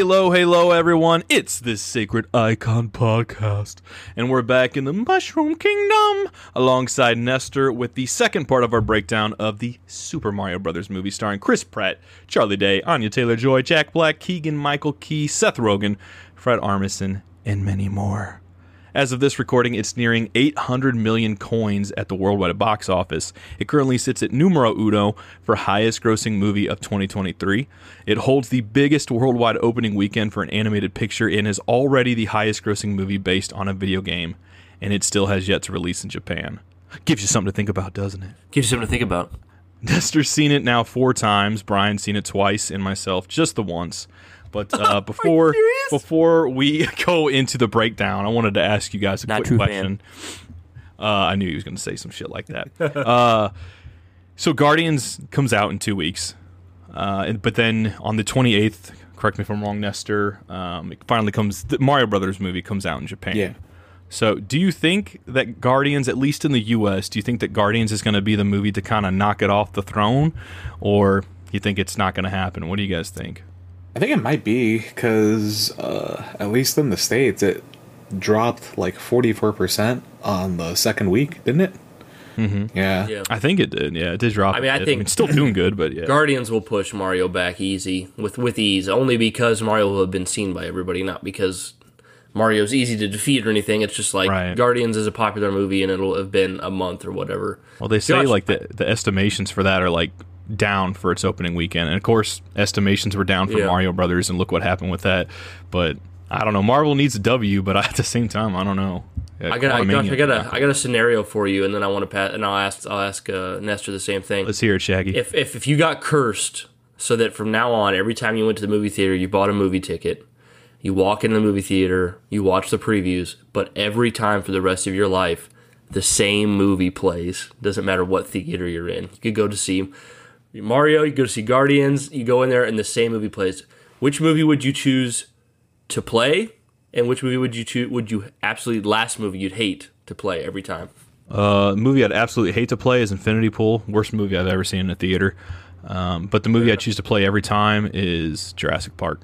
Hello, hello, everyone. It's this Sacred Icon podcast, and we're back in the Mushroom Kingdom alongside Nestor with the second part of our breakdown of the Super Mario Brothers movie starring Chris Pratt, Charlie Day, Anya Taylor Joy, Jack Black, Keegan Michael Key, Seth Rogen, Fred Armisen, and many more. As of this recording, it's nearing 800 million coins at the worldwide box office. It currently sits at numero uno for highest grossing movie of 2023. It holds the biggest worldwide opening weekend for an animated picture and is already the highest grossing movie based on a video game, and it still has yet to release in Japan. Gives you something to think about, doesn't it? Gives you something to think about. Nestor's seen it now four times, Brian's seen it twice, and myself just the once. But uh, before before we go into the breakdown, I wanted to ask you guys a Not quick true question. Uh, I knew he was going to say some shit like that. uh, so Guardians comes out in two weeks, uh, and, but then on the 28th, correct me if I'm wrong, Nestor, um, it finally comes. The Mario Brothers movie comes out in Japan. Yeah. So, do you think that Guardians, at least in the U.S., do you think that Guardians is going to be the movie to kind of knock it off the throne, or you think it's not going to happen? What do you guys think? I think it might be because uh, at least in the states, it dropped like forty four percent on the second week, didn't it? Mm-hmm. Yeah. Yeah. I think it did. Yeah, it did drop. I mean, a I bit. think- it's still doing good, but yeah. Guardians will push Mario back easy with with ease, only because Mario will have been seen by everybody, not because Mario's easy to defeat or anything. It's just like Right. Guardians is a popular movie, and it'll have been a month or whatever. well, they say Josh, like the the estimations for that are like down for its opening weekend, and of course, estimations were down for Yeah. Mario Brothers, and look what happened with that. But I don't know. Marvel needs a W, but at the same time, I don't know. I got, I, I got a, I got a scenario for you, and then I want to pat, and I'll ask, I'll ask uh, Nestor the same thing. Let's hear it, Shaggy. if, if if you got cursed so that from now on every time you went to the movie theater you bought a movie ticket you walk in the movie theater you watch the previews but every time for the rest of your life the same movie plays doesn't matter what theater you're in you could go to see mario you go to see guardians you go in there and the same movie plays which movie would you choose to play and which movie would you choose would you absolutely last movie you'd hate to play every time Uh, movie I'd absolutely hate to play is Infinity Pool. Worst movie I've ever seen in a theater. Um, but the movie I choose to play every time is Jurassic Park.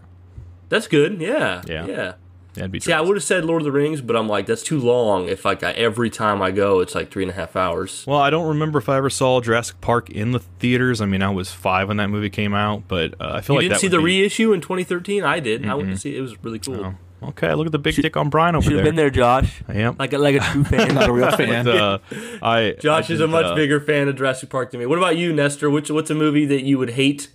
that's good yeah Yeah. yeah That'd be See, I would have said Lord of the Rings, but I'm like, that's too long. If like I, every time I go, it's like three and a half hours. Well, I don't remember if I ever saw Jurassic Park in the theaters. I mean, I was five when that movie came out, but uh, I feel like You like didn't that see would the be- reissue in 2013? I did. I went to see it. It was really cool. Okay, look at the big dick on Brian over Should there. have been there, Josh. Yep. Like a, like a true fan. Not a real fan. But, uh, I Josh I is a much uh, bigger fan of Jurassic Park than me. What about you, Nestor? Which what's a movie that you would hate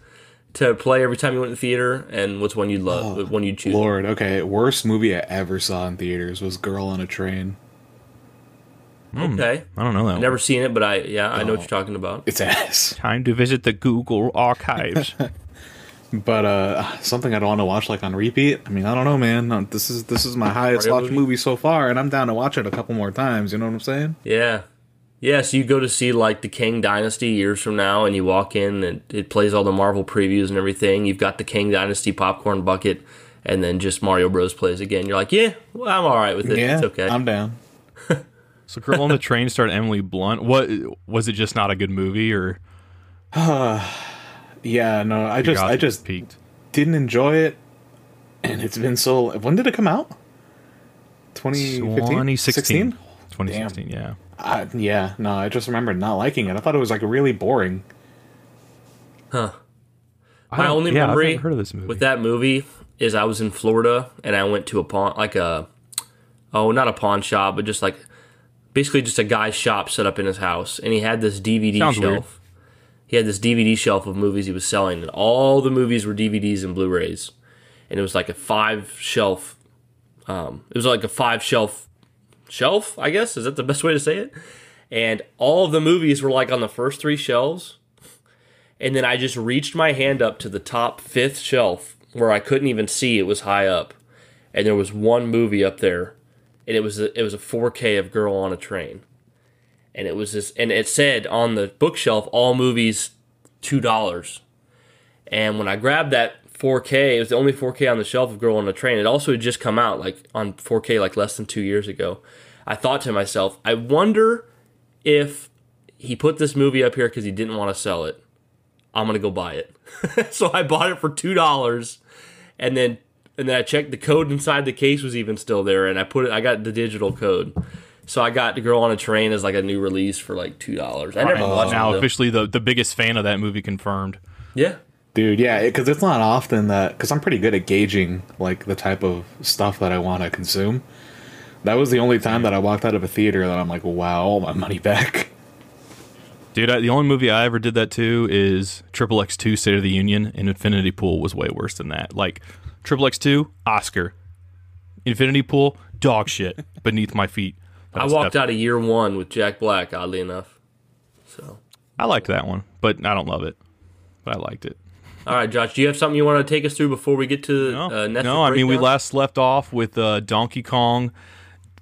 to play every time you went to the theater, and what's one you'd love? Oh, one you'd choose? Lord, okay. Worst movie I ever saw in theaters was Girl on a Train. Okay, I don't know that. one. never seen it, but I yeah, I know what Oh. you're talking about. It's ass. Time to visit the Google archives. But uh something I don't want to watch like on repeat. I mean, I don't know, man. No, This is this is my highest watched movie? movie so far, and I'm down to watch it a couple more times. You know what I'm saying? Yeah. Yeah, so you go to see like the King Dynasty years from now, and you walk in and it plays all the Marvel previews and everything. You've got the King Dynasty popcorn bucket, and then just Mario Bros. plays again. You're like, yeah, well, I'm all right with it. yeah, it's okay. I'm down. so, Girl on the Train starred Emily Blunt. What was it? Just not a good movie, or Yeah, no, I just I just peaked? didn't enjoy it, and it's been so. When did it come out? 2015? 2016. 16? 2016. Yeah. Uh, yeah, no, I just remember not liking it. I thought it was like really boring. Huh. My only yeah, I've memory heard of this movie. with that movie is I was in Florida and I went to a pawn, like a, oh, not a pawn shop, but just like, basically just a guy's shop set up in his house, and he had this DVD Sounds shelf. weird. He had this DVD shelf of movies he was selling, and all the movies were DVDs and Blu-rays, and it was like a five shelf. Um, it was like a five shelf shelf, I guess. Is that the best way to say it? And all of the movies were like on the first three shelves. And then I just reached my hand up to the top fifth shelf where I couldn't even see it was high up. And there was one movie up there. And it was a, it was a 4K of Girl on a Train. And it was this and it said on the bookshelf all movies $2. And when I grabbed that 4K, it was the only 4K on the shelf of Girl on a Train. It also had just come out like on 4K like less than 2 years ago. I thought to myself, I wonder if he put this movie up here cuz he didn't want to sell it. I'm gonna go buy it. so I bought it for two dollars, and then and then I checked the code inside the case was even still there, and I put it. I got the digital code, so I got the girl on a train as like a new release for like two dollars. I never oh. watched now it. though. officially the the biggest fan of that movie confirmed. Yeah, Dude, yeah, because it's not often that because I'm pretty good at gauging like the type of stuff that I want to consume. That was the only time that I walked out of a theater that I'm like, wow, all my money back. Dude, I, the only movie I ever did that to is Triple X Two State of the Union, and Infinity Pool was way worse than that. Like Triple X Two, Oscar, Infinity Pool, dog shit beneath my feet. I walked out of year one with Jack Black. Oddly enough, so I liked that one, but I don't love it. But I liked it. all right, Josh, do you have something you want to take us through before we get to No, uh, no. I mean, we last left off with uh, Donkey Kong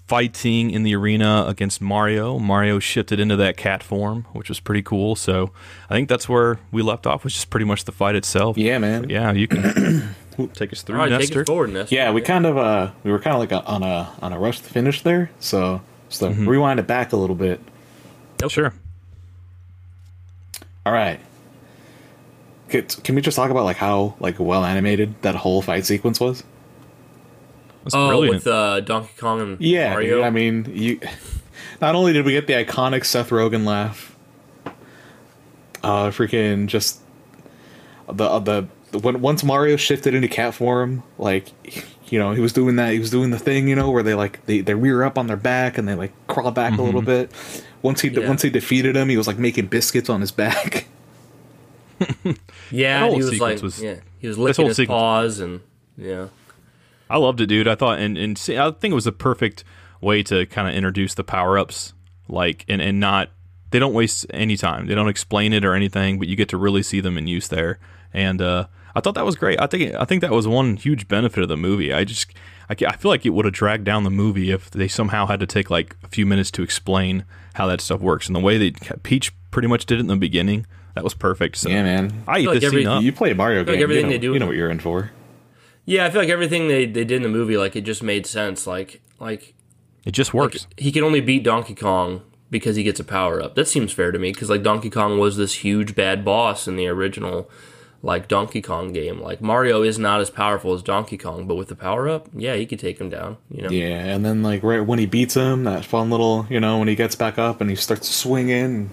fighting in the arena against Mario. Mario shifted into that cat form, which was pretty cool. So I think that's where we left off, which is pretty much the fight itself. Yeah, man. Yeah, you can take us through, All right, take us forward, Nestor. Yeah, we kind of uh we were kind of like a, on a on a rush to finish there, so so rewind it back a little bit. Oh sure. All right. Can, can we just talk about like how like well animated that whole fight sequence was? That's Oh, brilliant. with uh, Donkey Kong and Yeah, Mario. dude, I mean, you. Not only did we get the iconic Seth Rogen laugh, uh, freaking just the uh, the when once Mario shifted into cat form, like you know he was doing that, he was doing the thing, you know, where they like they, they rear up on their back and they like crawl back a little bit. Once he Yeah. once he defeated him, he was like making biscuits on his back. yeah, That and whole he was like, was- yeah, he was licking his sequence- paws and yeah. I loved it, dude. I thought, and, and see, I think it was a perfect way to kind of introduce the power ups, like, and, and not, they don't waste any time. They don't explain it or anything, but you get to really see them in use there. And uh, I thought that was great. I think, I think that was one huge benefit of the movie. I just, I, I feel like it would have dragged down the movie if they somehow had to take like a few minutes to explain how that stuff works. And the way that Peach pretty much did it in the beginning, that was perfect. So Yeah, man. I eat like this every- scene up. You play a Mario feel like game, everything you know, they do- you know what you're in for. Yeah, I feel like everything they, they did in the movie, like it just made sense. Like like It just works. he can only beat Donkey Kong because he gets a power up. That seems fair to me because like Donkey Kong was this huge bad boss in the original like Donkey Kong game. Like Mario is not as powerful as Donkey Kong, but with the power up, yeah, he could take him down. You know. Yeah, and then like right when he beats him, that fun little, you know, when he gets back up and he starts swinging,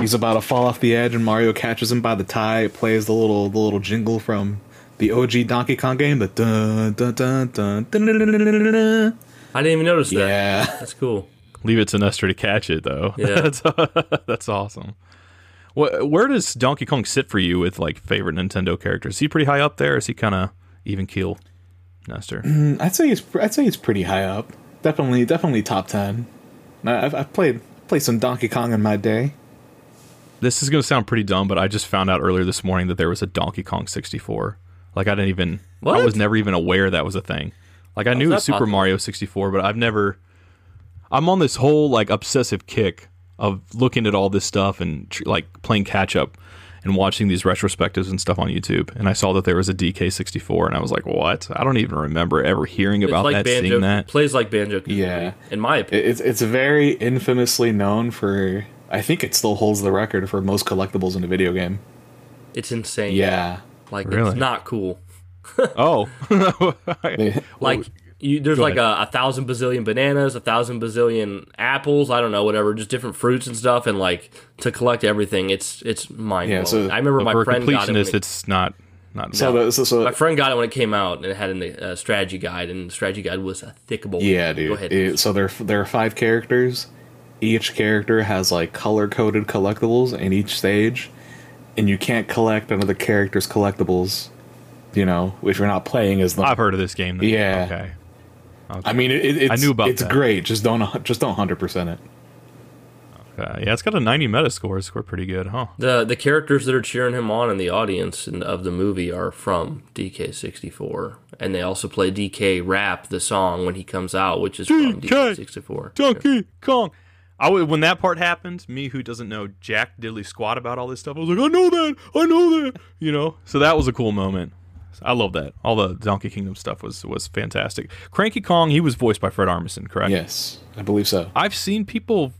he's about to fall off the edge, and Mario catches him by the tie. It plays the little the little jingle from the OG Donkey Kong game. The dun dun dun dun. dun, dun, dun, dun, dun. I didn't even notice that. Yeah, that's cool. Leave it to Nestor to catch it though. Yeah, that's, that's awesome. What, where does Donkey Kong sit for you with like favorite Nintendo characters? Is he pretty high up there? Is he kind of even keel, Nestor? Mm, I'd say he's I'd say he's pretty high up. Definitely, definitely top ten. I've, I've played played some Donkey Kong in my day. This is going to sound pretty dumb, but I just found out earlier this morning that there was a Donkey Kong 64. Like I didn't even, I was never even aware that was a thing. Like I knew it was Super possible? Mario 64, but I've never. I'm on this whole like obsessive kick of looking at all this stuff and tr- like playing catch up and watching these retrospectives and stuff on YouTube. And I saw that there was a DK64, and I was like, "What? I don't even remember ever hearing It's about like that, Banjo. seeing that." Plays like Banjo. Yeah. In my opinion. It's it's very infamously known for. I think it still holds the record for most collectibles in a video game. It's insane. Yeah. Like Really? it's not cool. Oh, Like you, there's Go like a, a thousand bazillion bananas, a thousand bazillion apples. I don't know, whatever, just different fruits and stuff. And like to collect everything, it's it's mind blowing. Yeah, so- I remember my friend got it. Completionist, it it's not not. so, the, so, so my friend got it when it came out, and it had a uh, strategy guide, and the strategy guide was a thick boy. Yeah, Go dude. ahead. It- so there there are five characters. Each character has like color coded collectibles in each stage, and you can't collect another character's collectibles. You know, if you're not playing as them. I've heard of this game. then. Yeah. Okay. Okay. I mean, it, it- it's, I knew about It's that. great. Just don't just don't hundred percent it. Uh, yeah, it's got a 90 meta score. It's scored pretty good, huh? the the characters that are cheering him on in the audience in, of the movie are from DK64, and they also play DK Rap the song when he comes out, which is from DK. DK64. Donkey Kong. I w- when that part happened, me who doesn't know jack diddly squat about all this stuff, I was like, I know that, I know that, you know. So that was a cool moment. I love that. All the Donkey Kingdom stuff was was fantastic. Cranky Kong, he was voiced by Fred Armisen, correct? Yes, I believe so. I've seen people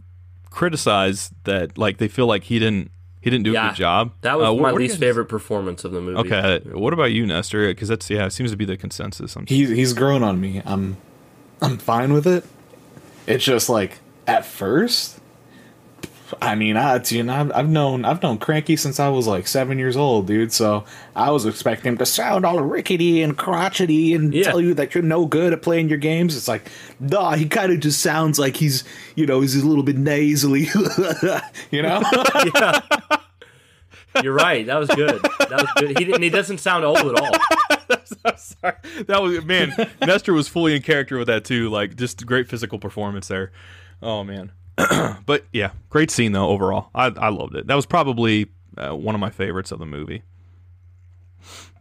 criticize that, like they feel like he didn't He didn't do a good job. That was Uh, my what least guys- favorite performance of the movie. Okay, what about you, Nestor? Because that's yeah, it seems to be the consensus. I'm He's he's grown on me. I'm I'm fine with it. It's just like at first. I mean, I you know I've, I've known I've known Cranky since I was like seven years old, dude. So I was expecting him to sound all rickety and crotchety and Yeah. tell you that you're no good at playing your games. It's like, nah, he kind of just sounds like he's you know he's a little bit nasally, you know. yeah. You're right. That was good. That was good. He didn't. He doesn't sound old at all. sorry. That was man. Nestor was fully in character with that too. Like just great physical performance there. Oh man. but yeah, great scene though overall. I I loved it. That was probably uh, one of my favorites of the movie.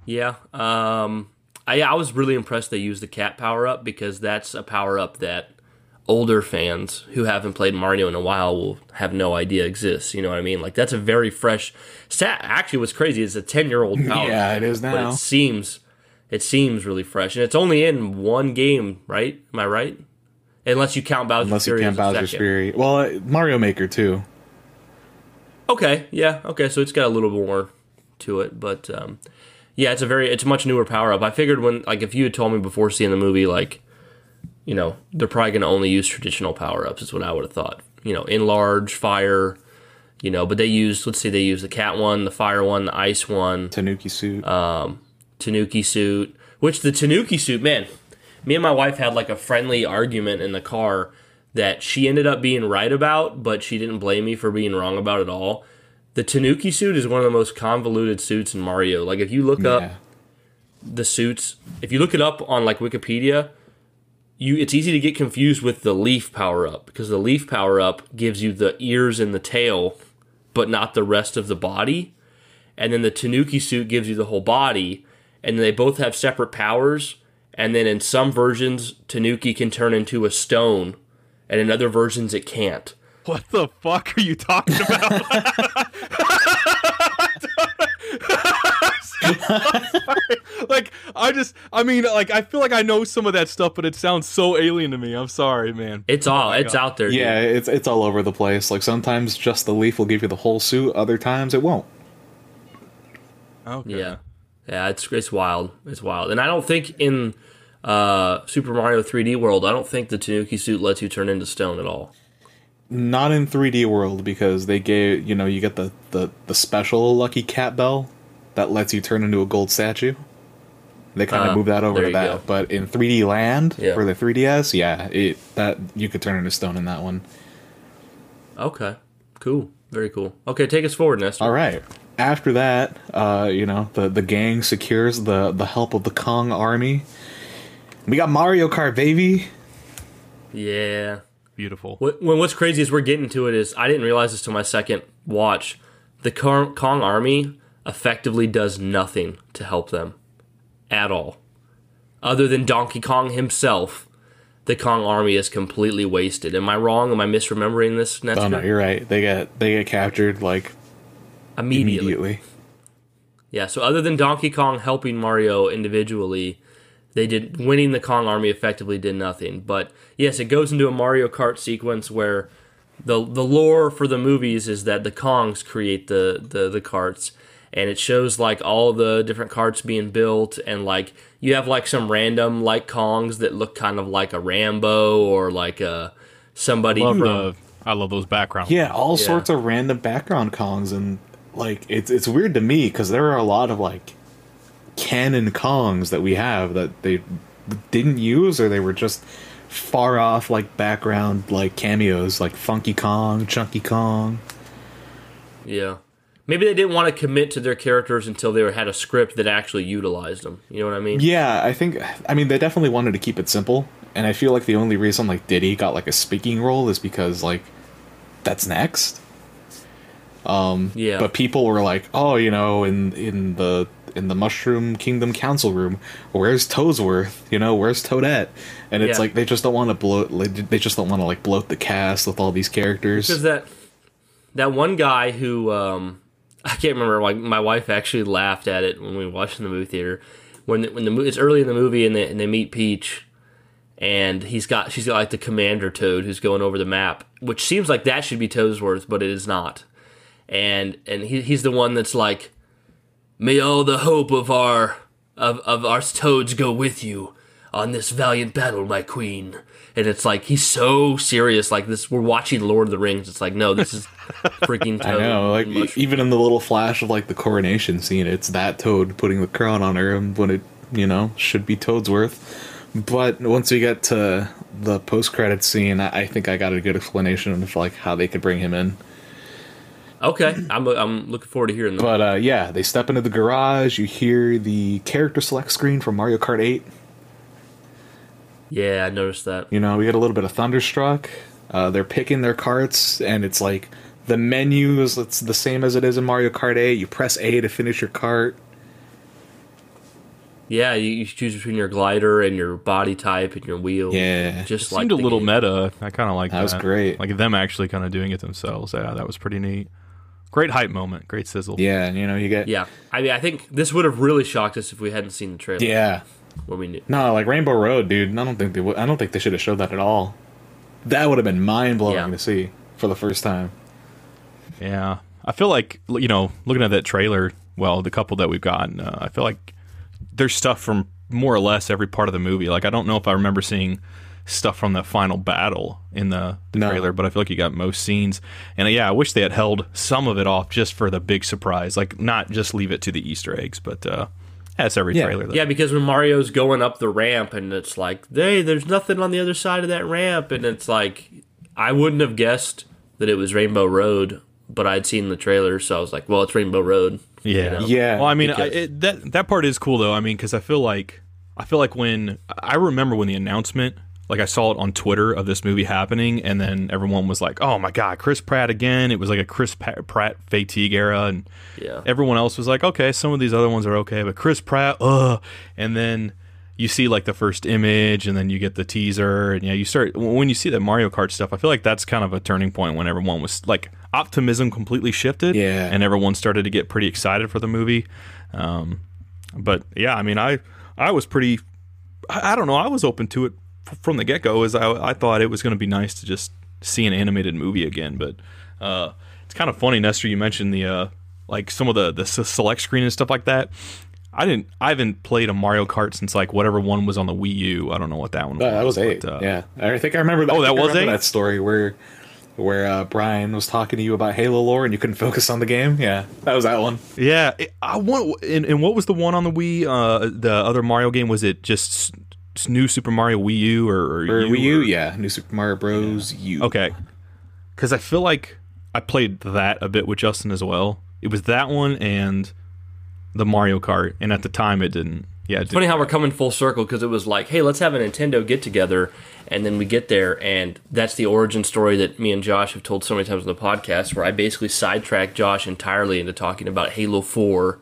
Yeah. Um. I I was really impressed they used the cat power up because that's a power up that older fans who haven't played Mario in a while will have no idea exists. You know what I mean? Like that's a very fresh. Sa- Actually, what's crazy is a ten year old power. yeah, it is now But now. it seems it seems really fresh, and it's only in one game, right? Am I right? Unless you count Bowser's Unless you Fury count Bowser's. Fury. Well, uh, Mario Maker too. Okay, yeah, okay, so it's got a little more to it, but um, yeah, it's a very it's a much newer power up. I figured when like if you had told me before seeing the movie, like you know they're probably going to only use traditional power ups. Is what I would have thought. You know, enlarge, fire, you know, but they used let's see, they used the cat one, the fire one, the ice one, Tanuki suit. um, Tanuki suit, which the Tanuki suit, man, me and my wife had like a friendly argument in the car that she ended up being right about, but she didn't blame me for being wrong about it all. The Tanuki suit is one of the most convoluted suits in Mario. Like if you look up the suits, if you look it up on like Wikipedia, you it's easy to get confused with the leaf power up because the leaf power up gives you the ears and the tail, but not the rest of the body. And then the Tanuki suit gives you the whole body, and they both have separate powers. And then in some versions, Tanuki can turn into a stone, and in other versions, it can't. What the fuck are you talking about? like I just I mean like I feel like I know some of that stuff but it sounds so alien to me. I'm sorry, man. It's all oh it's out there. dude. Yeah, it's it's all over the place. Like sometimes just the leaf will give you the whole suit, other times it won't. Okay. Yeah, yeah, it's it's wild. It's wild, and I don't think in uh, Super Mario 3D World, I don't think the Tanuki suit lets you turn into stone at all. Not in 3D World because they gave you know you get the the the special lucky cat bell that lets you turn into a gold statue. They kind of Uh, move that over to that, go. but in 3D Land Yeah. for the 3DS, yeah, it that you could turn into stone in that one. Okay, cool, very cool. Okay, take us forward, Nestor. All right. After that, uh, you know, the the gang secures the the help of the Kong army. We got Mario Kart, baby. Yeah. Beautiful. What, when what's crazy is we're getting to it is I didn't realize this till my second watch. The Kong, Kong army effectively does nothing to help them at all, other than Donkey Kong himself. The Kong army is completely wasted. Am I wrong? Am I misremembering this? Nestor? Oh no, you're right. They get they get captured like immediately. immediately. Yeah, so other than Donkey Kong helping Mario individually, they did winning the Kong army effectively did nothing. But yes, it goes into a Mario Kart sequence where the the lore for the movies is that the Kongs create the the, the carts and it shows like all the different carts being built and like you have like some random like Kongs that look kind of like a Rambo or like a somebody Love from the I love those backgrounds. Yeah, all Yeah. sorts of random background Kongs and like it's it's weird to me because there are a lot of like canon Kongs that we have that they didn't use or they were just far off like background like cameos like Funky Kong, Chunky Kong. Yeah. Maybe they didn't want to commit to their characters until they had a script that actually utilized them. You know what I mean? Yeah, I think I mean they definitely wanted to keep it simple, and I feel like the only reason like Diddy got like a speaking role is because like that's next. Yeah. But people were like, "Oh, you know, in in the in the Mushroom Kingdom Council room, where's Toadsworth? You know, where's Toadette?" And it's Yeah. like they just don't want to bloat. They just don't want to like bloat the cast with all these characters. Because that that one guy who um, I can't remember. Like my wife actually laughed at it when we were watching the movie theater. When the, when the it's early in the movie and they, and they meet Peach, and he's got she's got like the Commander Toad who's going over the map, which seems like that should be Toadsworth, but it is not. And and he, he's the one that's like, "May all the hope of our of of our toads go with you on this valiant battle, my queen." And it's like he's so serious, like this. We're watching Lord of the Rings. It's like, no, this is freaking. I know, like Mushroom. even in the little flash of like the coronation scene, it's that Toad putting the crown on her um, when it, you know, should be Toadsworth. But once we get to the post credit scene, I I think I got a good explanation of like how they could bring him in. Okay, I'm I'm looking forward to hearing that. But uh, yeah, they step into the garage. You hear the character select screen from Mario Kart 8. Yeah, I noticed that. You know, we get a little bit of Thunderstruck. Uh, they're picking their carts, and it's like the menu is it's the same as it is in Mario Kart 8. You press A to finish your cart. Yeah, you, you choose between your glider and your body type and your wheel. Yeah. just It like seemed a little game. meta. I kind of like that. That was great. Like them actually kind of doing it themselves. Yeah, that was pretty neat. Great hype moment. Great sizzle. Yeah, and you know, you get. Yeah, I mean, I think this would have really shocked us if we hadn't seen the trailer. Yeah. what we knew. No, like Rainbow Road, dude. I don't think they. would I don't think they should have showed that at all. That would have been mind blowing Yeah. to see for the first time. Yeah, I feel like you know, looking at that trailer. Well, the couple that we've gotten, uh, I feel like there's stuff from more or less every part of the movie. Like I don't know if I remember seeing stuff from the final battle in the, the No. trailer, but I feel like you got most scenes. And uh, yeah, I wish they had held some of it off just for the big surprise. Like not just leave it to the Easter eggs, but uh, that's every Yeah. trailer. Though. Yeah, because when Mario's going up the ramp and it's like, hey, there's nothing on the other side of that ramp, and it's like, I wouldn't have guessed that it was Rainbow Road, but I'd seen the trailer, so I was like, well, it's Rainbow Road. Yeah, know? Yeah, Well, I mean, I, it, that that part is cool though. I mean, because I feel like I feel like when I remember when the announcement, like I saw it on Twitter of this movie happening, and then everyone was like, "Oh my god, Chris Pratt again!" It was like a Chris Pa- Pratt fatigue era, and Yeah. everyone else was like, "Okay, some of these other ones are okay, but Chris Pratt, ugh." And then you see like the first image, and then you get the teaser, and yeah, you start when you see that Mario Kart stuff. I feel like that's kind of a turning point when everyone was like optimism completely shifted, Yeah. and everyone started to get pretty excited for the movie. Um, but yeah, I mean, I I was pretty. I, I don't know. I was open to it f- from the get go. is I, I thought it was going to be nice to just see an animated movie again. But uh, it's kind of funny, Nestor. You mentioned the uh, like some of the the select screen and stuff like that. I didn't. I haven't played a Mario Kart since like whatever one was on the Wii U. I don't know what that one was. Uh, that was eight. but, uh, yeah, I think I remember. That. Oh, that was eight? That story where where uh, Brian was talking to you about Halo lore and you couldn't focus on the game. Yeah, that was that one. Yeah, it, I want. And, and what was the one on the Wii? Uh, the other Mario game was it just new Super Mario Wii U or, or For U, Wii U, or- yeah, New Super Mario Bros. U. Okay. Because I feel like I played that a bit with Justin as well. It was that one and the Mario Kart, and at the time it didn't. Yeah, it Funny didn't. how we're coming full circle because it was like, hey, let's have a Nintendo get together, and then we get there, and that's the origin story that me and Josh have told so many times on the podcast, where I basically sidetracked Josh entirely into talking about Halo Four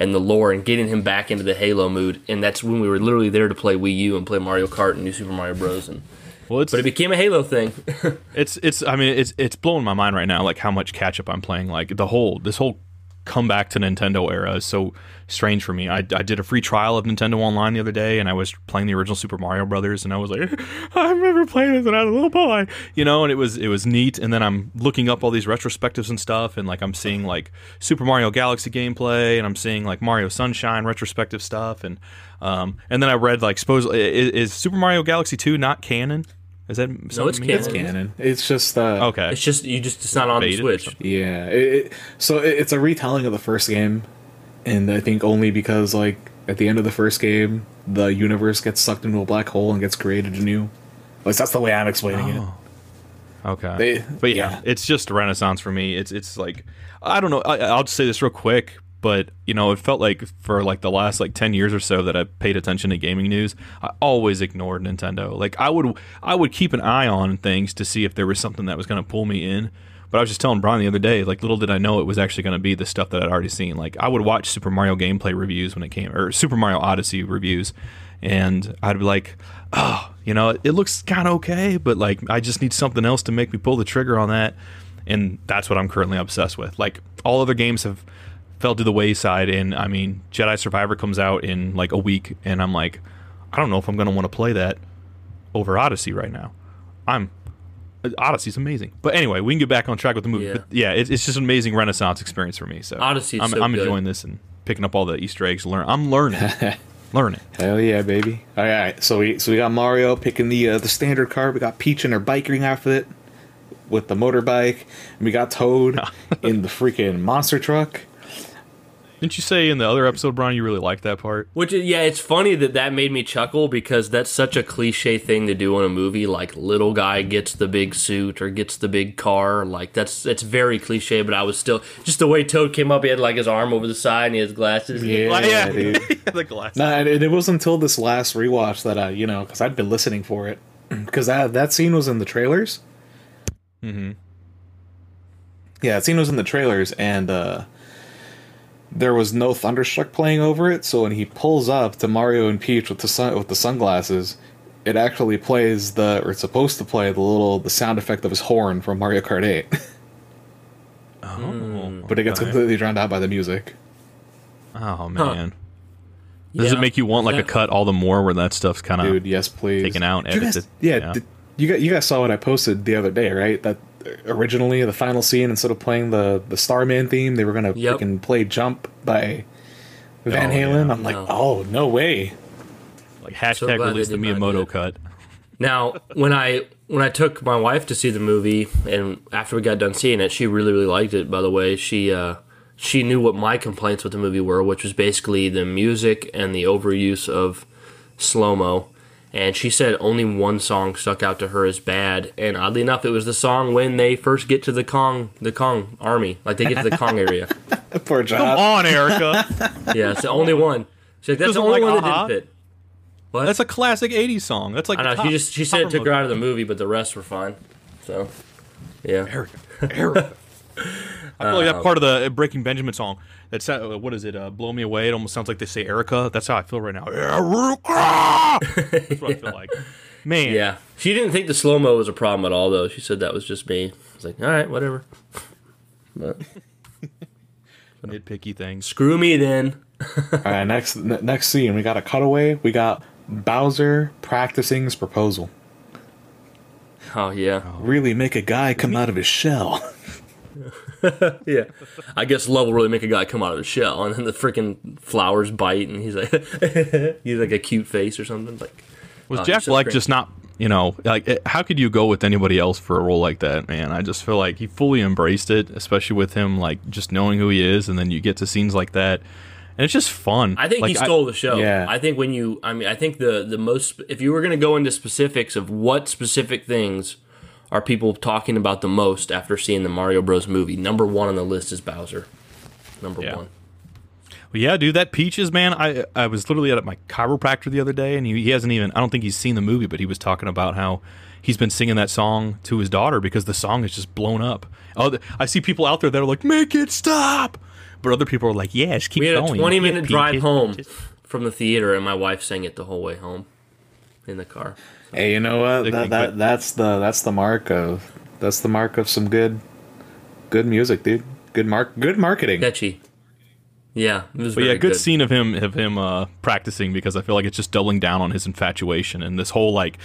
and the lore and getting him back into the Halo mood, and that's when we were literally there to play Wii U and play Mario Kart and New Super Mario Bros. And Well, it's but it became a Halo thing. it's it's. I mean, it's it's blowing my mind right now. Like how much catch up I'm playing. Like the whole this whole comeback to Nintendo era is so strange for me. I, I did a free trial of Nintendo Online the other day, and I was playing the original Super Mario Brothers, and I was like, I remember playing this when I was a little boy, you know. And it was it was neat. And then I'm looking up all these retrospectives and stuff, and like I'm seeing like Super Mario Galaxy gameplay, and I'm seeing like Mario Sunshine retrospective stuff, and um and then I read like suppose is, is Super Mario Galaxy two not canon? Is that something it's canon. It's canon. It's just uh, Okay. it's just you just it's not on the Switch. Yeah, it, it, so it, it's a retelling of the first game, and I think only because like at the end of the first game, the universe gets sucked into a black hole and gets created anew. At least that's the way I'm explaining it. Oh. Okay. They- but yeah, yeah. it's just a renaissance for me. It's it's like I don't know. I, I'll just say this real quick, but you know, it felt like for like the last like ten years or so that I paid attention to gaming news, I always ignored Nintendo. Like I would I would keep an eye on things to see if there was something that was going to pull me in. But I was just telling Brian the other day, like little did I know it was actually going to be the stuff that I'd already seen. Like I would watch Super Mario gameplay reviews when it came, or Super Mario Odyssey reviews, and I'd be like, oh, you know, it looks kind of okay, but like I just need something else to make me pull the trigger on that, and that's what I'm currently obsessed with. Like all other games have fell to the wayside, and I mean, Jedi Survivor comes out in like a week, and I'm like, I don't know if I'm going to want to play that over Odyssey right now. I'm Uh, Odyssey's amazing. But anyway, we can get back on track with the movie. Yeah. But yeah, it's, it's just an amazing Renaissance experience for me. So Odyssey's I'm, so I'm good. enjoying this and picking up all the Easter eggs. Learn, I'm learning, learning. Hell yeah, baby! All right, so we so we got Mario picking the uh, the standard car. We got Peach in her biking outfit with the motorbike. And we got Toad in the freaking monster truck. Didn't you say in the other episode, Brian, you really liked that part? Which is, yeah, it's funny that that made me chuckle because that's such a cliche thing to do in a movie. Like little guy gets the big suit or gets the big car. Like that's it's very cliche. But I was still just the way Toad came up. He had like his arm over the side and he has glasses. Yeah, Like, yeah, dude. the glass. Nah, and it, it was until this last rewatch that I, you know, because I'd been listening for it, because that that scene was in the trailers. Mm-hmm. Yeah, that scene was in the trailers, and uh, there was no Thunderstruck playing over it. So when he pulls up to Mario and Peach with the sun with the sunglasses, it actually plays the, or it's supposed to play the little the sound effect of his horn from Mario Kart 8, Oh, but it gets okay. completely drowned out by the music. Oh man. Does Yeah. it make you want like a cut all the more where that stuff's kind of Dude, yes, please. taken out, Did you guys- edited? yeah, Yeah. did- you guys, you guys saw what I posted the other day, right? That originally the final scene, instead of playing the the Starman theme, they were gonna Yep. freaking play "Jump" by Van Oh, Halen. yeah. I'm like, No. oh no way! like hashtag glad they release the did not do Miyamoto cut. Now, when I when I took my wife to see the movie, and after we got done seeing it, she really really liked it. By the way, she uh, she knew what my complaints with the movie were, which was basically the music and the overuse of slow mo. And she said only one song stuck out to her as bad, and oddly enough, it was the song when they first get to the Kong the Kong army, like they get to the Kong area. Poor Come on, Erica. Yeah, it's the only one. She's like, that's the Doesn't only like one that Aha? didn't fit. What? That's a classic '80s song. That's like I know. the She just she said it took her out of the movie, but the rest were fine. So, yeah. Erica. Erica. I feel like that part of the uh, Breaking Benjamin song. That's uh, what is it? Uh, Blow me away. It almost sounds like they say Erica. That's how I feel right now. Erica. That's what I feel like. Man. Yeah, she didn't think the slow mo was a problem at all, though. She said that was just me. I was like, all right, whatever. But Nitpicky things. screw me then. All right, next n- next scene, we got a cutaway. We got Bowser practicing his proposal. Oh yeah, Really make a guy come out of his shell. yeah. I guess love will really make a guy come out of the shell, and then the freaking flowers bite, and he's like, he's like a cute face or something. Like, Was Oh, Jack Black great. just not, you know, like, eh, how could you go with anybody else for a role like that, man? I just feel like he fully embraced it, especially with him, like, just knowing who he is, and then you get to scenes like that. And it's just fun. I think like, he stole the show. Yeah. I think when you, I mean, I think the the most, if you were going to go into specifics of what specific things are people talking about the most after seeing the Mario Bros. movie, number one on the list is Bowser. Number Yeah. one. Well, yeah, dude, that Peaches, man. I I was literally at my chiropractor the other day, and he, he hasn't even. I don't think he's seen the movie, but he was talking about how he's been singing that song to his daughter because the song is just blown up. Oh, I see people out there that are like, "Make it stop," but other people are like, "Yeah, just keep We had going." a twenty-minute drive home from the theater, and my wife sang it the whole way home in the car. Hey, you know what? That, that that's the that's the mark of that's the mark of some good good music, dude. Good mark good marketing. Catchy. Yeah, it was But very yeah, good, good. scene of him of him uh, practicing because I feel like it's just doubling down on his infatuation and this whole like,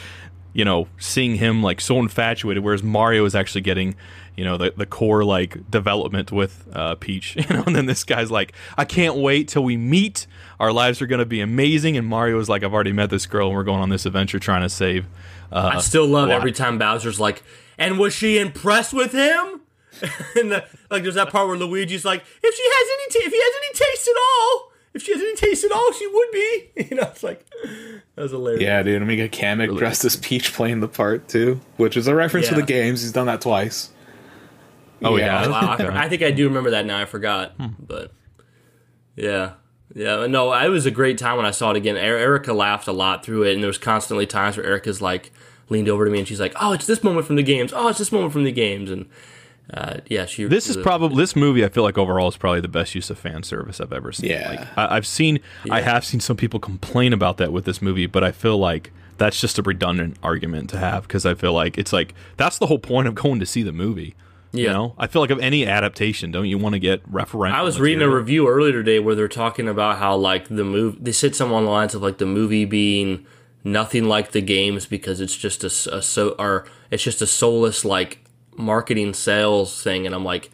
you know, seeing him like so infatuated, whereas Mario is actually getting, you know, the the core like development with uh, Peach, you know, and then this guy's like, I can't wait till we meet. Our lives are gonna be amazing, and Mario is like, I've already met this girl, and we're going on this adventure trying to save. Uh, I still love every time Bowser's like, and was she impressed with him? and the, like, there's that part where Luigi's like, if she has any, ta- if he has any taste at all, if she has any taste at all, she would be. You know, it's like that was hilarious. Yeah, dude. And we got Kamek dressed as Peach playing the part too, which is a reference to the games. He's done that twice. Oh, yeah. Wow, I, I think I do remember that now. I forgot, but yeah, yeah. No, it was a great time when I saw it again. Er- Erica laughed a lot through it, and there was constantly times where Erica's like leaned over to me and she's like, "Oh, it's this moment from the games. Oh, it's this moment from the games." And uh, yeah, she. This is probably this movie. I feel like overall is probably the best use of fan service I've ever seen. Yeah. like, I, I've seen. I have seen some people complain about that with this movie, but I feel like that's just a redundant argument to have because I feel like it's like that's the whole point of going to see the movie. You Yeah. know, I feel like of any adaptation, don't you want to get referential? I was reading a review earlier today where they're talking about how like the movie. They said something on the lines of like the movie being nothing like the games because it's just a so or it's just a soulless like marketing sales thing, and I'm like,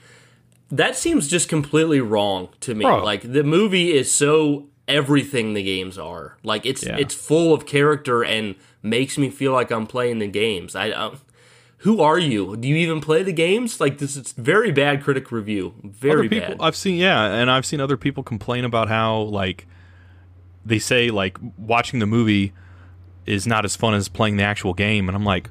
that seems just completely wrong to me. Bro. Like the movie is so everything the games are. Like it's Yeah. it's full of character and makes me feel like I'm playing the games. I. I who are you? Do you even play the games? Like this is very bad critic review. Very people bad. I've seen yeah, and I've seen other people complain about how like they say like watching the movie is not as fun as playing the actual game and I'm like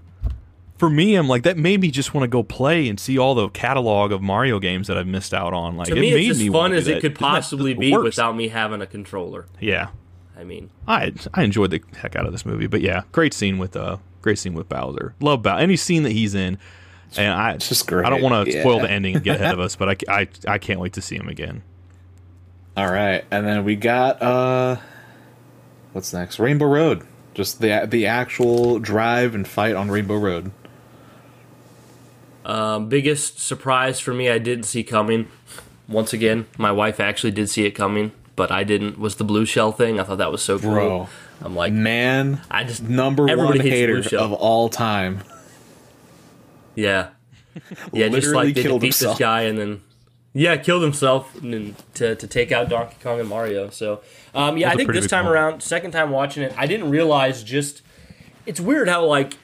for me I'm like that made me just want to go play and see all the catalog of Mario games that I've missed out on like to it me, made it's as me fun as it could possibly be worst? without me having a controller. yeah I mean, I I enjoyed the heck out of this movie but yeah great scene with uh great scene with Bowser love Bowser any scene that he's in and I It's just great. I don't want to Yeah. spoil the ending and get ahead of us but I, I I can't wait to see him again All right, and then we got uh, what's next? Rainbow Road. Just the the actual drive and fight on Rainbow Road. Um, biggest surprise for me, I didn't see coming. Once again, my wife actually did see it coming, but I didn't. Was the blue shell thing? I thought that was so cool. Bro. I'm like, Man, I just number one hates hater of all time. yeah, yeah, just Literally like they killed defeat himself. this guy and then. Yeah, killed himself and then to, to take out Donkey Kong and Mario. So, um, yeah, That's I a think this time moment. around, second time watching it, I didn't realize just. It's weird how like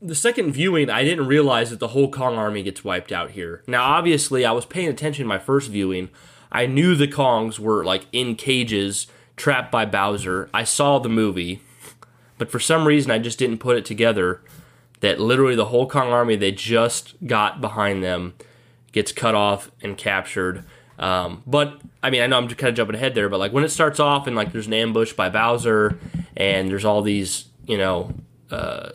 the second viewing, I didn't realize that the whole Kong army gets wiped out here. Now, obviously, I was paying attention my first viewing. I knew the Kongs were like in cages, trapped by Bowser. I saw the movie, but for some reason, I just didn't put it together that literally the whole Kong army they just got behind them gets cut off and captured. Um, but I mean, I know I'm kind of jumping ahead there, but like when it starts off and like there's an ambush by Bowser, and there's all these you know uh,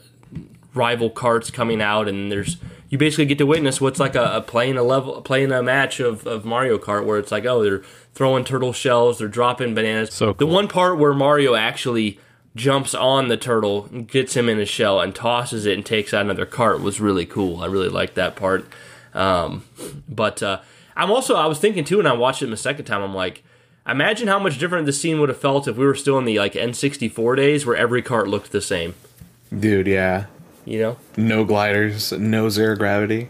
rival carts coming out, and there's you basically get to witness what's like a, a playing a level playing a match of, of Mario Kart where it's like oh they're throwing turtle shells, they're dropping bananas. So the one part where Mario actually jumps on the turtle, gets him in his shell, and tosses it and takes out another cart was really cool. I really liked that part. Um, but uh, I'm also I was thinking too, and I watched it the second time. I'm like, imagine how much different the scene would have felt if we were still in the like N64 days where every cart looked the same. Dude, yeah. You know? No gliders, no zero gravity.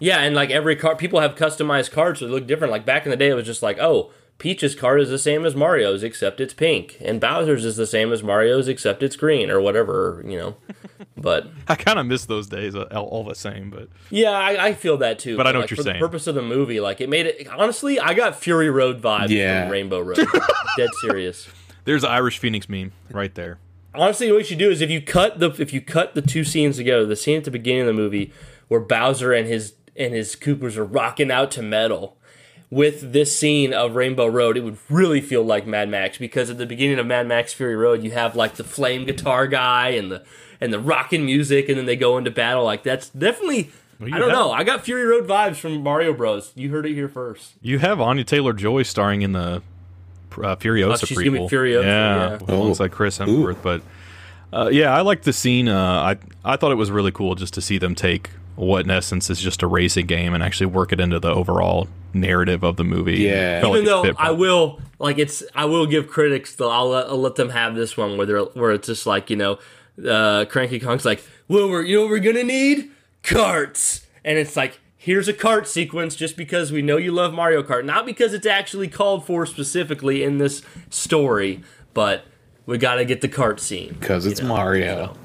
Yeah, and like every cart, people have customized carts that look different. Like back in the day, it was just like, oh, Peach's cart is the same as Mario's except it's pink, and Bowser's is the same as Mario's except it's green or whatever. You know, but I kind of miss those days uh, all, all the same but Yeah, I, I feel that too. But I know like, what you're for saying. the purpose of the movie, like it made it. Honestly, I got Fury Road vibes Yeah. from Rainbow Road. Dead serious. there's the Irish Phoenix meme right there Honestly, what you should do is if you cut the if you cut the two scenes together, the scene at the beginning of the movie where Bowser and his and his Koopas are rocking out to metal. With this scene of Rainbow Road, it would really feel like Mad Max because at the beginning of Mad Max Fury Road, you have like the flame guitar guy and the and the rocking music, and then they go into battle. Like that's definitely you I don't have- know. I got Fury Road vibes from Mario Bros. You heard it here first. You have Anya Taylor Joy starring in the uh, Furiosa Oh, she's prequel. gonna be Furiosa, yeah. with alongside Chris Hemsworth. But uh, yeah, I like the scene. Uh, I I thought it was really cool just to see them take what in essence is just a racing game and actually work it into the overall narrative of the movie. Yeah. Felt like Even though I will like it's, I will give critics though. I'll let, I'll let them have this one where they're where it's just like you know, uh, Cranky Kong's like, well, we're you know what we're gonna need carts, and it's like here's a cart sequence just because we know you love Mario Kart, not because it's actually called for specifically in this story, but we got to get the cart scene Because it's Mario.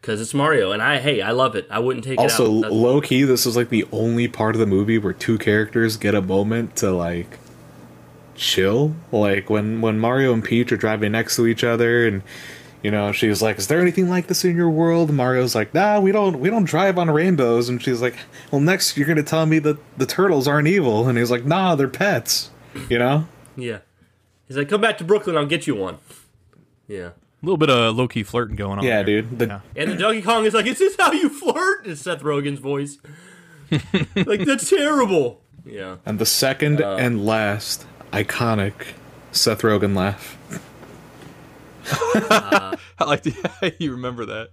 because it's Mario, and I hey I love it. I wouldn't take Also, it out. That's- low key, this is like the only part of the movie where two characters get a moment to like chill. Like when when Mario and Peach are driving next to each other, and you know she's like, "Is there anything like this in your world?" Mario's like, "Nah, we don't we don't drive on rainbows." And she's like, "Well, next you're gonna tell me that the turtles aren't evil," and he's like, "Nah, they're pets." You know? yeah, he's like, come back to Brooklyn, I'll get you one. Yeah. a little bit of low key flirting going on. Yeah, there. dude. The, Yeah. And the Donkey Kong is like, "Is this how you flirt?" Is Seth Rogen's voice. like that's terrible. Yeah. And the second uh, and last iconic Seth Rogen laugh. I like the, you remember that.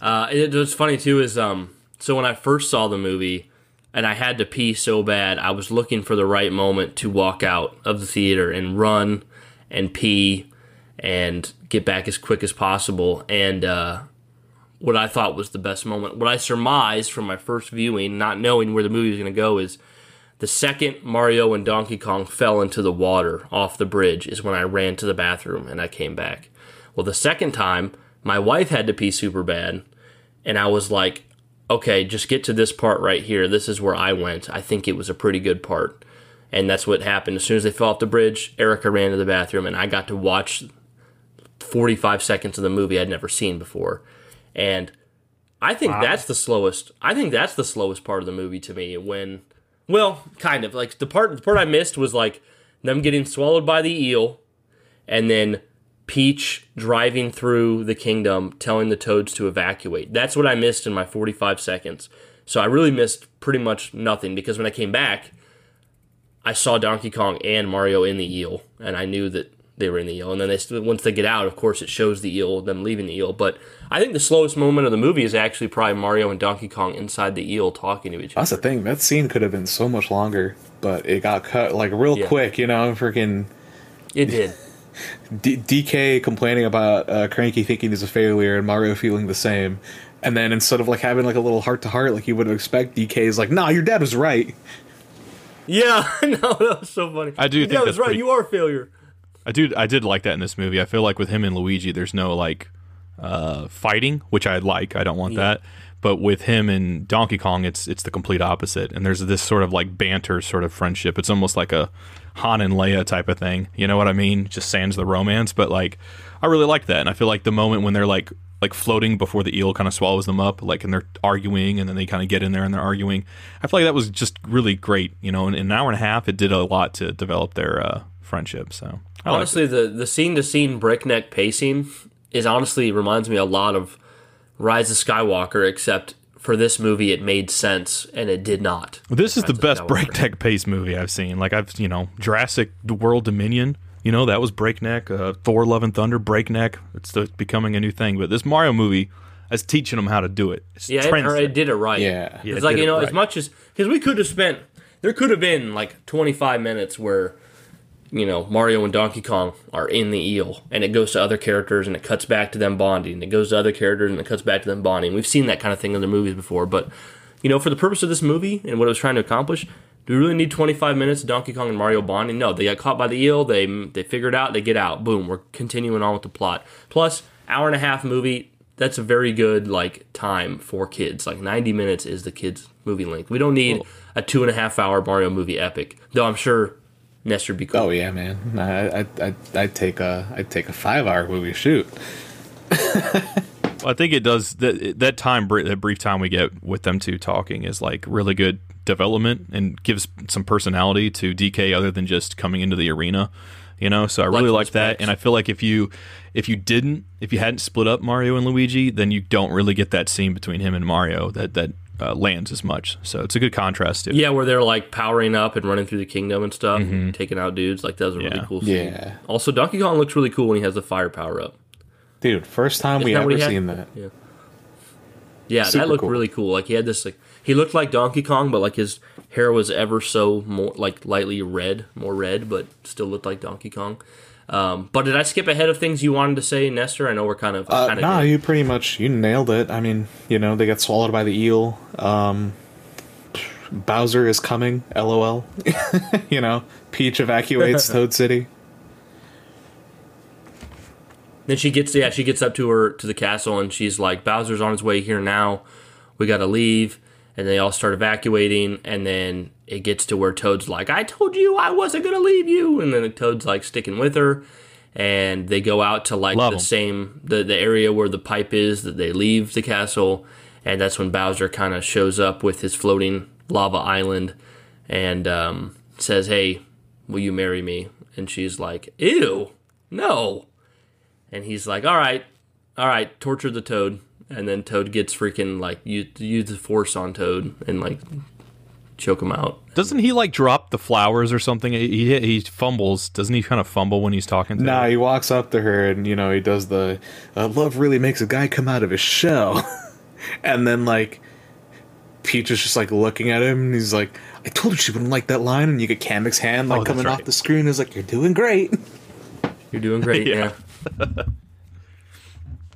Uh, it, what's funny too is um, so when I first saw the movie, and I had to pee so bad, I was looking for the right moment to walk out of the theater and run and pee and get back as quick as possible. And uh, what I thought was the best moment, what I surmised from my first viewing, not knowing where the movie was going to go, is the second Mario and Donkey Kong fell into the water off the bridge is when I ran to the bathroom and I came back. Well, the second time, my wife had to pee super bad, and I was like, okay, just get to this part right here. This is where I went. I think it was a pretty good part. And that's what happened. As soon as they fell off the bridge, Erica ran to the bathroom, and I got to watch 45 seconds of the movie I'd never seen before. And I think that's the slowest. I think that's the slowest part of the movie to me. When, well, kind of like the part the part I missed was like them getting swallowed by the eel, and then Peach driving through the kingdom, telling the toads to evacuate. That's what I missed in my 45 seconds. So I really missed pretty much nothing because when I came back, I saw Donkey Kong and Mario in the eel, and I knew that they were in the eel. And then they st- once they get out, of course, it shows the eel, them leaving the eel. But I think the slowest moment of the movie is actually probably Mario and Donkey Kong inside the eel talking to each other. That's the thing. That scene could have been so much longer, but it got cut like real Yeah. quick. You know, freaking It did. D- DK complaining about uh, Cranky thinking he's a failure and Mario feeling the same. And then instead of like having like a little heart to heart like you would expect, DK is like, "Nah, your dad was right." yeah, no, that was so funny. I do Yeah, think that's that's right. pretty- You are a failure. I do. I did like that in this movie. I feel like with him and Luigi, there's no like uh, fighting, which I like. I don't want that. But with him and Donkey Kong, it's it's the complete opposite. And there's this sort of like banter sort of friendship. It's almost like a Han and Leia type of thing. You know what I mean? Just sans the romance. But like, I really like that. And I feel like the moment when they're like like floating before the eel kind of swallows them up, like and they're arguing, and then they kind of get in there and they're arguing. I feel like that was just really great. You know, in, in an hour and a half, it did a lot to develop their uh, friendship. So I liked it. honestly, the the scene to scene breakneck pacing is honestly reminds me a lot of Rise of Skywalker, except for this movie, it made sense and it did not. This is the Rise of best Skywalker. breakneck pace movie I've seen. Like I've, you know, Jurassic World Dominion. You know that was breakneck. Uh, Thor: Love and Thunder breakneck. It's the, becoming a new thing. But this Mario movie is teaching them how to do it. It's Yeah, it, trends or it. it did it right. Yeah. Yeah, it's it like you know, right. as much as because we could have spent, there could have been like twenty five minutes where, you know, Mario and Donkey Kong are in the eel, and it goes to other characters, and it cuts back to them bonding. and It goes to other characters, and it cuts back to them bonding. We've seen that kind of thing in the movies before, but you know, for the purpose of this movie and what it was trying to accomplish. Do we really need 25 minutes of Donkey Kong and Mario bonding? No, they got caught by the eel. They they figure it out. They get out. Boom. We're continuing on with the plot. Plus, hour and a half movie. That's a very good like time for kids. Like 90 minutes is the kids movie length. We don't need a two and a half hour Mario movie epic. Though I'm sure Nestor would be cool. Oh yeah, man. I I I I'd take a I'd take a five hour movie shoot. I think it does that. That time, that brief time we get with them two talking, is like really good development and gives some personality to DK other than just coming into the arena. You know, so I really Like like that, specs. and I feel like if you if you didn't if you hadn't split up Mario and Luigi, then you don't really get that scene between him and Mario that that uh, lands as much. So it's a good contrast. To. Yeah, where they're like powering up and running through the kingdom and stuff, and taking out dudes. Like that was a really Mm-hmm. Yeah. cool scene. Yeah. Also, Donkey Kong looks really cool when he has the fire power up. Dude, first time we Isn't that what ever seen that. Yeah, Super that looked cool. really cool. Like he had this like he looked like Donkey Kong, but like his hair was ever so more like lightly red, more red, but still looked like Donkey Kong. Um, but did I skip ahead of things you wanted to say, Nestor? I know we're kind of Uh, kind of nah, you pretty much you nailed it. I mean, you know, they get swallowed by the eel. Um, Bowser is coming. LOL. you know, Peach evacuates Toad City. Then she gets yeah, she gets up to her to the castle and she's like, Bowser's on his way here now. We gotta leave. And they all start evacuating, and then it gets to where Toad's like, I told you I wasn't gonna leave you and then the Toad's like sticking with her. And they go out to like Love the 'em. same the, the area where the pipe is that they leave the castle, and that's when Bowser kind of shows up with his floating lava island and um, says, Hey, will you marry me? And she's like, Ew, no. And he's like, "All right, all right, torture the Toad." And then Toad gets freaking like use, use the force on Toad and like choke him out. Doesn't he like drop the flowers or something? He he, he fumbles. Doesn't he kind of fumble when he's talking? To Nah, her? he walks up to her and you know he does the uh, love really makes a guy come out of his shell, and then like Peach is just like looking at him and he's like, "I told you she wouldn't like that line," and you get Kamek's hand like Oh, coming right. off the screen. Is like, "You're doing great." You're doing great, Yeah. yeah.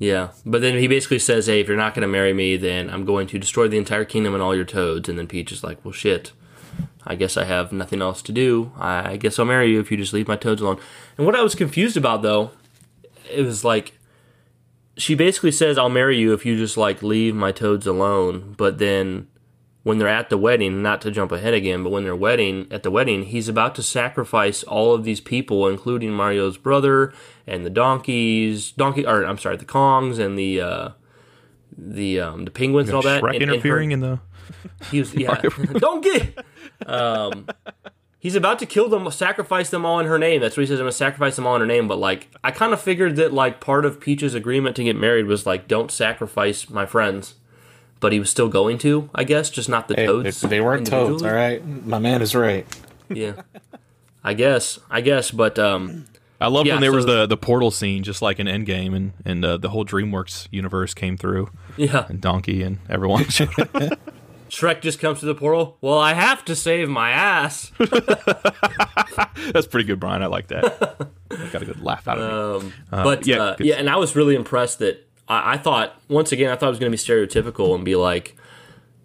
Yeah, but then he basically says, "Hey, if you're not going to marry me, then I'm going to destroy the entire kingdom and all your toads." And then Peach is like, "Well, shit. I guess I have nothing else to do. I guess I'll marry you if you just leave my toads alone." And what I was confused about though, it was like she basically says, "I'll marry you if you just like leave my toads alone." But then when they're at the wedding, not to jump ahead again, but when they're wedding at the wedding, he's about to sacrifice all of these people, including Mario's brother and the donkeys, donkey, or I'm sorry, the Kongs and the uh, the um, the penguins and all that. Shrek and- and her- interfering in the. he was yeah, donkey. Um, he's about to kill them, sacrifice them all in her name. That's what he says. I'm gonna sacrifice them all in her name. But like, I kind of figured that like part of Peach's agreement to get married was like, don't sacrifice my friends. But he was still going to, I guess, just not the Hey, toads. they, they weren't toads, all right? My man is right. Yeah, I guess, I guess, but um, I love Yeah, when there was the the portal scene, just like in Endgame, and and uh, the whole DreamWorks universe came through, yeah, and Donkey and everyone. Shrek just comes to the portal. Well, I have to save my ass. That's pretty good, Brian. I like that. I Got a good laugh out of me. Um, uh, but yeah, uh, yeah, yeah, and I was really impressed that I, I thought once again I thought it was going to be stereotypical and be like,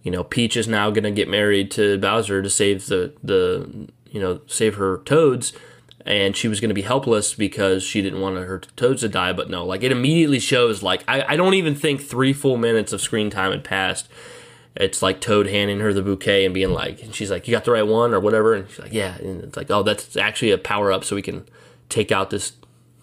you know, Peach is now going to get married to Bowser to save the the you know save her toads, and she was going to be helpless because she didn't want her toads to die. But no, like it immediately shows like I, I don't even think three full minutes of screen time had passed. It's like Toad handing her the bouquet and being like, and she's like, "You got the right one" or whatever, and she's like, "Yeah," and it's like, "Oh, that's actually a power up, so we can take out this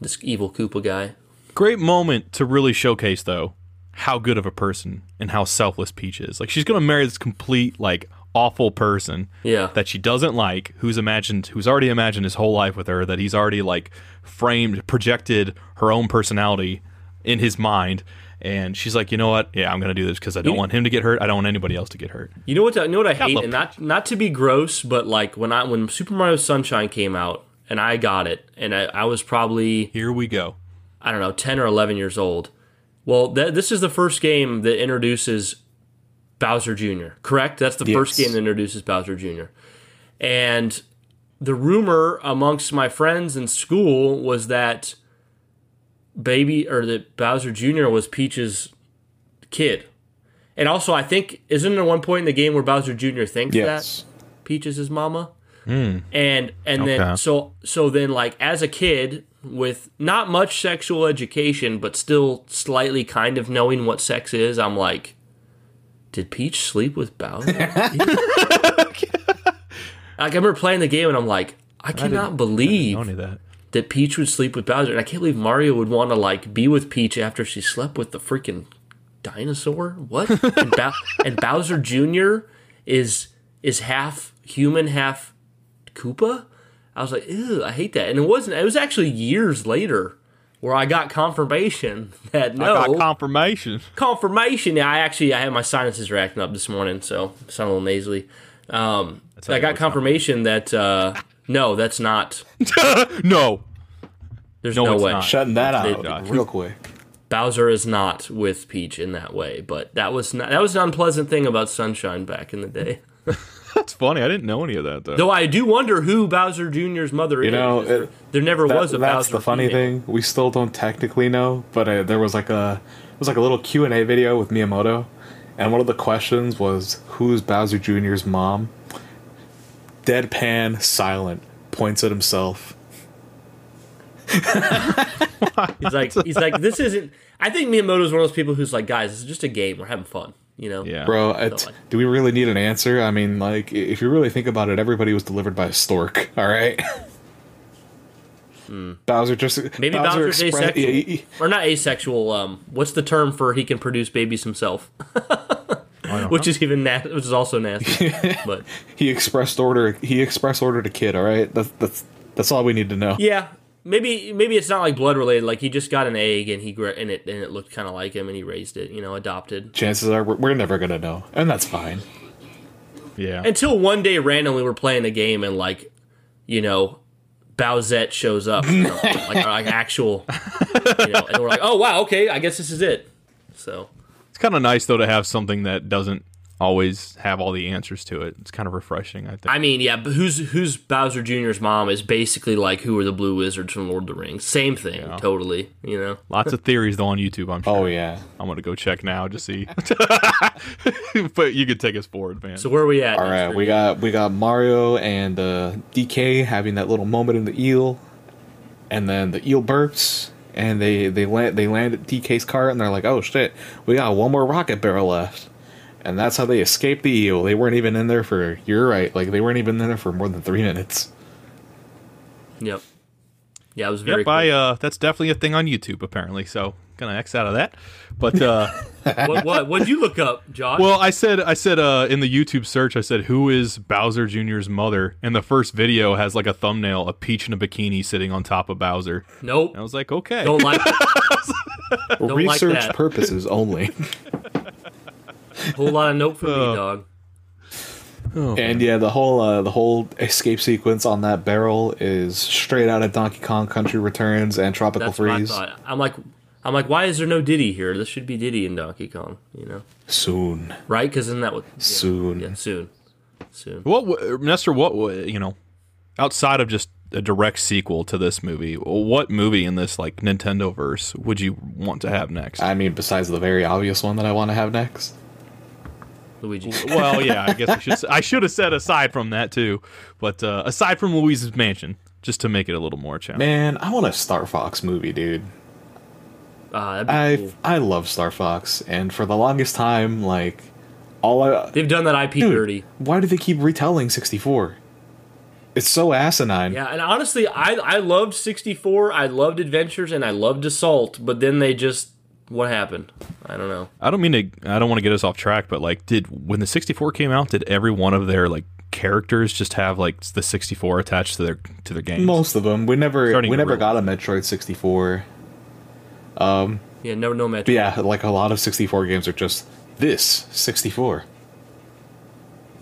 this evil Koopa guy." Great moment to really showcase, though, how good of a person and how selfless Peach is. Like she's gonna marry this complete like awful person Yeah. that she doesn't like, who's imagined, who's already imagined his whole life with her, that he's already like framed, projected her own personality in his mind. And she's like, you know what? Yeah, I'm gonna do this because I don't You- want him to get hurt. I don't want anybody else to get hurt. You know what? You know what I hate, and not not to be gross, but like when I when Super Mario Sunshine came out, and I got it, and I, I was probably Here we go. I don't know ten or eleven years old. Well, th- this is the first game that introduces Bowser Jr. Correct? That's the first game that introduces Bowser Jr. And the rumor amongst my friends in school was that baby or that Bowser Jr. was Peach's kid. And also, I think isn't there one point in the game where Bowser Jr. thinks Yes. that Peach is his mama? Hmm. And and Okay. then so so then like as a kid with not much sexual education, but still slightly kind of knowing what sex is, I'm like, did Peach sleep with Bowser? like I remember playing the game and I'm like, I cannot believe Know any of that? that Peach would sleep with Bowser, and I can't believe Mario would want to like be with Peach after she slept with the freaking dinosaur. What? and, Bow- and Bowser Jr. is is half human, half Koopa. I was like, ew, I hate that. And it wasn't. It was actually years later where I got confirmation that no I got confirmation. confirmation. Yeah, I actually I had my sinuses are acting up this morning, so I sound a little nasally. Um, I got know confirmation that uh, no, that's not. No. There's No, no, it's way. not. Shutting that They- out real quick. Bowser is not with Peach in that way, but that was not, that was an unpleasant thing about Sunshine back in the day. That's funny. I didn't know any of that though. Though I do wonder who Bowser Jr.'s mother is. You know, because there, it- there never That- was a Bowser Junior. that's Bowser. the funny female. thing. We still don't technically know, but uh, there was like a it was like a little Q and A video with Miyamoto, and one of the questions was, "Who's Bowser Jr.'s mom?" Deadpan, silent, points at himself. He's like, he's like, this isn't. I think Miyamoto's one of those people who's like, guys, this is just a game. We're having fun, you know. Yeah. Bro, So, it, like- do we really need an answer? I mean, like, if you really think about it, everybody was delivered by a stork. All right. Bowser just Hmm. Maybe Bowser Bowser's expre- asexual, yeah, he- or not asexual. Um, what's the term for he can produce babies himself? which is even na- which is also nasty. but he expressed order. He expressed order to kid. All right. That's that's that's all we need to know. yeah, maybe maybe it's not like blood related. Like he just got an egg and he gra- and it and it looked kind of like him and he raised it. You know, adopted. Chances are we're, we're never gonna know, and that's fine. yeah. Until one day randomly we're playing a game and like, you know, Bowsette shows up, you know, like like actual, you know, and we're like, oh wow, okay, I guess this is it. So It's kind of nice though to have something that doesn't always have all the answers to it. It's kind of refreshing, I think. I mean, yeah, but who's who's Bowser Jr.'s mom is basically like who are the Blue Wizards from Lord of the Rings? Same thing, totally. You know, Lots of theories though on YouTube. I'm sure. Oh yeah. I'm gonna go check now to see. but you could take us forward, man. so where are we at? All right, we got we got Mario and uh, DK having that little moment in the eel, and then the eel burps, and they they land they land at DK's cart, and they're like, "Oh shit, we got one more rocket barrel left," and that's how they escaped the eel. They weren't even in there for. You're right, like they weren't even in there for more than three minutes. Yep. Yeah, it was very. Yep, I, uh, that's definitely a thing on YouTube apparently. So gonna X out of that. But uh, what what what'd you look up, Josh? well, I said I said uh, in the YouTube search, I said who is Bowser Jr.'s mother, and the first video has like a thumbnail, a peach in a bikini sitting on top of Bowser. nope. And I was like, okay, Don't like it. For Don't like research that. purposes only. Whole lot of note for Oh. me, dog. and yeah, the whole uh, the whole escape sequence on that barrel is straight out of Donkey Kong Country Returns and Tropical That's what I Freeze. thought. I'm like, I'm like, why is there no Diddy here? This should be Diddy in Donkey Kong, you know? Soon, Right? Because isn't that what? Yeah, soon. Yeah, soon, soon. What, w- Nestor? What w- you know, outside of just a direct sequel to this movie, what movie in this like Nintendo verse would you want to have next? I mean, besides the very obvious one that I want to have next. Luigi. well, yeah, I guess I should. s- I should have said aside from that too, but uh, aside from Luigi's Mansion, just to make it a little more challenging. Man, I want a Star Fox movie, dude. Ah, I cool. I love Star Fox, and for the longest time, like all I They've done that IP dude, dirty. why do they keep retelling sixty four? It's so asinine. Yeah, and honestly, I I loved 64. I loved Adventures, and I loved Assault. But then they just what happened? I don't know. I don't mean to. I don't want to get us off track, but like, did when the 64 came out, did every one of their like characters just have like the 64 attached to their to their games? Most of them. We never Starting we to never got a Metroid sixty four. Um. Yeah, no, no match. But yeah, like a lot of sixty four games are just this sixty four.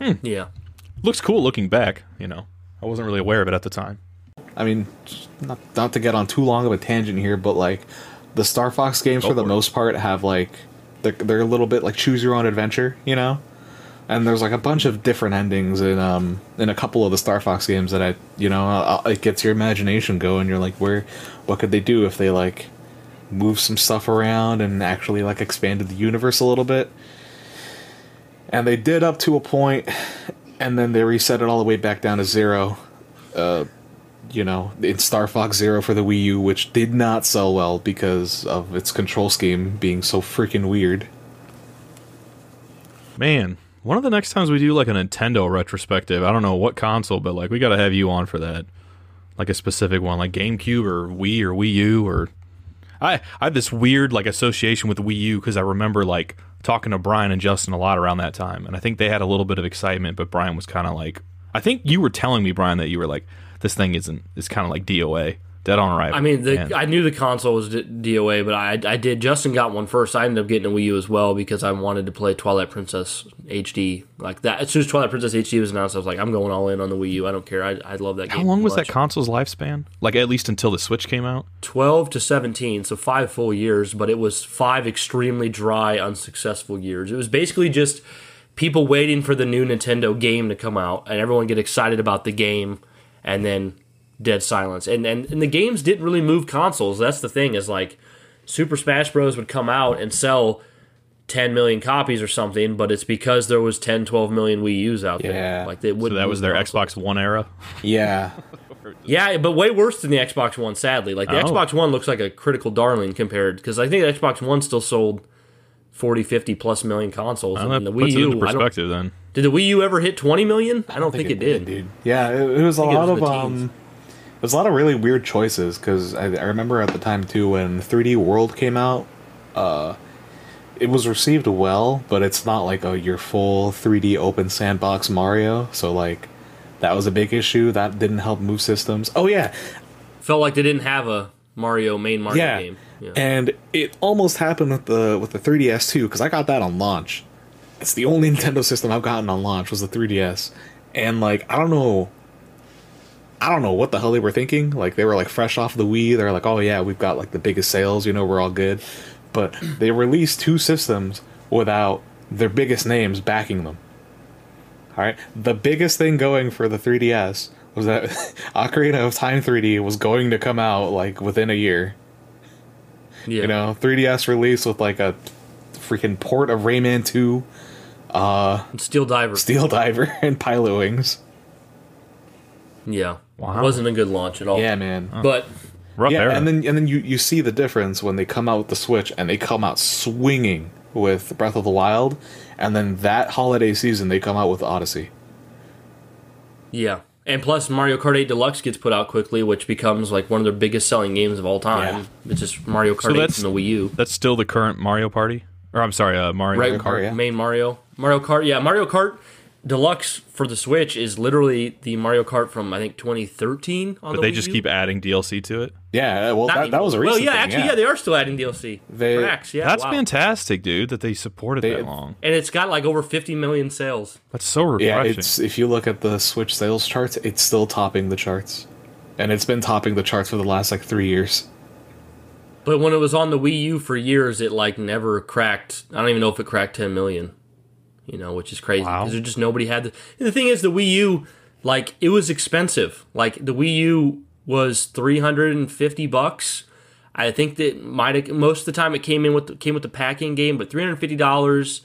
Hmm. Yeah, Looks cool looking back. You know, I wasn't really aware of it at the time. I mean, not not to get on too long of a tangent here, but like the Star Fox games Go for the for most part have like they're they're a little bit like choose your own adventure, you know. And there's like a bunch of different endings in um in a couple of the Star Fox games that I you know uh, it gets your imagination going. You're like, where, what could they do if they like move some stuff around and actually like expanded the universe a little bit? And they did up to a point, and then they reset it all the way back down to zero you know, in Star Fox Zero for the Wii U, which did not sell well because of its control scheme being so freaking weird. Man, one of the next times we do like a Nintendo retrospective, I don't know what console, but like we got to have you on for that. Like a specific one, like GameCube or Wii or Wii U or I I have this weird like association with Wii U because I remember like talking to Brian and Justin a lot around that time, and I think they had a little bit of excitement, but Brian was kind of like, I think you were telling me Brian that you were like, this thing isn't, it's kind of like DOA, Dead on Arrival. I mean, the, And- I knew the console was DOA, but I I did. Justin got one first. I ended up getting a Wii U as well because I wanted to play Twilight Princess HD like that. As soon as Twilight Princess HD was announced, I was like, I'm going all in on the Wii U. I don't care. I, I love that game. how long was much. that console's lifespan? Like at least until the Switch came out. 12 to 17, so five full years, but it was five extremely dry, unsuccessful years. It was basically just people waiting for the new Nintendo game to come out, and everyone get excited about the game, and then dead silence. And, and and the games didn't really move consoles. That's the thing is like Super Smash Bros would come out and sell 10 million copies or something, but it's because there was 10, 12 million Wii U's out Yeah. there. Like they wouldn't that was their consoles. Xbox One era. Yeah. Yeah, but way worse than the Xbox One. Sadly, like the Oh. Xbox One looks like a critical darling compared because I think the Xbox One still sold 40, 50 plus million consoles, Well, and that the puts Wii it U. into I perspective then. Did the Wii U ever hit twenty million? I don't, think, it did. dude. Yeah, it, it was a lot was of um, teens. there's a lot of really weird choices because I, I remember at the time too when 3D World came out, uh, it was received well, but it's not like a your full 3D open sandbox Mario. So like, that was a big issue. That didn't help move systems. Oh yeah, Felt like they didn't have a Mario main Mario yeah. game. Yeah. And it almost happened with the with the 3DS too, because I got that on launch. It's the only Nintendo system I've gotten on launch was the 3DS, and like I don't know, I don't know what the hell they were thinking. Like they were like fresh off the Wii, they're like, oh yeah, we've got like the biggest sales, you know, we're all good. But they released two systems without their biggest names backing them. All right, the biggest thing going for the 3DS was that Ocarina of Time 3D was going to come out like within a year. Yeah. You know, 3DS release with like a freaking port of Rayman 2, And Steel Diver. Steel Diver, and Pilotwings. yeah. Wow. It wasn't a good launch at all. Yeah, man. But Rough yeah, era. and then and then you you see the difference when they come out with the Switch and they come out swinging with Breath of the Wild, and then that holiday season they come out with Odyssey. yeah. And plus Mario Kart 8 Deluxe gets put out quickly, which becomes like one of their biggest selling games of all time. It's just Mario Kart 8 that's- from the Wii U. That's still the current Mario Party, or I'm sorry, uh, Mario Right, Kart, Kart. yeah. main Mario. Mario Kart, yeah, Mario Kart Deluxe for the Switch is literally the Mario Kart from I think 2013 on But the they Wii just U. keep adding DLC to it. Yeah, well Not that, even- that was a well, yeah, thing, actually, yeah. they are still adding DLC. They- Tracks, yeah, That's wow. fantastic, dude. That they supported They- that long. and it's got like over 50 million sales. That's so Yeah, refreshing. it's if you look at the Switch sales charts, it's still topping the charts, and it's been topping the charts for the last like three years. But when it was on the Wii U for years, it like never cracked. I don't even know if it cracked 10 million. You know, which is crazy Wow. because there just nobody had the. and the thing is, the Wii U, like, it was expensive. Like the Wii U was 350 bucks. I think that might most of the time it came in with the, came with the packing game, but 350 dollars,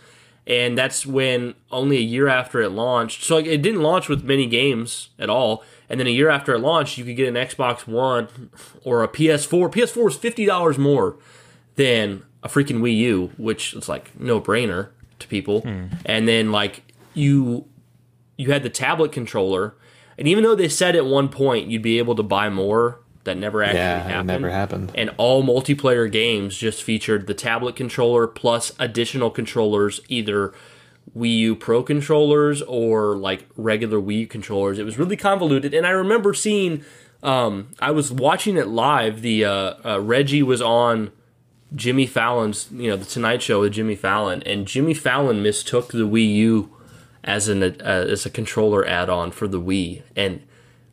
and that's when only a year after it launched. So like, it didn't launch with many games at all. And then a year after it launched, you could get an Xbox One or a PS4. PS4 was fifty dollars more than a freaking Wii U, which is like no brainer to people. And then like you you had the tablet controller, and even though they said at one point you'd be able to buy more, that never actually Yeah, happened. it never happened. And all multiplayer games just featured the tablet controller plus additional controllers, either Wii U Pro controllers or like regular Wii U controllers. It was really convoluted, and I remember seeing. Um, I was watching it live. The uh, uh, Reggie was on Jimmy Fallon's, you know, the Tonight Show with Jimmy Fallon, and Jimmy Fallon mistook the Wii U as an uh, as a controller add-on for the Wii, and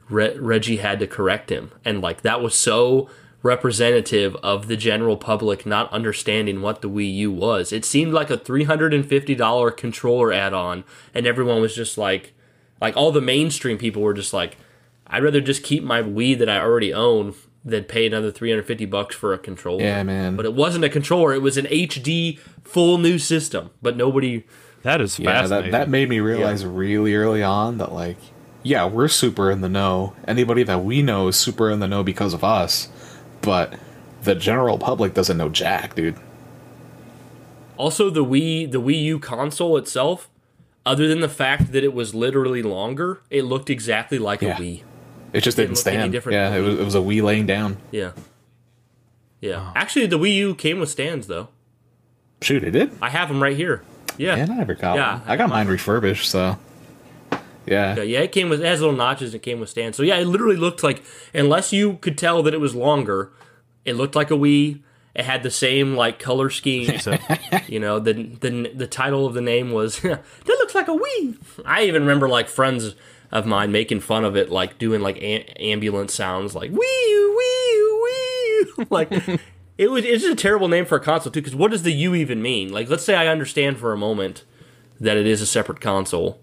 Re- Reggie had to correct him, and like that was so representative of the general public not understanding what the Wii U was. It seemed like a three hundred and fifty dollar controller add-on, and everyone was just like, like all the mainstream people were just like, I'd rather just keep my Wii that I already own than pay another three hundred fifty bucks for a controller. Yeah, man. But it wasn't a controller; it was an HD full new system. But nobody. that is Yeah, fascinating. that that made me realize really early on that like, yeah, we're super in the know. Anybody that we know is super in the know because of us, but the general public doesn't know jack, dude. Also, the Wii, the Wii U console itself, other than the fact that it was literally longer, it looked exactly like Yeah. a Wii. It just Didn't didn't look any stand. different Yeah, it was it was a Wii laying down. Yeah. Yeah. Actually, the Wii U came with stands though. Shoot, it did. I have them right here. Yeah. Man, I never got Yeah, one. I got mine refurbished, so yeah. Yeah, yeah, it came with it has little notches and it came with stands. So yeah, it literally looked like unless you could tell that it was longer, it looked like a Wii. It had the same like color scheme. So- you know, the the the title of the name was that looks like a Wii. I even remember like friends of mine making fun of it, like doing like a- ambulance sounds, like Wii Wii Wii. like it was it's just a terrible name for a console too. Because what does the U even mean? Like, let's say I understand for a moment that it is a separate console.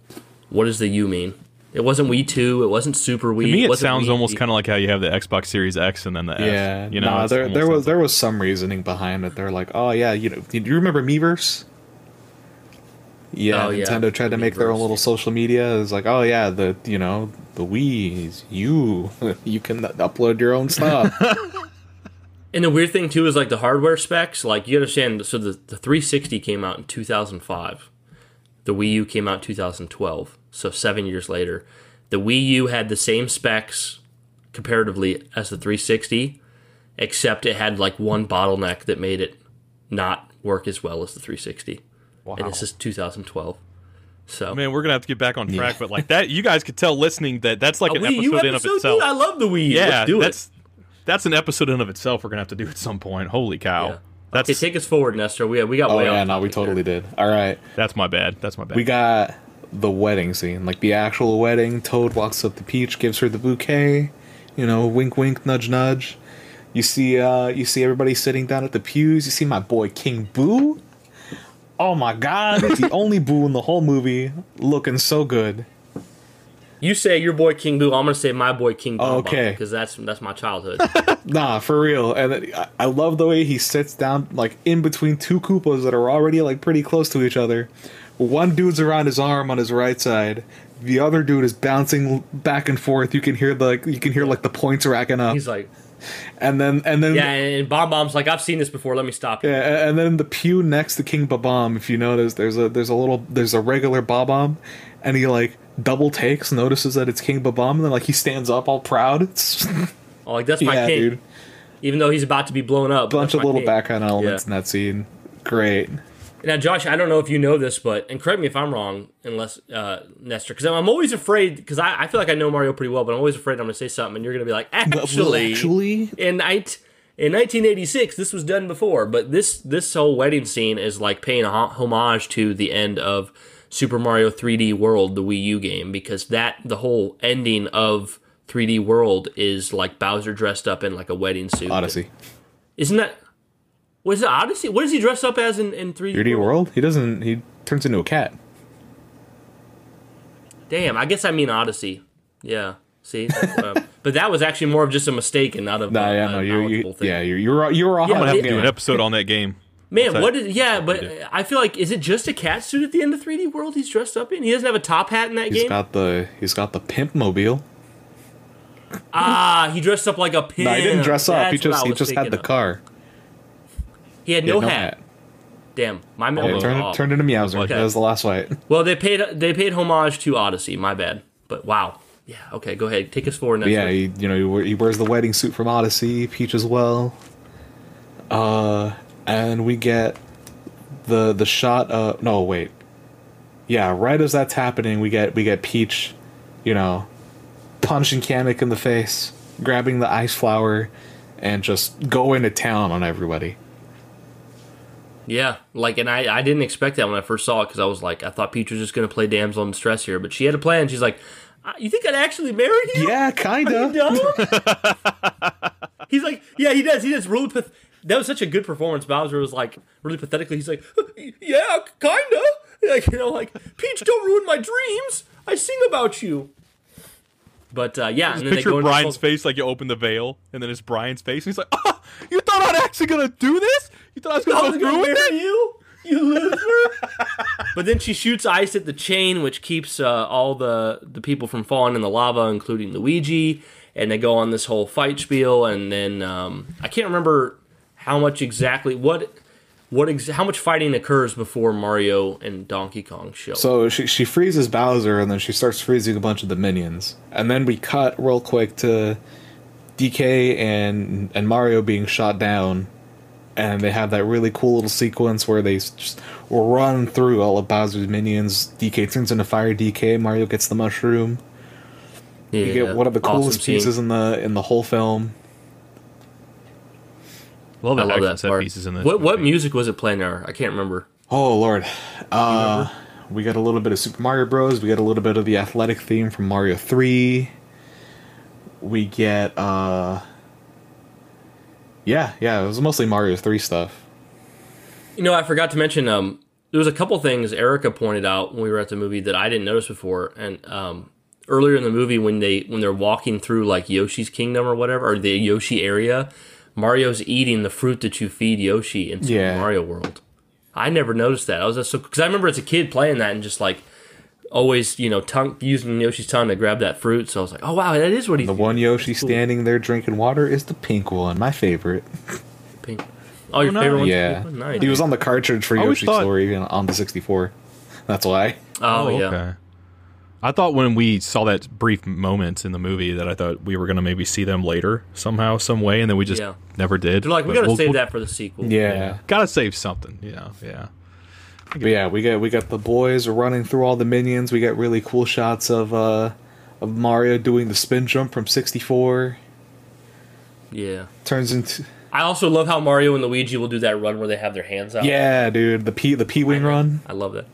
What does the U mean? It wasn't Wii Two. It wasn't Super Wii. to me, it wasn't sounds Wii. almost kind of like how you have the Xbox Series X and then the S. Yeah, you know, nah, there there was sounds there was some reasoning behind it. They're like, oh yeah, you know, do you remember Miiverse? Yeah, Oh, yeah. Nintendo tried to make their own little social media. It's like, oh yeah, the you know the Wii is you. you can upload your own stuff. And the weird thing too is like the hardware specs. Like you understand, so the, the 360 came out in 2005. The Wii U came out in 2012. So seven years later, the Wii U had the same specs comparatively as the 360, except it had like one bottleneck that made it not work as well as the 360. Wow. And this is 2012. So Man, we're gonna have to get back on track, but like that, you guys could tell listening that that's like a an Wii U episode in of itself. dude. I love the Wii yeah, Let's do that's it. that's an episode in of itself. We're gonna have to do at some point. Holy cow, Yeah. that's Okay, take us forward, Nestor. We we got oh way yeah, no, we topic there. totally did. All right, that's my bad. That's my bad. we got the wedding scene, like the actual wedding. Toad walks up to Peach, gives her the bouquet. You know, wink, wink, nudge, nudge. You see, uh, you see everybody sitting down at the pews. You see my boy King Boo. Oh my god, the only Boo in the whole movie, looking so good. You say your boy King Boo. I'm gonna say my boy King Boo. Okay. Because that's that's my childhood. Nah, for real. And I- I love the way he sits down like in between two Koopas that are already like pretty close to each other. One dude's around his arm on his right side. The other dude is bouncing back and forth. You can hear the like, you can hear like the points racking up. He's like, And then and then yeah, and Bob-omb's like, I've seen this before. Let me stop you. Yeah, and then the pew next to King Bob-omb, if you notice, there's a there's a little there's a regular Bob-omb, and he like double takes, notices that it's King Bob-omb, and then like he stands up all proud. It's, Oh, like that's my yeah, king. dude. Even though he's about to be blown up. Bunch of little king. background elements Yeah. in that scene. Great. Now, Josh, I don't know if you know this, but and correct me if I'm wrong, unless uh, Nestor, because I'm, I'm always afraid because I, I feel like I know Mario pretty well, but I'm always afraid I'm going to say something and you're going to be like, actually, actually, in night in 1986, this was done before. But this this whole wedding scene is like paying a homage to the end of Super Mario 3D World, the Wii U game, because that the whole ending of 3D World is like Bowser dressed up in like a wedding suit. Odyssey, Isn't that? Was it Odyssey? What does he dress up as in, in 3D, 3D World. He doesn't. He turns into a cat. Damn, I guess I mean Odyssey. Yeah. See, uh, but that was actually more of just a mistake and not a, Nah, yeah, a no, you, knowledgeable you thing. yeah, you're you're you're Yeah, on but that it- Do an episode on that game. Man, What's what that? did? Yeah, but I feel like is it just a cat suit at the end of 3D World he's dressed up in? He doesn't have a top hat in that He's game. got the he's got the pimp mobile. ah, he dressed up like a pimp. No, he didn't dress up. He That's what just he just had the of. car. He had He no, had hat. Damn, my Yeah, memory. turned, off. turned into Meowser. Okay. That was the last fight. Well, they paid they paid homage to Odyssey. My bad. But wow. Yeah. Okay. Go ahead. Take us forward. Next yeah, he, you know, he, he wears the wedding suit from Odyssey, Peach as well. Uh, and we get the the shot. Uh, no, wait. Yeah, right as that's happening, we get we get Peach, you know, punching Kamek in the face, grabbing the ice flower, and just going to town on everybody. Yeah, like, and I, I didn't expect that when I first saw it because I was like, I thought Peach was just going to play damsel in distress here, but she had a plan. She's like, "Uh, "You think I'd actually marry you?" Yeah, kinda. he's like, "Yeah, he does. He does." Really, path- that was such a good performance. Bowser was like, really pathetically. He's like, "Yeah, kinda." Like you know, like Peach, don't ruin my dreams. I sing about you. But uh, yeah, and then they Picture go into Brian's full- face, like you open the veil, and then it's Brian's face, and he's like, "Ah, you thought I'd actually gonna do this? You thought I was gonna was go gonna through with it?" you, you loser. but then she shoots ice at the chain, which keeps uh, all the the people from falling in the lava, including Luigi. And they go on this whole fight spiel, and then um, I can't remember how much exactly what what ex- how much fighting occurs before Mario and Donkey Kong show. So she she freezes Bowser and then she starts freezing a bunch of the minions. And then we cut real quick to DK and and Mario being shot down. And they have that really cool little sequence where they just run through all of Bowser's minions. DK turns into Fire DK. Mario gets the mushroom. yeah, You get one of the awesome coolest scene. pieces in the in the whole film. Love I love that set part. pieces in this. What what music was it playing there? I can't remember. Oh lord. Uh we got a little bit of Super Mario Bros. We got a little bit of the athletic theme from Mario 3. We get uh Yeah, yeah, it was mostly Mario 3 stuff. You know, I forgot to mention. Um, there was a couple things Erica pointed out when we were at the movie that I didn't notice before. And um, earlier in the movie, when they when they're walking through like Yoshi's Kingdom or whatever, or the Yoshi area, Mario's eating the fruit that you feed Yoshi in Super Yeah. Mario World. I never noticed that. I was just so because I remember as a kid playing that and just like always, you know, tongue using Yoshi's tongue to grab that fruit. So I was like, oh wow, that is what he's The one Yoshi standing there drinking water is the pink one, my favorite. pink. Oh, your nice. favorite one? Yeah. nice. He was on the cartridge for Yoshi's thought- Story on- on the 64. That's why. Oh, oh, yeah. okay. I thought when we saw that brief moment in the movie that I thought we were gonna maybe see them later somehow, some way, and then we just Yeah. never did. They're like, we But gotta we'll- save we'll- that for the sequel. Yeah. Gotta save something. Yeah, yeah. But yeah, we got we got the boys running through all the minions. We got really cool shots of uh of Mario doing the spin jump from 64. Yeah. Turns into I also love how Mario and Luigi will do that run where they have their hands out. Yeah, dude, the P the P wing run. I love that.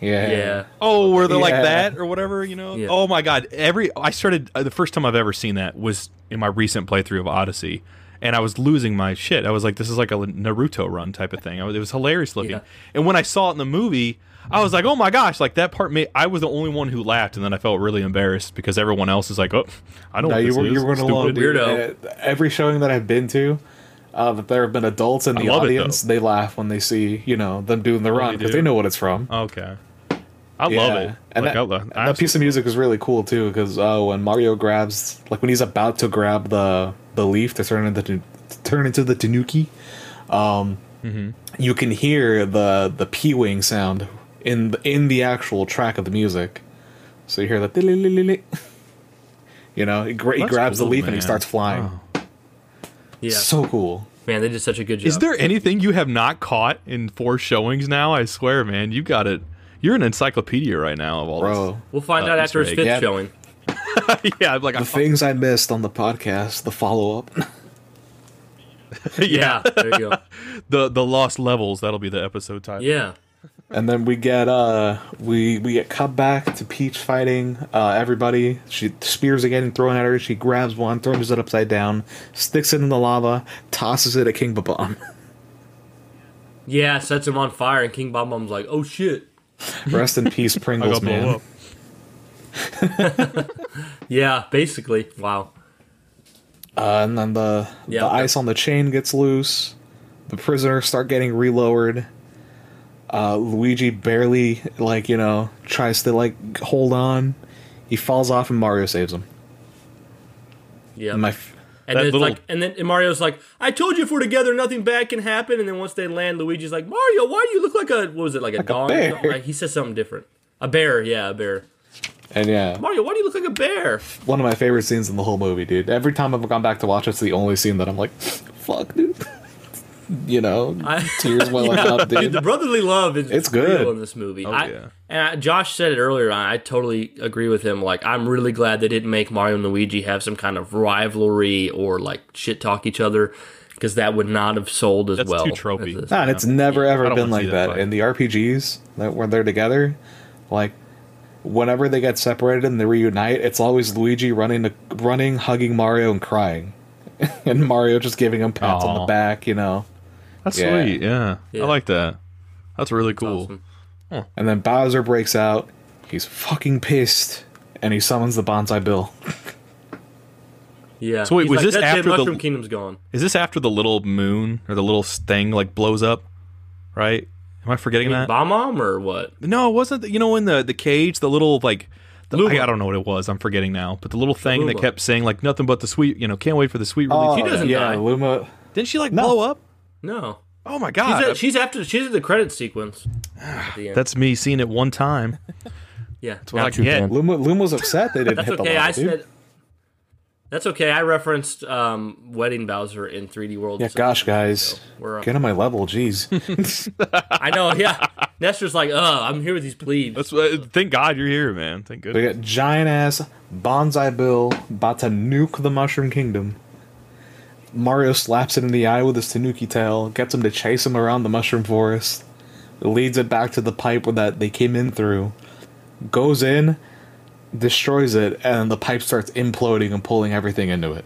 Yeah. Yeah. Oh, where they're like Yeah. that or whatever, you know? Yeah. Oh my god! Every I started uh, the first time I've ever seen that was in my recent playthrough of Odyssey, and I was losing my shit. I was like, this is like a Naruto run type of thing. I was, it was hilarious looking. Yeah. And when I saw it in the movie, I was like, oh my gosh, like that part made. I was the only one who laughed, and then I felt really embarrassed because everyone else is like, oh, I don't. No, know you what were you is. were Stupid. alone. Weirdo. Every showing that I've been to, uh, that there have been adults in the love it, audience. they laugh when they see you know them doing the run because they know what it's from. Okay. I Yeah. love it. And like, that, I love, and that piece of music is really cool too because uh, when Mario grabs, like when he's about to grab the the leaf to turn into to turn into the Tanuki, um, Mm-hmm. you can hear the the p wing sound in the, in the actual track of the music. So you hear the you know he, gra- he grabs cool, the leaf and he starts flying. Oh. Yeah, So cool. man, they did such a good job. Is there anything you have not caught in four showings now? I swear, man, you got it. You're an encyclopedia right now of all this. We'll find Uh, out after his fifth. Yeah. showing. yeah, I'm like, the I, things I missed on the podcast, the follow up. Yeah, there you go. the the lost levels. That'll be the episode title. Yeah, And then we get uh we we get cut back to Peach fighting uh everybody. She spears are getting thrown at her. She grabs one, throws it upside down, sticks it in the lava, tosses it at King Bob-omb. yeah, sets him on fire, and King Bob-omb's like, "Oh shit." Rest in peace, Pringles man. Yeah, basically. Wow. Uh, and then the Yeah, the ice on the chain gets loose. The prisoners start getting relowered. Uh, Luigi barely like you know tries to like hold on. He falls off and Mario saves him. Yeah. And my f- And then little- like, and then and Mario's like, "I told you if we're together, nothing bad can happen." And then once they land, Luigi's like, "Mario, why do you look like a what was it like a Like dog?" bear. Like, he says something different. A bear, yeah, a bear. and yeah, Mario, why do you look like a bear? one of my favorite scenes in the whole movie, dude. Every time I've gone back to watch, it's the only scene that I'm like, "Fuck, dude." You know, I- tears welling up, Dude, dude. the brotherly love is It's real good. in this movie. Oh, I, yeah. And I, Josh said it earlier. I, I totally agree with him. Like, I'm really glad they didn't make Mario and Luigi have some kind of rivalry or like shit talk each other because that would not have sold as That's well. too tropey. as this. Nah, and it's never I ever been like that that in the RPGs that when they're together. Like, whenever they get separated and they reunite, it's always Luigi running, to, running, hugging Mario and crying, and Mario just giving him pats on the back, you know. That's Yeah. sweet. Yeah. Yeah. I like that. That's really cool. Awesome. And then Bowser breaks out. He's fucking pissed, and he summons the Banzai Bill. Yeah. So wait, He's was like, this That's after it, the- Mushroom Kingdom's gone? Is this after the little moon or the little thing like blows up? Right? Am I forgetting that? Bob-omb or what? No, it wasn't. The, you know, in the the cage, the little like. The, Luma. I, I don't know what it was. I'm forgetting now. But the little thing that kept saying like nothing but the sweet. You know, can't wait for the sweet release. She doesn't oh, yeah, die. Luma. Didn't she like No. blow up? No. Oh my She's, god! at, she's after. She's at the credit sequence. At the end. That's me seeing it one time. yeah. That's what I Not- get. Luma. Luma's upset they didn't That's hit the okay. I dude. said. That's okay. I referenced um, Wedding Bowser in 3D World. Yeah, gosh, guys, we're up. get on my level, jeez. I know. Yeah. Nestor's like, oh, I'm here with these plebes." That's uh, thank God you're here, man. Thank we got giant ass Banzai Bill about to nuke the Mushroom Kingdom. Mario slaps it in the eye with his Tanuki tail, gets him to chase him around the Mushroom Forest, leads it back to the pipe that they came in through, goes in, destroys it, and the pipe starts imploding and pulling everything into it.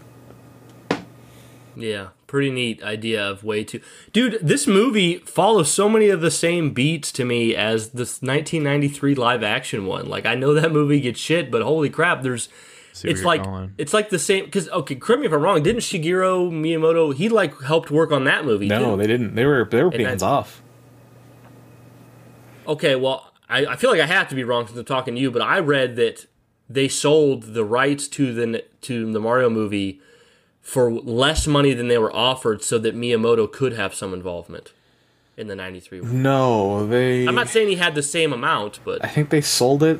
Yeah, pretty neat idea of way to. Dude, this movie follows so many of the same beats to me as this 1993 live action one. Like I know that movie gets shit, but holy crap, there's it's like going. it's like the same cuz okay, correct me if I'm wrong, didn't Shigeru Miyamoto he like helped work on that movie? No, too? they didn't. They were they were And hands I- off. Okay, well, I, I feel like I have to be wrong since I'm talking to you, but I read that they sold the rights to the to the Mario movie for less money than they were offered, so that Miyamoto could have some involvement in the '93 one. No, they. I'm not saying he had the same amount, but I think they sold it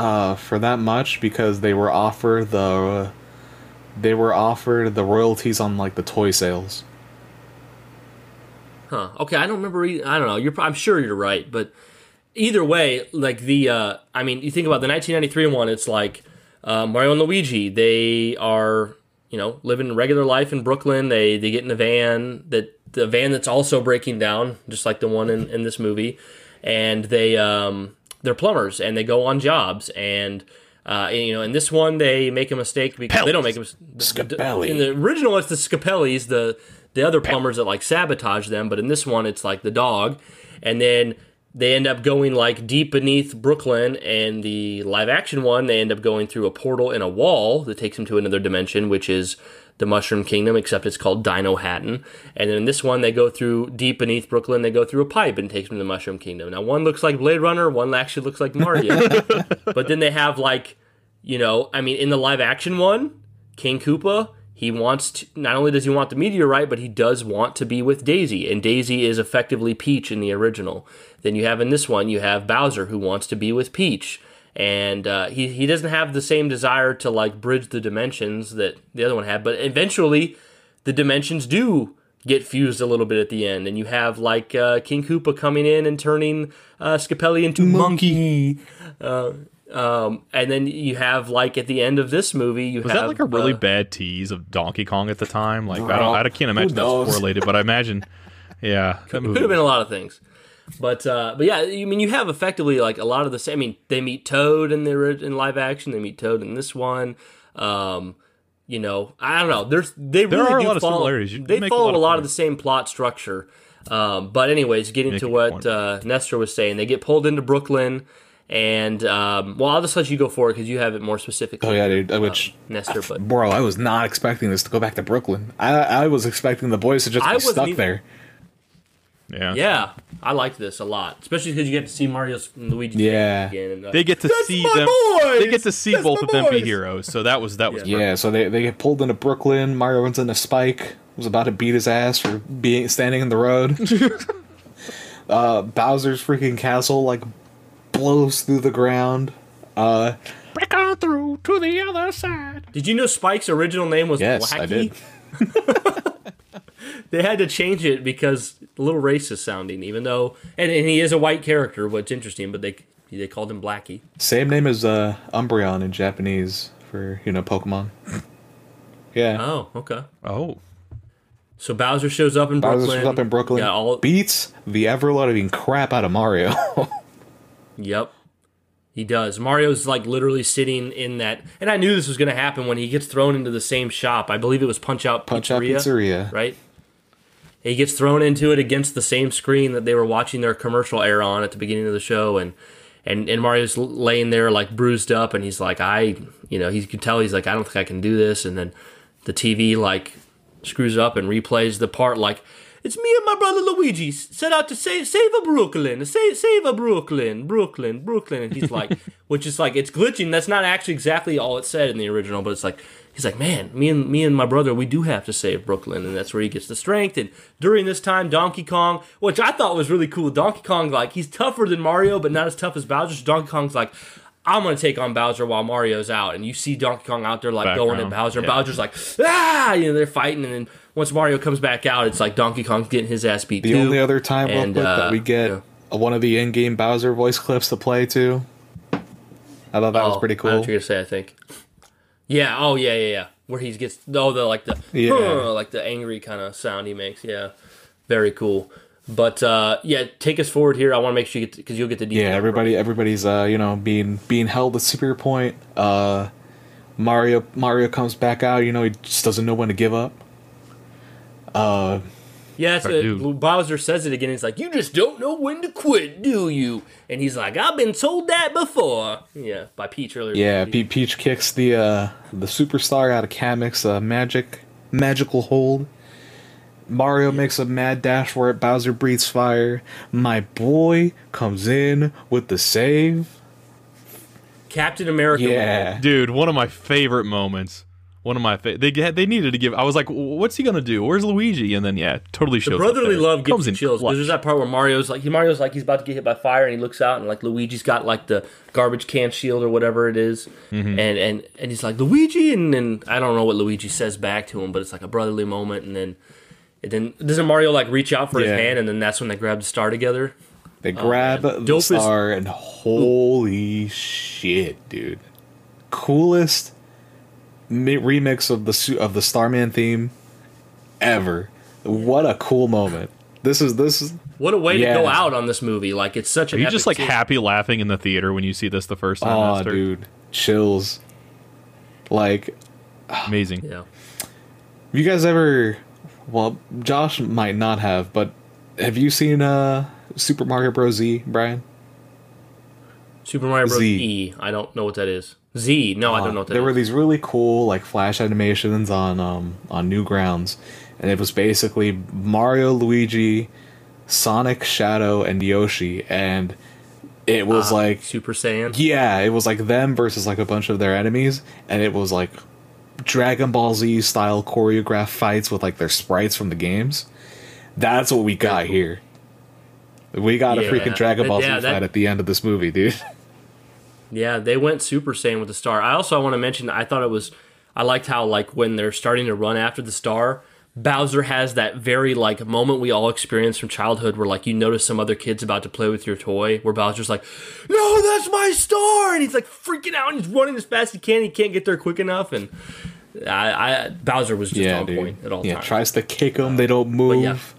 uh, for that much because they were offered the they were offered the royalties on like the toy sales. huh? Okay, I don't remember. I don't know. You're, I'm sure you're right, but either way, like the, uh, I mean, you think about the 1993 one. It's like uh, Mario and Luigi. They are, you know, living regular life in Brooklyn. They they get in a van that the van that's also breaking down, just like the one in, in this movie, and they um, they're plumbers and they go on jobs and Uh, and, you know, in this one they make a mistake because they don't make a mistake. In the original, it's the Scapellis, the the other plumbers that like sabotage them. But in this one, it's like the dog, and then they end up going like deep beneath Brooklyn. And the live action one, they end up going through a portal in a wall that takes them to another dimension, which is the Mushroom Kingdom, except it's called Dinohattan. And then in this one, they go through deep beneath Brooklyn. They go through a pipe and takes them to the Mushroom Kingdom. Now, one looks like Blade Runner, one actually looks like Mario. but then they have like, you know, I mean, in the live action one, King Koopa, he wants to, not only does he want the meteorite, but he does want to be with Daisy. And Daisy is effectively Peach in the original. Then you have in this one, you have Bowser who wants to be with Peach and uh, he he doesn't have the same desire to like bridge the dimensions that the other one had. But eventually, the dimensions do get fused a little bit at the end, and you have like uh, King Koopa coming in and turning uh, Scapelli into monkey. Uh, um, and then you have like at the end of this movie, you Was have that like a really uh, bad tease of Donkey Kong at the time? Like I don't, I can't imagine who that correlated, but I imagine, yeah, that Could have been a lot of things. But uh, but yeah, I mean, you have effectively like a lot of the same. I mean, they meet Toad in the in live action. They meet Toad in this one. Um, you know, I don't know. There's they There really are a do lot of follow, similarities. You They make a follow lot a of lot of the same plot structure. Um, but anyways, getting Make to what point. uh, Nestor was saying, they get pulled into Brooklyn, and um, well, I'll just let you go for it because you have it more specifically. Oh yeah, dude. Which, Nestor, but bro, I was not expecting this to go back to Brooklyn. I I was expecting the boys to just I be stuck either. there. Yeah, yeah, I liked this a lot, especially because you get to see Mario's and Luigi Yeah. again. And, uh, They get to That's see my them. boys! They get to see That's both my of them be heroes. So that was that was Yeah. Yeah, so they, they get pulled into Brooklyn. Mario runs into Spike, was about to beat his ass for being standing in the road. uh, Bowser's freaking castle like blows through the ground. Uh, break on through to the other side. Did you know Spike's original name was yes, Blackie? I did. They had to change it because a little racist sounding, even though and, and he is a white character, what's interesting, but they they called him Blackie. Same name as uh, Umbreon in Japanese for you know Pokemon. Yeah, Oh, okay. Oh, So Bowser shows up in Bowser Brooklyn. shows up in Brooklyn, Yeah, all beats the ever loving crap out of Mario. Yep. He does. Mario's like literally sitting in that and I knew this was gonna happen when he gets thrown into the same shop. I believe it was Punch Out Punch Out Pizzeria. Pizzeria. Right? He gets thrown into it against the same screen that they were watching their commercial air on at the beginning of the show. And and, and Mario's laying there like bruised up. And he's like, I you know, he could tell he's like, I don't think I can do this. And then the TV like screws up and replays the part like it's me and my brother Luigi. Set out to save save a Brooklyn, save save a Brooklyn, Brooklyn, Brooklyn, and he's like, which is like it's glitching. That's not actually exactly all it said in the original, but it's like he's like, man, me and me and my brother, we do have to save Brooklyn, and that's where he gets the strength. And during this time, Donkey Kong, which I thought was really cool, Donkey Kong like he's tougher than Mario, but not as tough as Bowser. So Donkey Kong's like. I'm gonna take on Bowser while Mario's out, and you see Donkey Kong out there like going at Bowser. yeah. Bowser's like, ah, you know, they're fighting, and then once Mario comes back out, it's like Donkey Kong's getting his ass beat The too. only other time real And, quick uh, that we get yeah. one of the in-game Bowser voice clips to play to. I thought that was Oh, pretty cool. what you're gonna say. I think. Yeah. Oh, yeah, yeah, yeah. Where he gets oh the like the Yeah. like the angry kind of sound he makes. Yeah. Very cool. But uh, yeah, take us forward here. I want to make sure you get because you'll get the detail. Yeah, everybody, everybody's uh, you know being being held at Superior Point. Uh, Mario Mario comes back out. You know he just doesn't know when to give up. Uh, Yeah, it's, Right, uh. Bowser says it again. He's like, "You just don't know when to quit, do you?" And he's like, "I've been told that before." Yeah, by Peach earlier. yeah, Pe- Peach kicks the uh, the superstar out of Kamek's uh, magic magical hold. Mario makes a mad dash for it. Bowser breathes fire. My boy comes in with the save. Captain America. Yeah, dude, one of my favorite moments. One of my fa- they get they needed to give. I was like, what's he gonna do? Where's Luigi? And then yeah, totally shows. The brotherly there. love gives Comes in chills because there's that part where Mario's like Mario's like he's about to get hit by fire and he looks out and like Luigi's got like the garbage can shield or whatever it is. Mm-hmm. and and and he's like Luigi and then I don't know what Luigi says back to him but it's like a brotherly moment and then and then doesn't Mario like reach out for his hand and then that's when they grab the star together. they grab man. the Dopest- star and holy shit, dude! Coolest mi- remix of the su- of the Starman theme ever. What a cool moment! This is this is What a way to go out on this movie! Like it's such Are an you just like scene. happy laughing in the theater when you see this the first time? oh Nestor? dude. chills. Like, Amazing. Yeah. have you guys ever? Well, Josh might not have, but have you seen uh Super Mario Bros. Z, Brian? Super Mario Bros. Z. E. I don't know what that is. Z. No, I don't know what that there is. were these really cool like flash animations on um on Newgrounds, and it was basically Mario, Luigi, Sonic, Shadow, and Yoshi, and it was Ah, like Super Saiyan. yeah, it was like them versus like a bunch of their enemies, and it was like Dragon Ball Z style choreographed fights with like their sprites from the games. That's what we got here. We got a freaking Dragon Ball yeah, Z that- fight at the end of this movie, dude. Yeah, they went Super Saiyan with the star. I also I want to mention I thought it was I liked how like when they're starting to run after the star, Bowser has that very like moment we all experience from childhood where like you notice some other kids about to play with your toy where Bowser's like, "No, that's my star!" and he's like freaking out and he's running as fast as he can. He can't get there quick enough, and I, I Bowser was just on point at all yeah, times. tries to kick them, they don't move.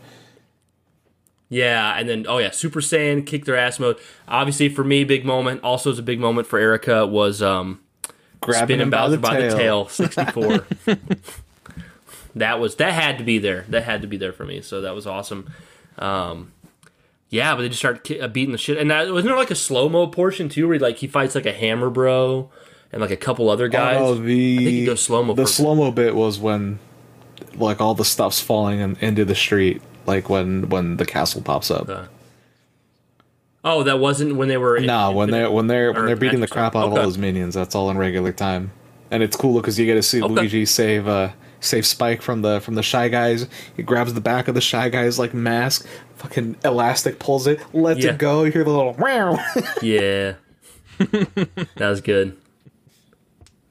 Yeah. And then oh yeah, Super Saiyan kick their ass mode. Obviously for me, big moment. Also, is a big moment for Erica was um, Grabbing spinning him by the by the tail. sixty four. that was that had to be there. That had to be there for me. So that was awesome. Um, yeah, but they just start ki- beating the shit. And that, wasn't there like a slow mo portion too, where like he fights like a Hammer Bro and like a couple other guys? Oh, the I think he goes slow-mo The slow mo bit was when, like, all the stuff's falling in, into the street, like when when the castle pops up. Oh, that wasn't when they were. in- nah, when they're when they're when or they're beating the crap out of all those minions, that's all in regular time, and it's cool because you get to see Okay. Luigi save uh save Spike from the from the shy guys. He grabs the back of the shy guy's like mask, fucking elastic pulls it, lets Yeah. it go. You hear the little wow. Yeah, that was good.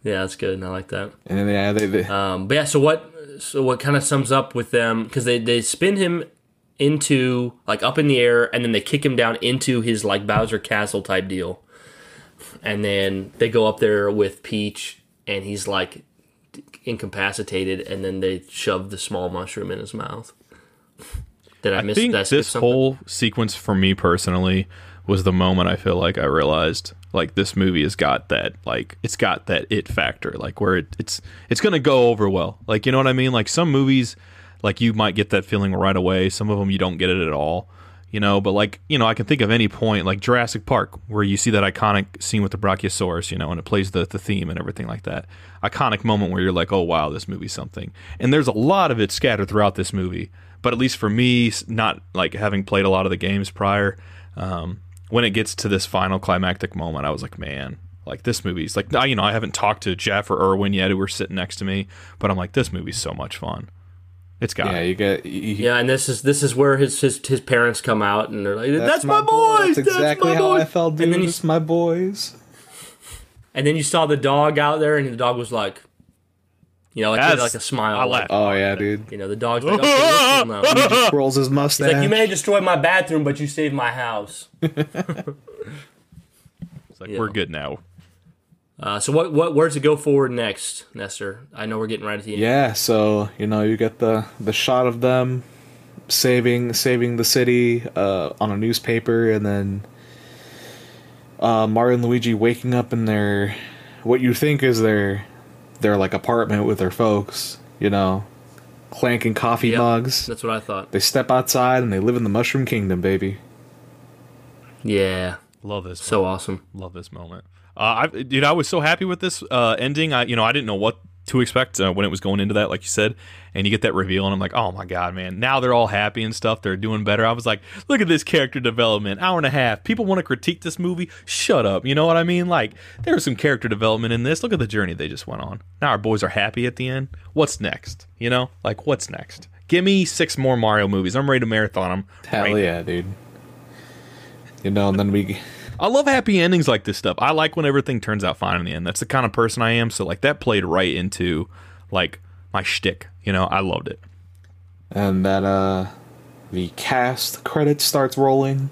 Yeah, that's good. I like that. and then yeah, they, they Um, but yeah, so what? So what kind of sums up with them because they they spin him into like up in the air and then they kick him down into his like Bowser Castle type deal, and then they go up there with Peach and he's like incapacitated, and then they shove the small mushroom in his mouth. Did I, I miss think did I skip this whole sequence for me personally was the moment I feel like I realized like this movie has got that like it's got that it factor like where it, it's it's gonna go over well. Like you know what I mean? Like some movies like you might get that feeling right away. Some of them you don't get it at all you know? But like you know I can think of any point like Jurassic Park where you see that iconic scene with the Brachiosaurus you know and it plays the the theme and everything like that. Iconic moment where you're like oh wow this movie's something. And there's a lot of it scattered throughout this movie. But at least for me not like having played a lot of the games prior um, when it gets to this final climactic moment i was like man like this movie's like I- you know i haven't talked to jeff or erwin yet who were sitting next to me but i'm like this movie's so much fun it's got yeah, you get you, Yeah, and this is this is where his his, his parents come out and they're like, "That's, my, boy. boys. That's exactly my how boys." I felt, dude. And then you It's my boys. And then you saw the dog out there, and the dog was like, you know, like, he That's- like a smile. I like. Oh yeah, dude. You know, the dog's like, okay, we're cool now. Just rolls his mustache. He's like, you may have destroyed my bathroom, but you saved my house. it's like Yeah. we're good now Uh, so what what where's it go forward next, Nestor? I know we're getting right at the end. Yeah, so you know you get the the shot of them saving saving the city uh, on a newspaper, and then uh, Mario and Luigi waking up in their what you think is their their like apartment with their folks. You know, clanking coffee Yep. mugs. That's what I thought. They step outside and they live in the Mushroom Kingdom, baby. Yeah, love this so awesome. Love this moment. Uh, I, dude, I was so happy with this uh, ending. I, you know, I didn't know what to expect uh, when it was going into that, like you said, and you get that reveal, and I'm like, oh my god, man! Now they're all happy and stuff. They're doing better. I was like, look at this character development, hour and a half. People want to critique this movie. Shut up. You know what I mean? Like, there was some character development in this. Look at the journey they just went on. Now our boys are happy at the end. What's next? You know, like what's next? Give me six more Mario movies. I'm ready to marathon them. Hell yeah, dude. You know, and then we I love happy endings like this stuff. I like when everything turns out fine in the end. That's the kind of person I am. So like that played right into like my shtick. You know, I loved it. and that uh the cast credits starts rolling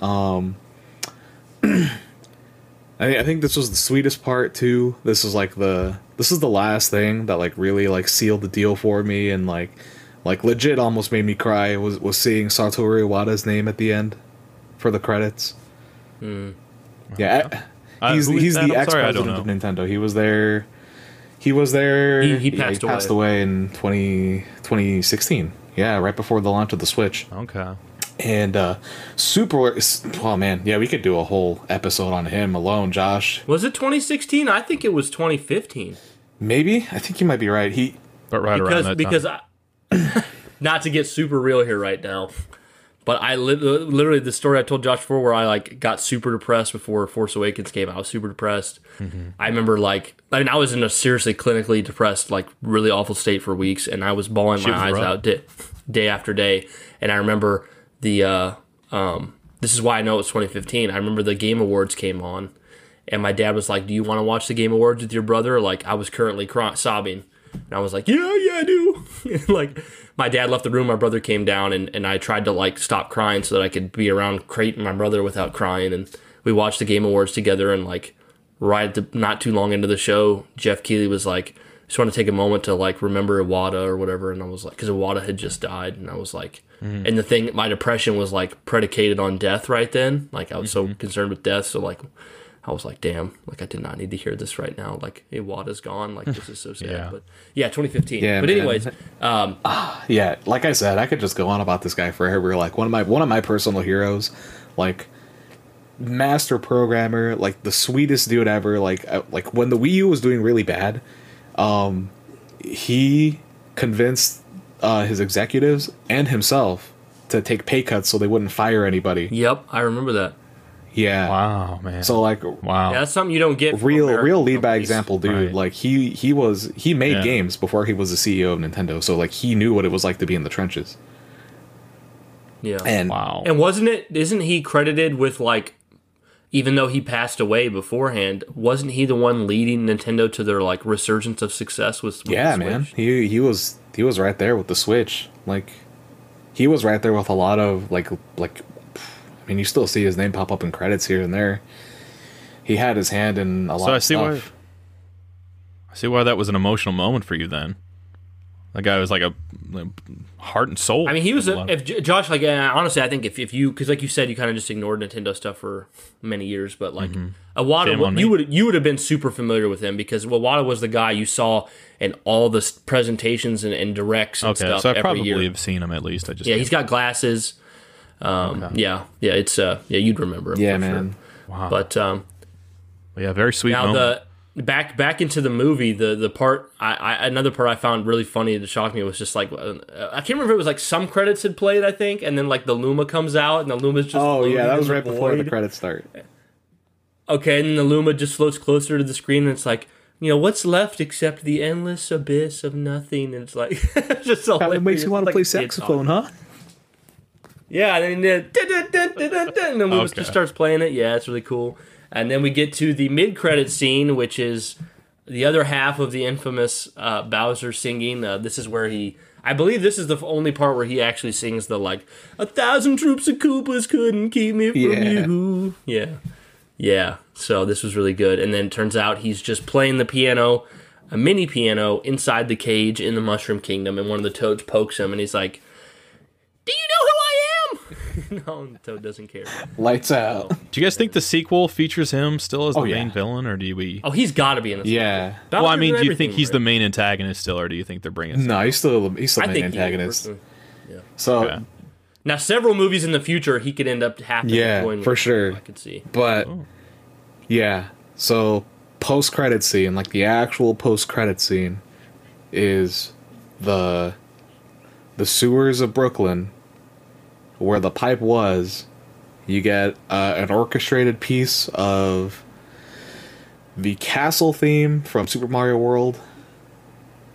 um I, I think this was the sweetest part too this is like the this is the last thing that like really like sealed the deal for me and like like legit almost made me cry was was seeing Satoru Iwata's name at the end for the credits yeah Uh, he's is he's the ex I president of Nintendo. He was there. He was there. He- he yeah, passed he passed away in 20, 2016. Yeah, right before the launch of the Switch. Okay. And uh super. Oh man, yeah, we could do a whole episode on him alone, Josh. Was it 2016? I think it was 2015. Maybe I think you might be right. He But right around because that because time. I, not to get super real here right now, but I lit- literally the story I told Josh before where I like got super depressed before Force Awakens came out. I was super depressed. Mm-hmm. I remember like I mean I was in a seriously clinically depressed like really awful state for weeks, and I was bawling Shit my was eyes rough. out day, day after day. And I remember the uh, um, this is why I know it was 2015. I remember the Game Awards came on, and my dad was like, "Do you want to watch the Game Awards with your brother?" Like I was currently cry- sobbing, and I was like, "Yeah, yeah, I do." And, like my dad left the room, my brother came down, and, and I tried to like stop crying so that I could be around Creighton, my brother, without crying. And we watched the Game Awards together, and like right at the, not too long into the show, Geoff Keighley was like, "Just want to take a moment to like remember Iwata or whatever," and I was like, because Iwata had just died, and I was like. Mm-hmm. And the thing, my depression was like predicated on death right then. Like I was so mm-hmm. concerned with death, so like I was like, damn, like I did not need to hear this right now. Like Iwata's gone. Like this is so sad. Yeah. But yeah, 2015. Yeah, but anyways, um, yeah, like I said, I could just go on about this guy forever. Like one of my one of my personal heroes, like master programmer, like the sweetest dude ever. Like uh, like when the Wii U was doing really bad, um, he convinced uh, his executives and himself to take pay cuts so they wouldn't fire anybody. yep, I remember that. Yeah. wow, man. So like wow. Yeah, that's something you don't get. real American real lead by companies. example dude Right. like he he was he made Yeah. games before he was the ceo of nintendo so like he knew what it was like to be in the trenches Yeah. and wow. And wasn't it? Isn't he credited with like, even though he passed away beforehand, wasn't he the one leading Nintendo to their like resurgence of success with? with yeah the man he he was he was right there with the switch like he was right there with a lot of like like i mean you still see his name pop up in credits here and there he had his hand in a lot So I of see why. I see why that was an emotional moment for you. Then, that guy was like a like, heart and soul. I mean, he was a, if Josh like uh, honestly, I think if, if you because like you said, you kind of just ignored Nintendo stuff for many years, but like Mm-hmm. Iwata, Shame you would you would have been super familiar with him because Iwata was the guy you saw in all the presentations and, and directs and okay, stuff so I probably year. have seen him at least. I just Yeah, he's got glasses. Um, Yeah, yeah, it's uh, yeah, you'd remember him. yeah for man Sure. wow. But um, yeah, very sweet now moment. the back back into the movie the the part I, I another part I found really funny that shocked me was just like uh, I can't remember if it was like some credits had played I think and then like the Luma comes out and the Luma's just oh floating yeah that was the right before the credits start okay and then the Luma just floats closer to the screen and it's like you know what's left except the endless abyss of nothing and it's like just so it makes you want to like play saxophone huh Yeah, and then and the movie Okay. just starts playing it. Yeah, it's really cool. And then we get to the mid-credit scene, which is the other half of the infamous uh, Bowser singing. Uh, this is where he, I believe, this is the only part where he actually sings the like, "A thousand troops of Koopas couldn't keep me from Yeah. you." Yeah, yeah. So this was really good. And then it turns out he's just playing the piano, a mini piano, inside the cage in the Mushroom Kingdom, and one of the toads pokes him, and he's like. Do you know who I am? no, Toad doesn't care. lights out Do you guys think the sequel features him still as the Oh, yeah. main villain, or do we? Oh, he's got to be in this. yeah well, I mean, do you think everything, he's the main antagonist still, or do you think they're bringing? no he's still he's still I the think main antagonist personally. so Okay. Now, several movies in the future, he could end up happening. Yeah, for with, sure. I could see. But Oh. yeah, so post credit scene, like the actual post credit scene, is the the sewers of Brooklyn, where the pipe was. You get uh, an orchestrated piece of the castle theme from Super Mario World.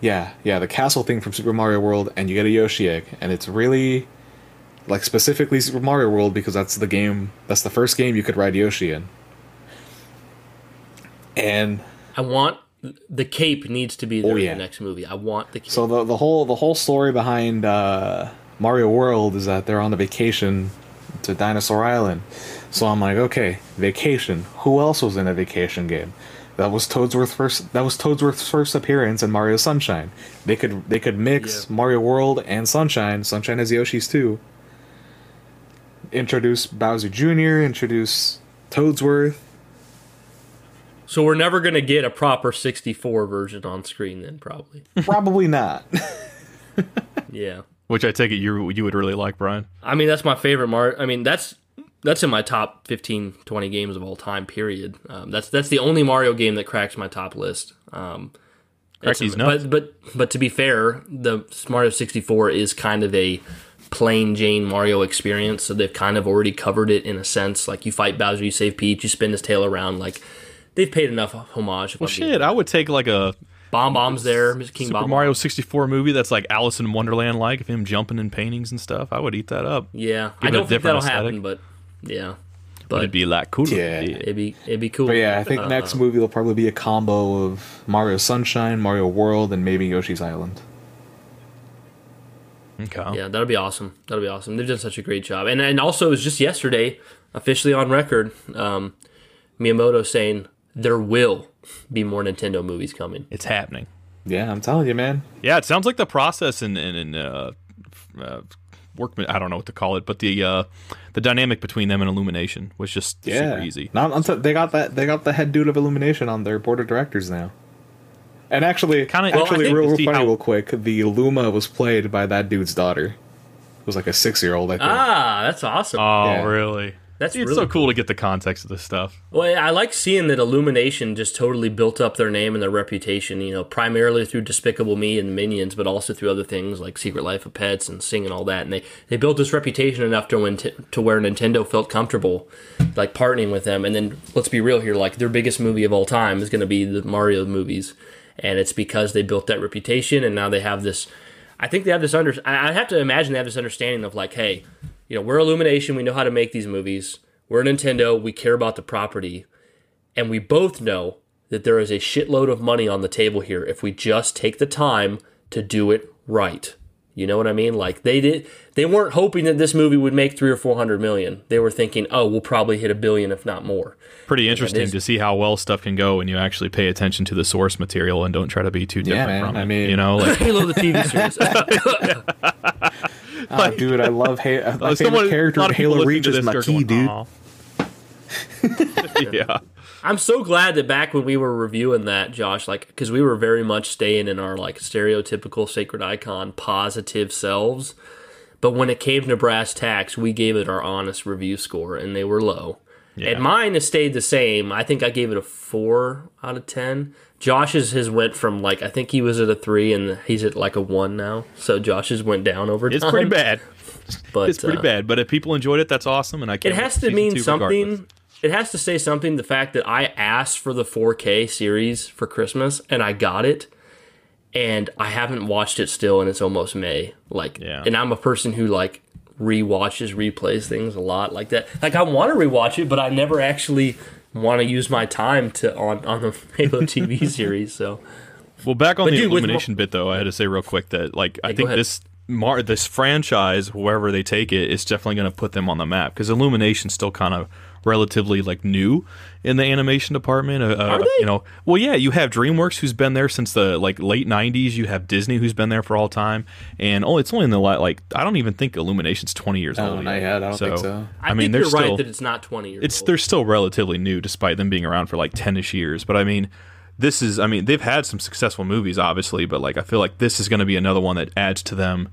Yeah, yeah, the castle theme from Super Mario World, and you get a Yoshi egg, and it's really like specifically Super Mario World because that's the game that's the first game you could ride Yoshi in. And I want the cape needs to be there Oh, yeah. in the next movie. I want the cape. so the the whole the whole story behind uh, Mario World is that they're on a vacation to Dinosaur Island. So I'm like, okay, vacation. Who else was in a vacation game? That was Toadsworth's first. That was Toadsworth's first appearance in Mario Sunshine. They could they could mix Yeah. Mario World and Sunshine. Sunshine has Yoshi's too. Introduce Bowser Jr. Introduce Toadsworth. So we're never gonna get a proper 64 version on screen then, probably. Probably not. Yeah. Which I take it you you would really like, Brian. I mean, that's my favorite Mario. I mean, that's that's in my top 15, 20 games of all time. Period. Um, that's that's the only Mario game that cracks my top list. Um, Crack it's- these nuts. but but but to be fair, the Mario 64 is kind of a plain Jane Mario experience. So they've kind of already covered it in a sense. Like you fight Bowser, you save Peach, you spin his tail around. Like they've paid enough homage. if Well, I'm being- shit, I would take like a Bob-omb's there, Mr. King Super Bomb. Mario 64 movie that's like Alice in Wonderland like, of him jumping in paintings and stuff. I would eat that up. Yeah, Give I it don't think different that'll happen, but yeah, But It'd but be like cool. Yeah. it'd be it'd be cool. But yeah, I think Uh, next movie will probably be a combo of Mario Sunshine, Mario World, and maybe Yoshi's Island. Okay. Yeah, that'll be awesome. That'll be awesome. They've done such a great job. And and also it was just yesterday, officially on record, um, Miyamoto saying there will be more Nintendo movies coming. It's happening. Yeah, I'm telling you, man. Yeah, it sounds like the process and and, and uh, uh, workman. I don't know what to call it, but the uh, the dynamic between them and Illumination was just Yeah, super easy. Not until they got that they got the head dude of Illumination on their board of directors now. And actually, Kinda- actually, think real, real funny, how- real quick. The Luma was played by that dude's daughter. It was like a six year old, I think. Ah, that's awesome. Oh, Yeah. really? That's it's really so cool to get the context of this stuff. Well, I like seeing that Illumination just totally built up their name and their reputation, you know, primarily through Despicable Me and the Minions, but also through other things like Secret Life of Pets and Sing and all that. And they, they built this reputation enough to when t- to where Nintendo felt comfortable like partnering with them. And then let's be real here, like their biggest movie of all time is going to be the Mario movies, and it's because they built that reputation, and now they have this. I think they have this under. I have to imagine they have this understanding of like, hey, you know, we're Illumination. We know how to make these movies. We're Nintendo. We care about the property. And we both know that there is a shitload of money on the table here if we just take the time to do it right. You know what I mean? Like they did they weren't hoping that this movie would make 3 or 400 million. They were thinking, "Oh, we'll probably hit a billion if not more." Pretty interesting to see how well stuff can go when you actually pay attention to the source material and don't try to be too different man, from it. I mean- you know, like Halo the TV series. Ah, dude, I love ha- my uh, favorite character a lot in Halo Reach is this are Makee, going, dude. "Aw." yeah. I'm so glad that back when we were reviewing that, Josh, like, because we were very much staying in our like stereotypical sacred icon positive selves. But when it came to brass tacks, we gave it our honest review score, and they were low. And mine has stayed the same. I think I gave it a four out of ten. Josh's has went from like I think he was at a three, and he's at like a one now. So Josh's went down over time. It's pretty bad. But It's pretty uh, bad. But if people enjoyed it, that's awesome. And I can't It has to mean two regardless. something. It has to say something. The fact that I asked for the 4K series for Christmas and I got it, and I haven't watched it still, and it's almost May. Like, Yeah. and I'm a person who like rewatches, replays things a lot like that. Like, I want to rewatch it, but I never actually want to use my time to on on the Halo TV series. So Well, back on But the dude, with illumination bit, though, I had to say real quick that like I go think this Mar- this franchise, wherever they take it, is definitely going to put them on the map because Illumination's still kind of relatively like new in the animation department. Uh, uh, they? You know, well, yeah, you have DreamWorks who's been there since the like late '90s. You have Disney who's been there for all time, and oh, it's only in the la- like I don't even think Illumination's 20 years Oh, old. not yet. I don't think so. I, I, mean, think they're you're still right that it's not 20 years it's old. they're still relatively new despite them being around for like 10ish years but i mean this is i mean they've had some successful movies obviously but like i feel like this is going to be another one that adds to them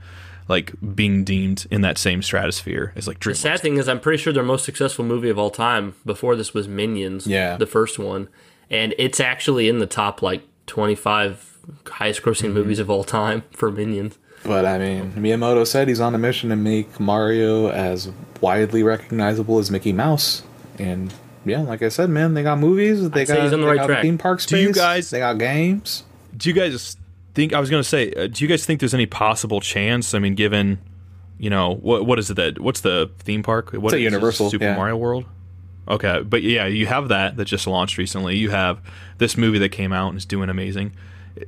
like being deemed in that same stratosphere as like The sad thing is, I'm pretty sure their most successful movie of all time before this was Minions. Yeah. the first one, and it's actually in the top like 25 highest grossing Mm-hmm. movies of all time for Minions. But I mean, Miyamoto said he's on a mission to make Mario as widely recognizable as Mickey Mouse. And yeah, like I said, man, they got movies, they I'd got, he's on the they right got track. theme park Do you guys- they got games. do you guys think i was going to say uh, do you guys think there's any possible chance? I mean given you know what what is it that what's the theme park? What a is Universal, super yeah. mario world? Okay but yeah you have that that just launched recently. You have this movie that came out and is doing amazing.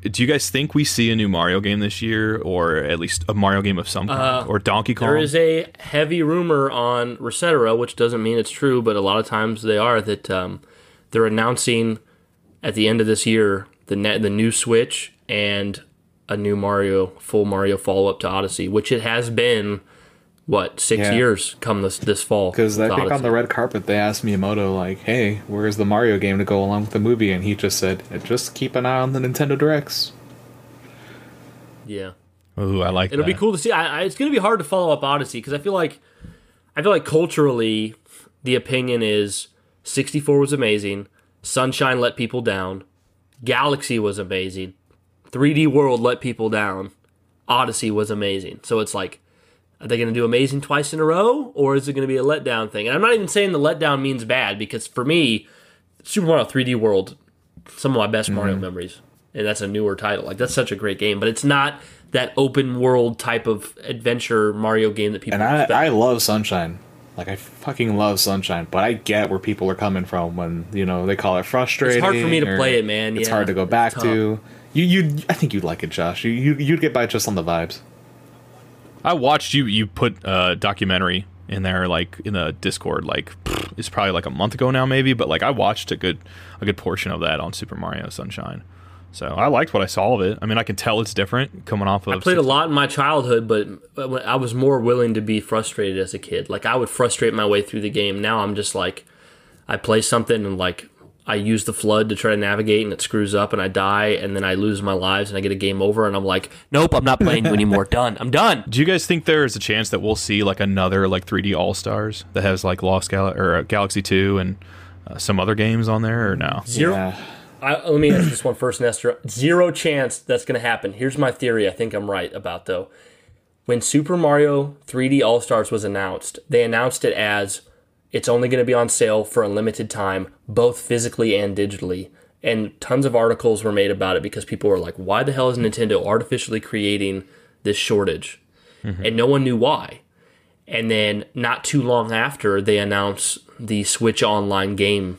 Do you guys think we see a new Mario game this year, or at least a Mario game of some kind, or Donkey Kong? Uh, There is a heavy rumor on Resetera, which doesn't mean it's true, but a lot of times they are that um, they're announcing at the end of this year the net, the new Switch and a new Mario full Mario follow up to Odyssey, which it has been what six Yeah. years come this this fall. Because I with think on the red carpet they asked Miyamoto like, "Hey, where's the Mario game to go along with the movie?" And he just said, eh, "Just keep an eye on the Nintendo Directs." yeah. Ooh, I like. It'll be cool to see. I, I, it's going to be hard to follow up Odyssey because I feel like, I feel like culturally, the opinion is 64 was amazing, Sunshine let people down, Galaxy was amazing, 3D World let people down, Odyssey was amazing. So it's like, are they going to do amazing twice in a row, or is it going to be a letdown thing? And I'm not even saying the letdown means bad because for me, Super Mario 3D World, some of my best mm-hmm. Mario memories, and that's a newer title. Like that's such a great game, but it's not that open world type of adventure Mario game that people And I, expect. I love Sunshine. Like I fucking love Sunshine, but I get where people are coming from when you know they call it frustrating. It's hard for me to play it, man. It's Yeah, hard to go back to. You, you, I think you'd like it, Josh. You, you, you'd get by just on the vibes. I watched you. You put a documentary in there, like in the Discord. Like it's probably like a month ago now, maybe. But like I watched a good a good portion of that on Super Mario Sunshine. So I liked what I saw of it. I mean, I can tell it's different coming off of. I played a lot in my childhood, but but I was more willing to be frustrated as a kid. Like I would frustrate my way through the game. Now I'm just like, I play something and like I use the FLUDD to try to navigate and it screws up and I die and then I lose my lives and I get a game over and I'm like, nope, I'm not playing you anymore. Done. I'm done. Do you guys think there is a chance that we'll see like another like 3D All Stars that has like Lost Gal or uh, Galaxy Two and uh, some other games on there, or no? Zero. Yeah. I, let me ask this one first, Nestor. Zero chance that's going to happen. Here's my theory. I think I'm right about though. When Super Mario 3D All Stars was announced, they announced it as it's only going to be on sale for a limited time, both physically and digitally. And tons of articles were made about it because people were like, "Why the hell is Nintendo artificially creating this shortage?" Mm-hmm. And no one knew why. And then not too long after, they announced the Switch Online game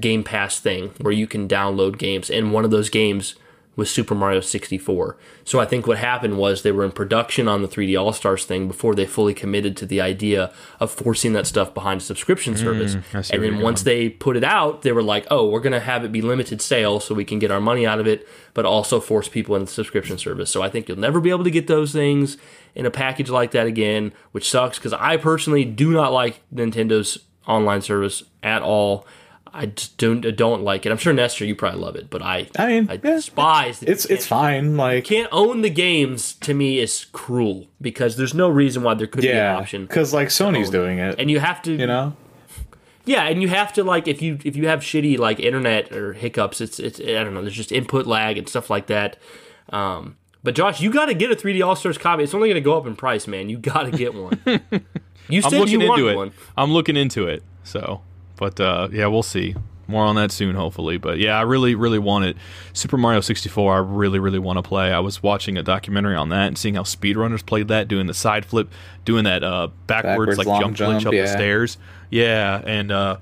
Game Pass thing where you can download games, and one of those games was Super Mario 64. So I think what happened was they were in production on the 3D All Stars thing before they fully committed to the idea of forcing that stuff behind a subscription mm, service. I see and then once they put it out, they were like, "Oh, we're going to have it be limited sale so we can get our money out of it, but also force people into the subscription service." So I think you'll never be able to get those things in a package like that again, which sucks because I personally do not like Nintendo's online service at all. I just don't I don't like it. I'm sure Nestor, you probably love it, but I I mean, I yeah, despise that you It's it's fine. Like can't own the games to me is cruel because there's no reason why there could be an option. because like Sony's doing it. And you have to you know, yeah, and you have to like if you if you have shitty like internet or hiccups, it's it's I don't know, there's just input lag and stuff like that. Um but Josh, you got to get a 3D All Stars copy. It's only going to go up in price, man. You got to get one. You I'm said looking you into wanted it. one. I'm looking into it. So, but uh, yeah, we'll see. More on that soon, hopefully. But yeah, I really, really want it. Super Mario 64. I really, really want to play. I was watching a documentary on that and seeing how speedrunners played that, doing the side flip, doing that uh, backwards, Backwards like jump glitch jump, up the stairs. Yeah, and uh,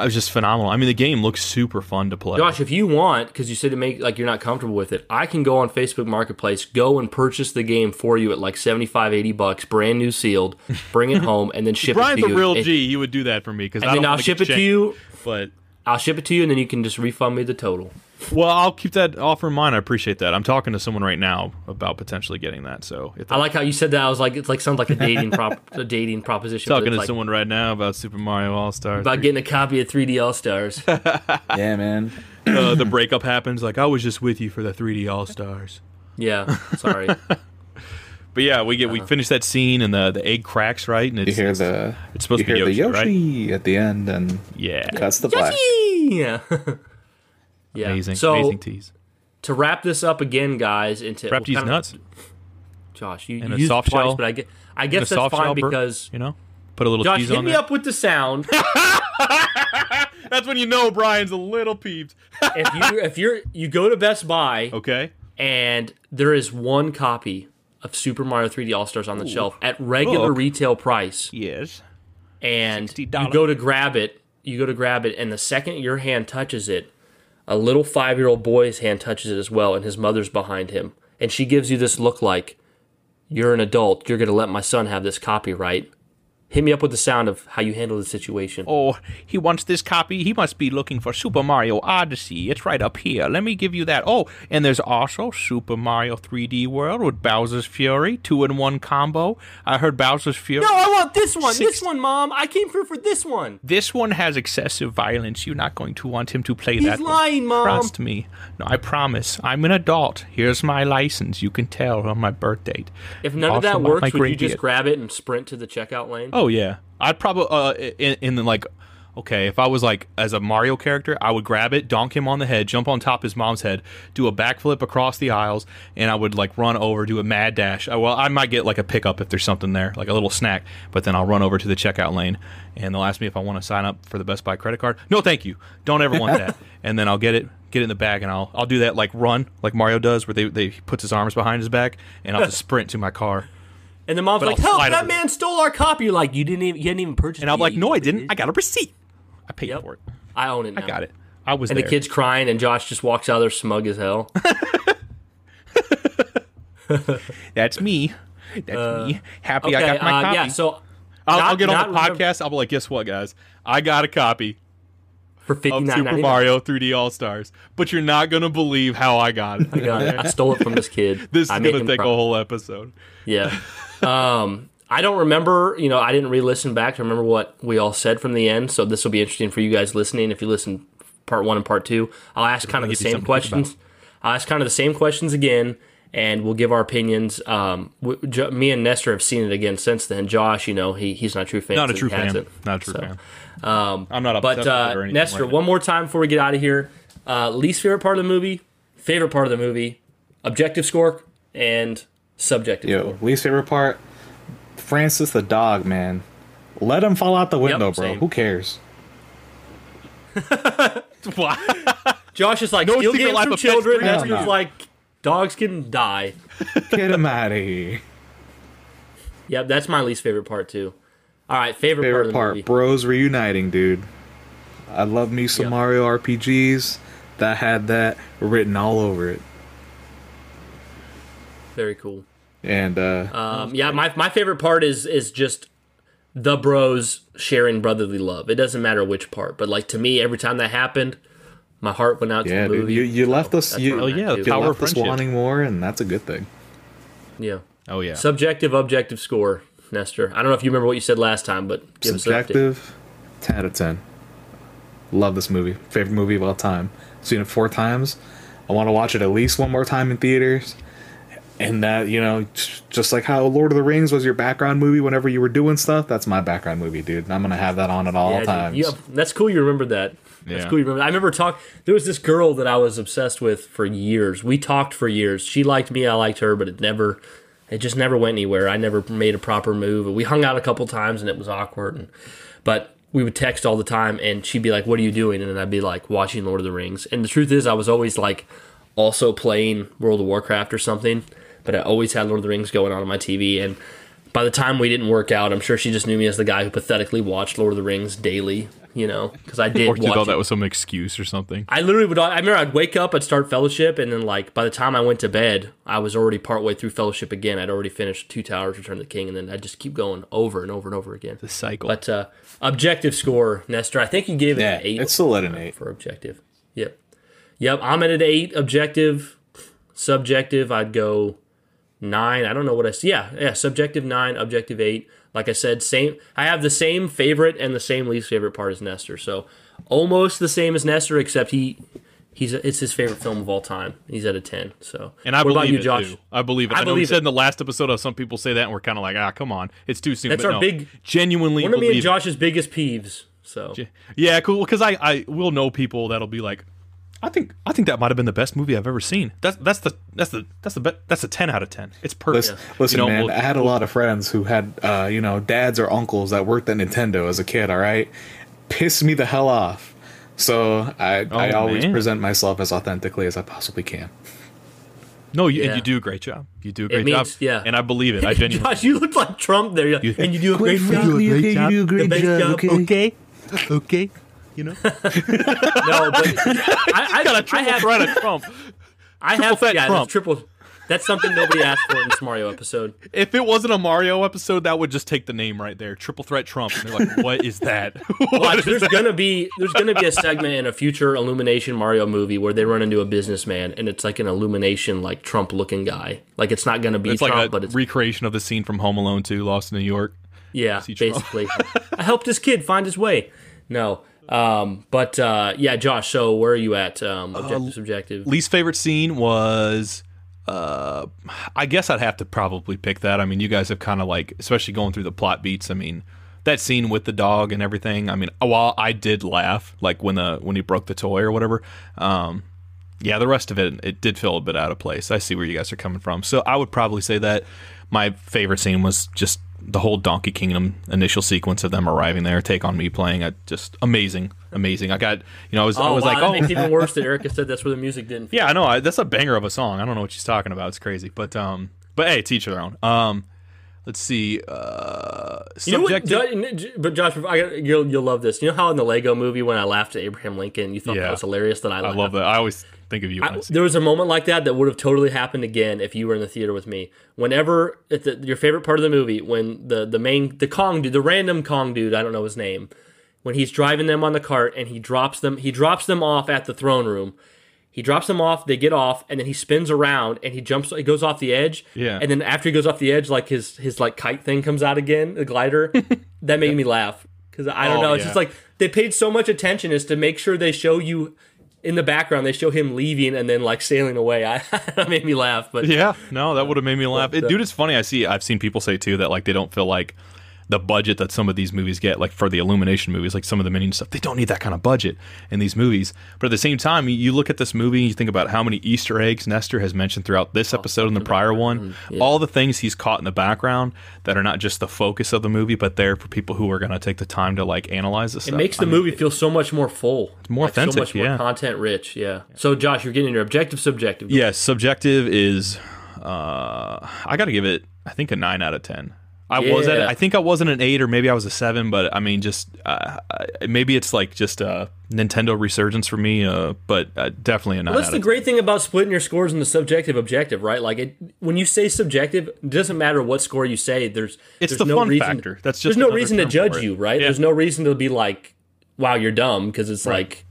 it was just phenomenal. I mean, the game looks super fun to play. Josh, if you want, because you said to make like you're not comfortable with it, I can go on Facebook Marketplace, go and purchase the game for you at like 75, 80 bucks, brand new sealed, bring it home, and then ship Brian's it to a real G. He would do that for me because then I'll ship it to you. But I'll ship it to you, and then you can just refund me the total. Well, I'll keep that offer in mind. I appreciate that. I'm talking to someone right now about potentially getting that. So if I like how you said that. I was like, it's like sounds like a dating prop, a dating proposition. talking to like someone right now about Super Mario All Stars. about getting a copy of 3D All Stars. yeah, man. uh, the breakup happens. Like I was just with you for the 3D All Stars. yeah, sorry. But yeah, we get we finish that scene and the the egg cracks right, and You it's, hear the it's supposed you to be hear the Yoshi, Yoshi right? at the end, and Yeah, cuts the black. yeah. Yeah. amazing, So amazing tease. to wrap this up again, guys, into Wrap well, these nuts Josh, you, in you a used soft twice, shell. but I get, I guess that's fine because you know, put a little Josh, cheese hit on me there. up with the sound. That's when you know Brian's a little peeved. if you if you're you go to Best Buy okay, and there is one copy of Super Mario 3D All Stars on the shelf at regular Look. retail price, yes, and you $60. go to grab it, you go to grab it, and the second your hand touches it, a little five year old boy's hand touches it as well, and his mother's behind him, and she gives you this look like, "You're an adult. You're going to let my son have this copyright." Hit me up with the sound of how you handle the situation. Oh, he wants this copy. He must be looking for Super Mario Odyssey. It's right up here. Let me give you that. Oh, and there's also Super Mario 3D World with Bowser's Fury, two in one combo. I heard Bowser's Fury. No, I want this one. Six- This one, Mom. I came through for this one. This one has excessive violence. You're not going to want him to play that. one. lying, Mom. Trust me. No, I promise. I'm an adult. Here's my license. You can tell on my birth date. If none of that works, would you just date. grab it and sprint to the checkout lane? Oh yeah, I'd probably uh in, in the like. Okay, if I was like as a Mario character, I would grab it, donk him on the head, jump on top of his mom's head, do a backflip across the aisles, and I would like run over, do a mad dash. Uh, Well, I might get like a pickup if there's something there, like a little snack, but then I'll run over to the checkout lane, and they'll ask me if I want to sign up for the Best Buy credit card. No, thank you. Don't ever want that. and then I'll get it, get it in the bag, and I'll I'll do that like run like Mario does, where they they he puts his arms behind his back, and I'll just sprint to my car. And the mom's But like, I'll "Help! That over. man stole our copy." You're like, "You didn't even, you didn't even purchase." It." And I'm like, no, I didn't. I got a receipt. I paid Yep. for it. I own it. Now. I got it. I was And there. the kid's crying, and Josh just walks out there smug as hell. That's me. That's me. Happy I got my uh, copy. yeah. So I'll, not- I'll get on the remember- podcast. I'll be like, guess what, guys? I got a copy for fifty Super Mario 3D All Stars, but you're not gonna believe how I got it. I got it. I stole it from this kid. this I is made gonna take a whole episode. Yeah. Um, I don't remember, you know, I didn't re-listen back to remember what we all said from the end. So this will be interesting for you guys listening. If you listen part one and part two, I'll ask kind of the same something to think questions. I'll ask kind of the same questions again, and we'll give our opinions. Um, w- Jo- me and Nestor have seen it again since then. Josh, you know, he he's not a true fan. Not a true fan. Not a true So, fan. Um, I'm not but uh, anything Nestor, one more time before we get out of here. Uh, least favorite part of the movie, favorite part of the movie, objective score, and subjective Yo, least favorite part, Francis the dog, man. Let him fall out the window, bro. same. Who cares? Josh is like, No steal Secret games Life from of children. three? Nestor's no. like, dogs can die. Get him out of here. Yep, that's my least favorite part too. All right, favorite, part Favorite the part, movie. bros reuniting, dude. I love me some Yep. Mario RPGs that had that written all over it. Very cool. And uh Um, yeah, my my favorite part is is just the bros sharing brotherly love. It doesn't matter which part, but like to me, every time that happened, my heart went out to yeah, the dude, movie. you, you left us you, Oh, yeah, the you power of left us wanting more and that's a good thing. yeah. Oh yeah. Subjective, objective score, Nestor. I don't know if you remember what you said last time, but give us. Subjective, 10 out of 10. Love this movie. Favorite movie of all time. Seen it four times. I want to watch it at least one more time in theaters. And that, you know, just like how Lord of the Rings was your background movie whenever you were doing stuff, that's my background movie, dude. And I'm going to have that on at all Yeah, times. you have- that's cool. You remember that. That's Yeah. cool. You remember. I remember talk. There was this girl that I was obsessed with for years. We talked for years. She liked me. I liked her, but it never. It just never went anywhere. I never made a proper move. We hung out a couple times and it was awkward. And, but we would text all the time, and she'd be like, "What are you doing?" And then I'd be like, "Watching Lord of the Rings." And the truth is, I was always like, also playing World of Warcraft or something. But I always had Lord of the Rings going on on my TV, and by the time we didn't work out, I'm sure she just knew me as the guy who pathetically watched Lord of the Rings daily. You know, because I did Or you thought that was some excuse or something. I literally would. I remember I'd wake up, I'd start Fellowship, and then like by the time I went to bed, I was already partway through Fellowship again. I'd already finished Two Towers, Return of the King, and then I'd just keep going over and over and over again. The cycle. But uh, objective score, Nestor, I think you gave it yeah, an eight it's still at an 8. for objective. Yep, yep. I'm at an eight. Objective, subjective, I'd go nine. I don't know what I see. Yeah, yeah. Subjective nine, objective eight. Like I said, same. I have the same favorite and the same least favorite part as Nestor. So almost the same as Nestor, except he. He's it's his favorite film of all time. He's at a ten. So, And I what believe about you, it Josh? too. I believe it. I I, know we said it. in the last episode of some people say that, and we're kind of like, ah, come on, it's too soon. That's but our no, big- genuinely One of me and it. Josh's biggest peeves. So Yeah, cool. Because I, I will know people that'll be like, I think, I think that might have been the best movie I've ever seen. That's that's the that's the that's the be- that's a ten out of ten. It's perfect. Listen, listen You know, man, we'll- I had a lot of friends who had, uh, you know, dads or uncles that worked at Nintendo as a kid, all right? Pissed me the hell off. So I, I Oh, always man. present myself as authentically as I possibly can. No, you, Yeah. and you do a great job. You do a great means- job. yeah. and I believe it. I genuinely. Josh, you look like Trump there, you, and you do a great job. You do a great The best job. okay, okay. You know, No, but I, I, got a I triple have threat of Trump. I Triple have threat yeah, Trump. Trump. triple That's something nobody asked for in this Mario episode. If it wasn't a Mario episode, that would just take the name right there, Triple Threat Trump. And they're like, "What is that? what Watch, is there's that?" gonna be there's gonna be a segment in a future Illumination Mario movie where they run into a businessman and it's like an Illumination like Trump looking guy. Like it's not gonna be It's Trump, like a but it's recreation of the scene from Home Alone 2, Lost in New York. yeah, basically. I helped this kid find his way. No. Um, but uh, yeah, Josh. So where are you at? Um, objective, subjective. Least favorite scene was. Uh, I guess I'd have to probably pick that. I mean, you guys have kind of like, especially going through the plot beats. I mean, that scene with the dog and everything. I mean, while I did laugh, like when the when he broke the toy or whatever. Um, yeah, the rest of it it did feel a bit out of place. I see where you guys are coming from. So I would probably say that my favorite scene was just the whole Donkey Kingdom initial sequence of them arriving there, take on me playing. it just amazing, amazing. I got you know I was I Oh, was wow, like oh makes even worse that Erica said that's where the music didn't. yeah, I know. I, that's a banger of a song. I don't know what she's talking about. It's crazy, but um, but hey, teach their own. Um, let's see. Uh, You know what? But Josh, I you'll you'll love this. You know how in the Lego Movie when I laughed at Abraham Lincoln, you thought Yeah. that was hilarious. That I, I love that. I always think of you. I, there was a moment like that that would have totally happened again if you were in the theater with me. Whenever at the, your favorite part of the movie, when the the main the Kong dude, the random Kong dude, I don't know his name, when he's driving them on the cart and he drops them, he drops them off at the throne room. He drops them off, they get off, and then he spins around and he jumps, he goes off the edge. Yeah. And then after he goes off the edge, like his his like kite thing comes out again, the glider. that made me laugh because I don't Oh, know. It's yeah. just like they paid so much attention as to make sure they show you in the background. They show him leaving and then like sailing away. I that made me laugh. But Yeah, no, that would have made me laugh. It, uh, dude, it's funny. I see. I've seen people say too that like they don't feel like the budget that some of these movies get, like for the Illumination movies, like some of the Minion stuff, they don't need that kind of budget in these movies. But at the same time, you- look at this movie and you think about how many Easter eggs Nestor has mentioned throughout this episode and the prior one. All the things he's caught in the background that are not just the focus of the movie, but there for people who are going to take the time to like analyze this. Stuff. It makes the movie feel so much more full. It's more so authentic, much more yeah. content rich. Yeah. So Josh, you're getting your objective, subjective. Yes, subjective is. Uh, I got to give it. I think a nine out of ten. I was at. I think I was not an eight or maybe I was a seven, but I mean, just uh, maybe it's like just a Nintendo resurgence for me. Uh, but uh, definitely a nine. That's the great thing about splitting your scores in the subjective objective, right? Like it, when you say subjective, it doesn't matter what score you say. There's It's there's the no fun reason, factor. That's just there's no reason to judge you, right? Yeah. There's no reason to be like, "Wow, you're dumb," because it's like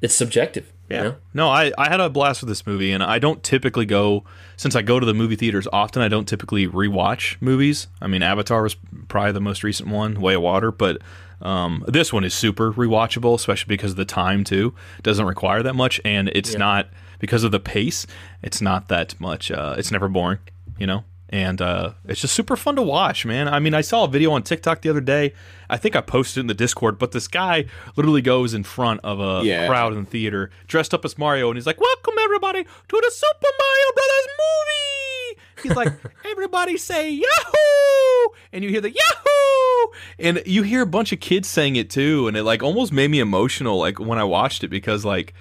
it's subjective. Yeah. No, I, I had a blast with this movie, and I don't typically go since I go to the movie theaters often. I don't typically rewatch movies. I mean, Avatar was probably the most recent one, Way of Water, but um, this one is super rewatchable, especially because of the time too. Doesn't require that much, and it's not because of the pace. It's not that much. Uh, it's never boring, you know. And uh, it's just super fun to watch, man. I mean, I saw a video on TikTok the other day. I think I posted it in the Discord, but this guy literally goes in front of a Yeah. crowd in the theater dressed up as Mario, and he's like, "Welcome everybody to the Super Mario Brothers movie." He's like, "Everybody say Yahoo!" and you hear the Yahoo, and you hear a bunch of kids saying it too, and it like almost made me emotional, like when I watched it because like.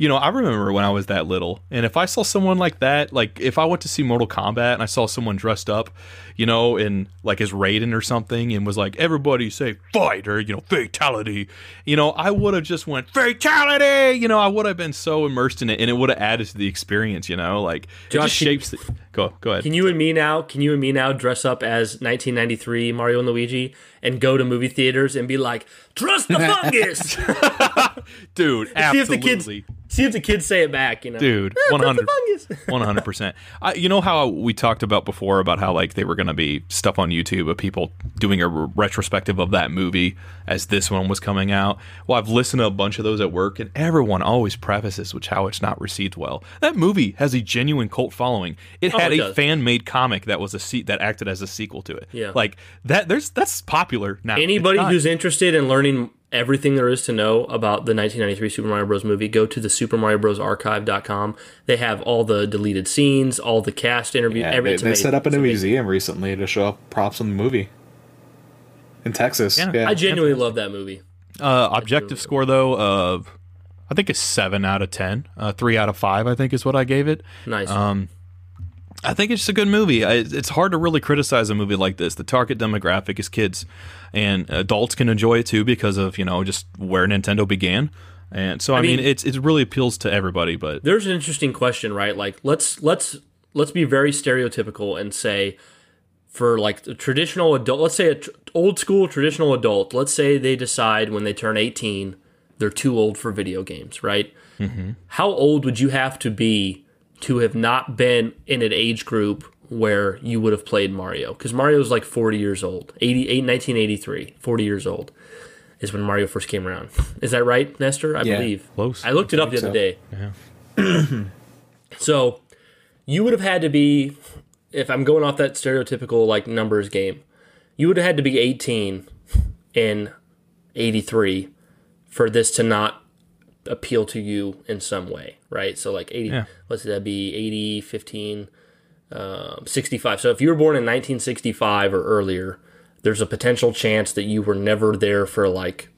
You know, I remember when I was that little, and if I saw someone like that, like if I went to see Mortal Kombat and I saw someone dressed up, you know, in like as Raiden or something, and was like, "Everybody say fight" or you know, "fatality," you know, I would have just went "fatality." You know, I would have been so immersed in it, and it would have added to the experience. You know, like it just shapes. The, go, go ahead. Can you and me now? Can you and me now dress up as 1993 Mario and Luigi and go to movie theaters and be like, "Trust the fungus." dude, Absolutely. see if the kids see if the kids say it back. You know, dude "Eh, trust hundred the fungus." one hundred percent. You know how we talked about before about how like they were going to be stuff on YouTube of people doing a re- retrospective of that movie as this one was coming out. Well, I've listened to a bunch of those at work, and everyone always prefaces which how it's not received well. That movie has a genuine cult following. It had Oh, it a fan made comic that was a se- that acted as a sequel to it. Yeah. like that. There's that's popular now. Anybody who's interested in learning everything there is to know about the 1993 Super Mario Bros. movie, go to the Super Mario Bros. Archive.com. They have all the deleted scenes, all the cast interviews. Yeah, every, they, they set up a It's new amazing. museum recently to show up props from the movie in Texas. Yeah. Yeah, I genuinely love that movie. Uh, objective score though of I think it's seven out of ten. Uh, three out of five, I think, is what I gave it. Nice. Um, I think it's just a good movie. I, it's hard to really criticize a movie like this. The target demographic is kids, and adults can enjoy it too because of you know just where Nintendo began. And so I, mean, mean- it's it really appeals to everybody. But There's an interesting question, right? Like let's let's let's be very stereotypical and say for like the traditional adult, let's say a tr- old school traditional adult, let's say they decide when they turn 18 they're too old for video games, right? Mm-hmm. How old would you have to be to have not been in an age group where you would have played Mario? Because Mario is like 40 years old, 88, 1983, 40 years old is when Mario first came around. Is that right, Nestor? I Yeah, believe. close. I looked it up the so. other day. Yeah. So you would have had to be, if I'm going off that stereotypical like numbers game, you would have had to be 18 in 83 for this to not appeal to you in some way, right? So like 80, Yeah. let's say that'd be 80, 15, um, 65. So if you were born in 1965 or earlier, there's a potential chance that you were never there for like,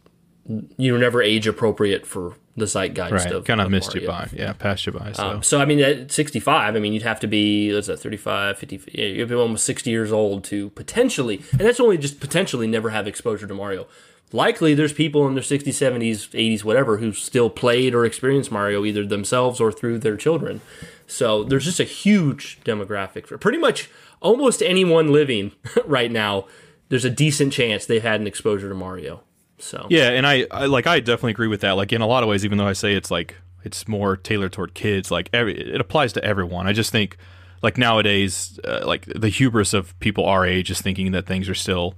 you were never age appropriate for the zeitgeist Right. of Kind of missed you by. Yeah, passed you by. So. Um, so I mean, at 65, I mean, you'd have to be what's that, 35, 50, yeah, you'd be almost 60 years old to potentially, and that's only just potentially never have exposure to Mario. Likely, there's people in their 60s, 70s, 80s, whatever, who still played or experienced Mario either themselves or through their children. So there's just a huge demographic for pretty much almost anyone living right now. There's a decent chance they've had an exposure to Mario. So Yeah, and I, I like I definitely agree with that. Like in a lot of ways, even though I say it's like it's more tailored toward kids, like every it applies to everyone. I just think like nowadays, uh, like the hubris of people our age is thinking that things are still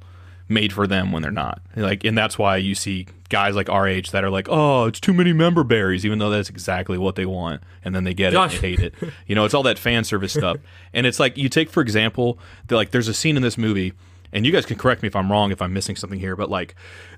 made for them when they're not. Like, and that's why you see guys like our age that are like, "Oh, it's too many member berries," even though that's exactly what they want, and then they get it and hate it. You know, it's all that fan service stuff. And it's like you take for example, the, like there's a scene in this movie and you guys can correct me if I'm wrong if I'm missing something here, but like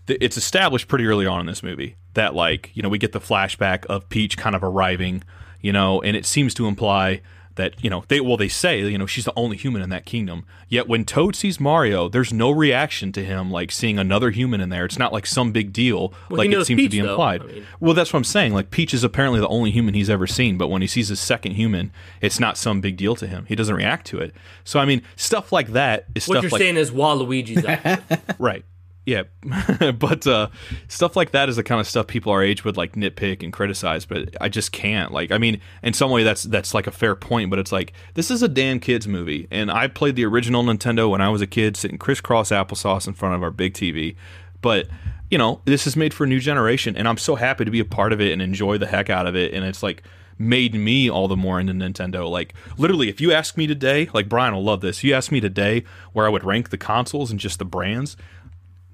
th- it's established pretty early on in this movie that like you know we get the flashback of Peach kind of arriving, you know, and it seems to imply that you know they well they say you know she's the only human in that kingdom. Yet when Toad sees Mario, there's no reaction to him like seeing another human in there. It's not like some big deal he like it seems Peach, to be implied. I mean- Well, that's what I'm saying. Like Peach is apparently the only human he's ever seen, but when he sees a second human, it's not some big deal to him. He doesn't react to it. So I mean, stuff like that is what you're like saying is Waluigi's right. Yeah, but uh, stuff like that is the kind of stuff people our age would like nitpick and criticize. But I just can't. Like, I mean, in some way that's that's like a fair point. But it's like this is a damn kids movie, and I played the original Nintendo when I was a kid, sitting crisscross applesauce in front of our big TV. But you know, this is made for a new generation, and I'm so happy to be a part of it and enjoy the heck out of it. And it's like made me all the more into Nintendo. Like literally, if you ask me today, like Brian will love this. You ask me today where I would rank the consoles and just the brands.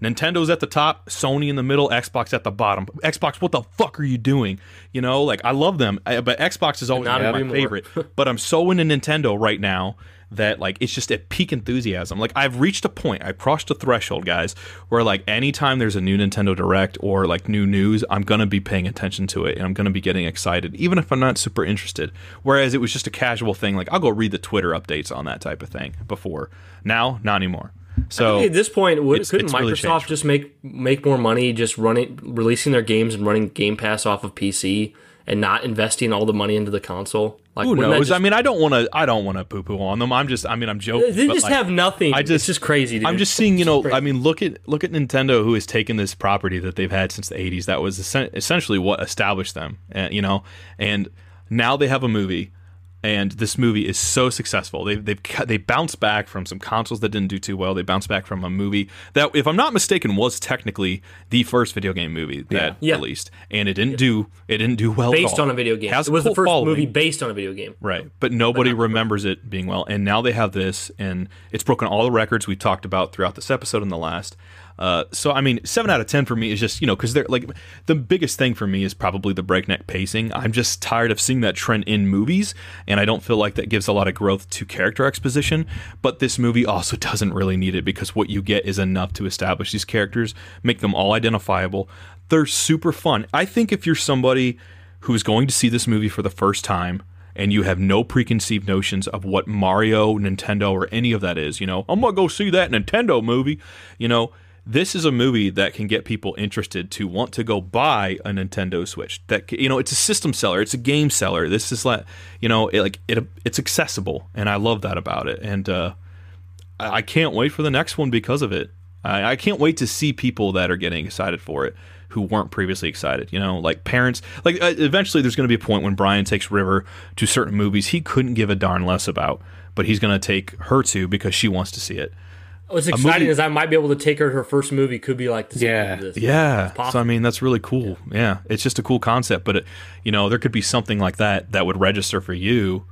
Nintendo's at the top, Sony in the middle, Xbox at the bottom. Xbox, what the fuck are you doing? You know, like I love them, I- but Xbox is always my anymore. favorite. but I'm so into Nintendo right now that like it's just at peak enthusiasm. Like I've reached a point, I've crossed a threshold, guys, where like anytime there's a new Nintendo Direct or like new news, I'm gonna be paying attention to it and I'm gonna be getting excited, even if I'm not super interested. Whereas it was just a casual thing, like I'll go read the Twitter updates on that type of thing before. Now, not anymore. So at this point, would, It's- couldn't it's really Microsoft changed. just make make more money just running releasing their games and running Game Pass off of PC and not investing all the money into the console? Like, Who knows? just- I mean, I don't want to. I don't want to poo poo on them. I'm just. I mean, I'm joking. they just like, have nothing. I just, it's just- just crazy. Dude. I'm just seeing. You know. I mean, look at look at Nintendo, who has taken this property that they've had since the '80s. That was essentially what established them. And you know, and now they have a movie. And this movie is so successful. They've they've they bounced back from some consoles that didn't do too well. They bounced back from a movie that, if I'm not mistaken, was technically the first video game movie that Yeah. released, and it didn't do it didn't do well. based on a video game. Has It was the first following. movie based on a video game. Right. But nobody remembers it being well. And now they have this, and it's broken all the records we talked about throughout this episode and the last. Uh, so, I mean, 7 out of 10 for me is just, you know, because they're like, the biggest thing for me is probably the breakneck pacing. I'm just tired of seeing that trend in movies, and I don't feel like that gives a lot of growth to character exposition. But this movie also doesn't really need it because what you get is enough to establish these characters, make them all identifiable. They're super fun. I think if you're somebody who's going to see this movie for the first time, and you have no preconceived notions of what Mario, Nintendo, or any of that is, you know, I'm gonna go see that Nintendo movie. You know, this is a movie that can get people interested to want to go buy a Nintendo Switch. That you know, it's a system seller, it's a game seller. This is like, you know, it, like it, it's accessible, and I love that about it. And uh, I can't wait for the next one because of it. I, I can't wait to see people that are getting excited for it who weren't previously excited. You know, like parents. Like uh, eventually, there's going to be a point when Brian takes River to certain movies he couldn't give a darn less about, but he's going to take her to because she wants to see it. What's exciting movie- is I might be able to take her. Her first movie could be like the sequel Yeah. this. Yeah. So. I mean, that's really cool. Yeah. It's just a cool concept, but it, you know, there could be something like that that would register for you,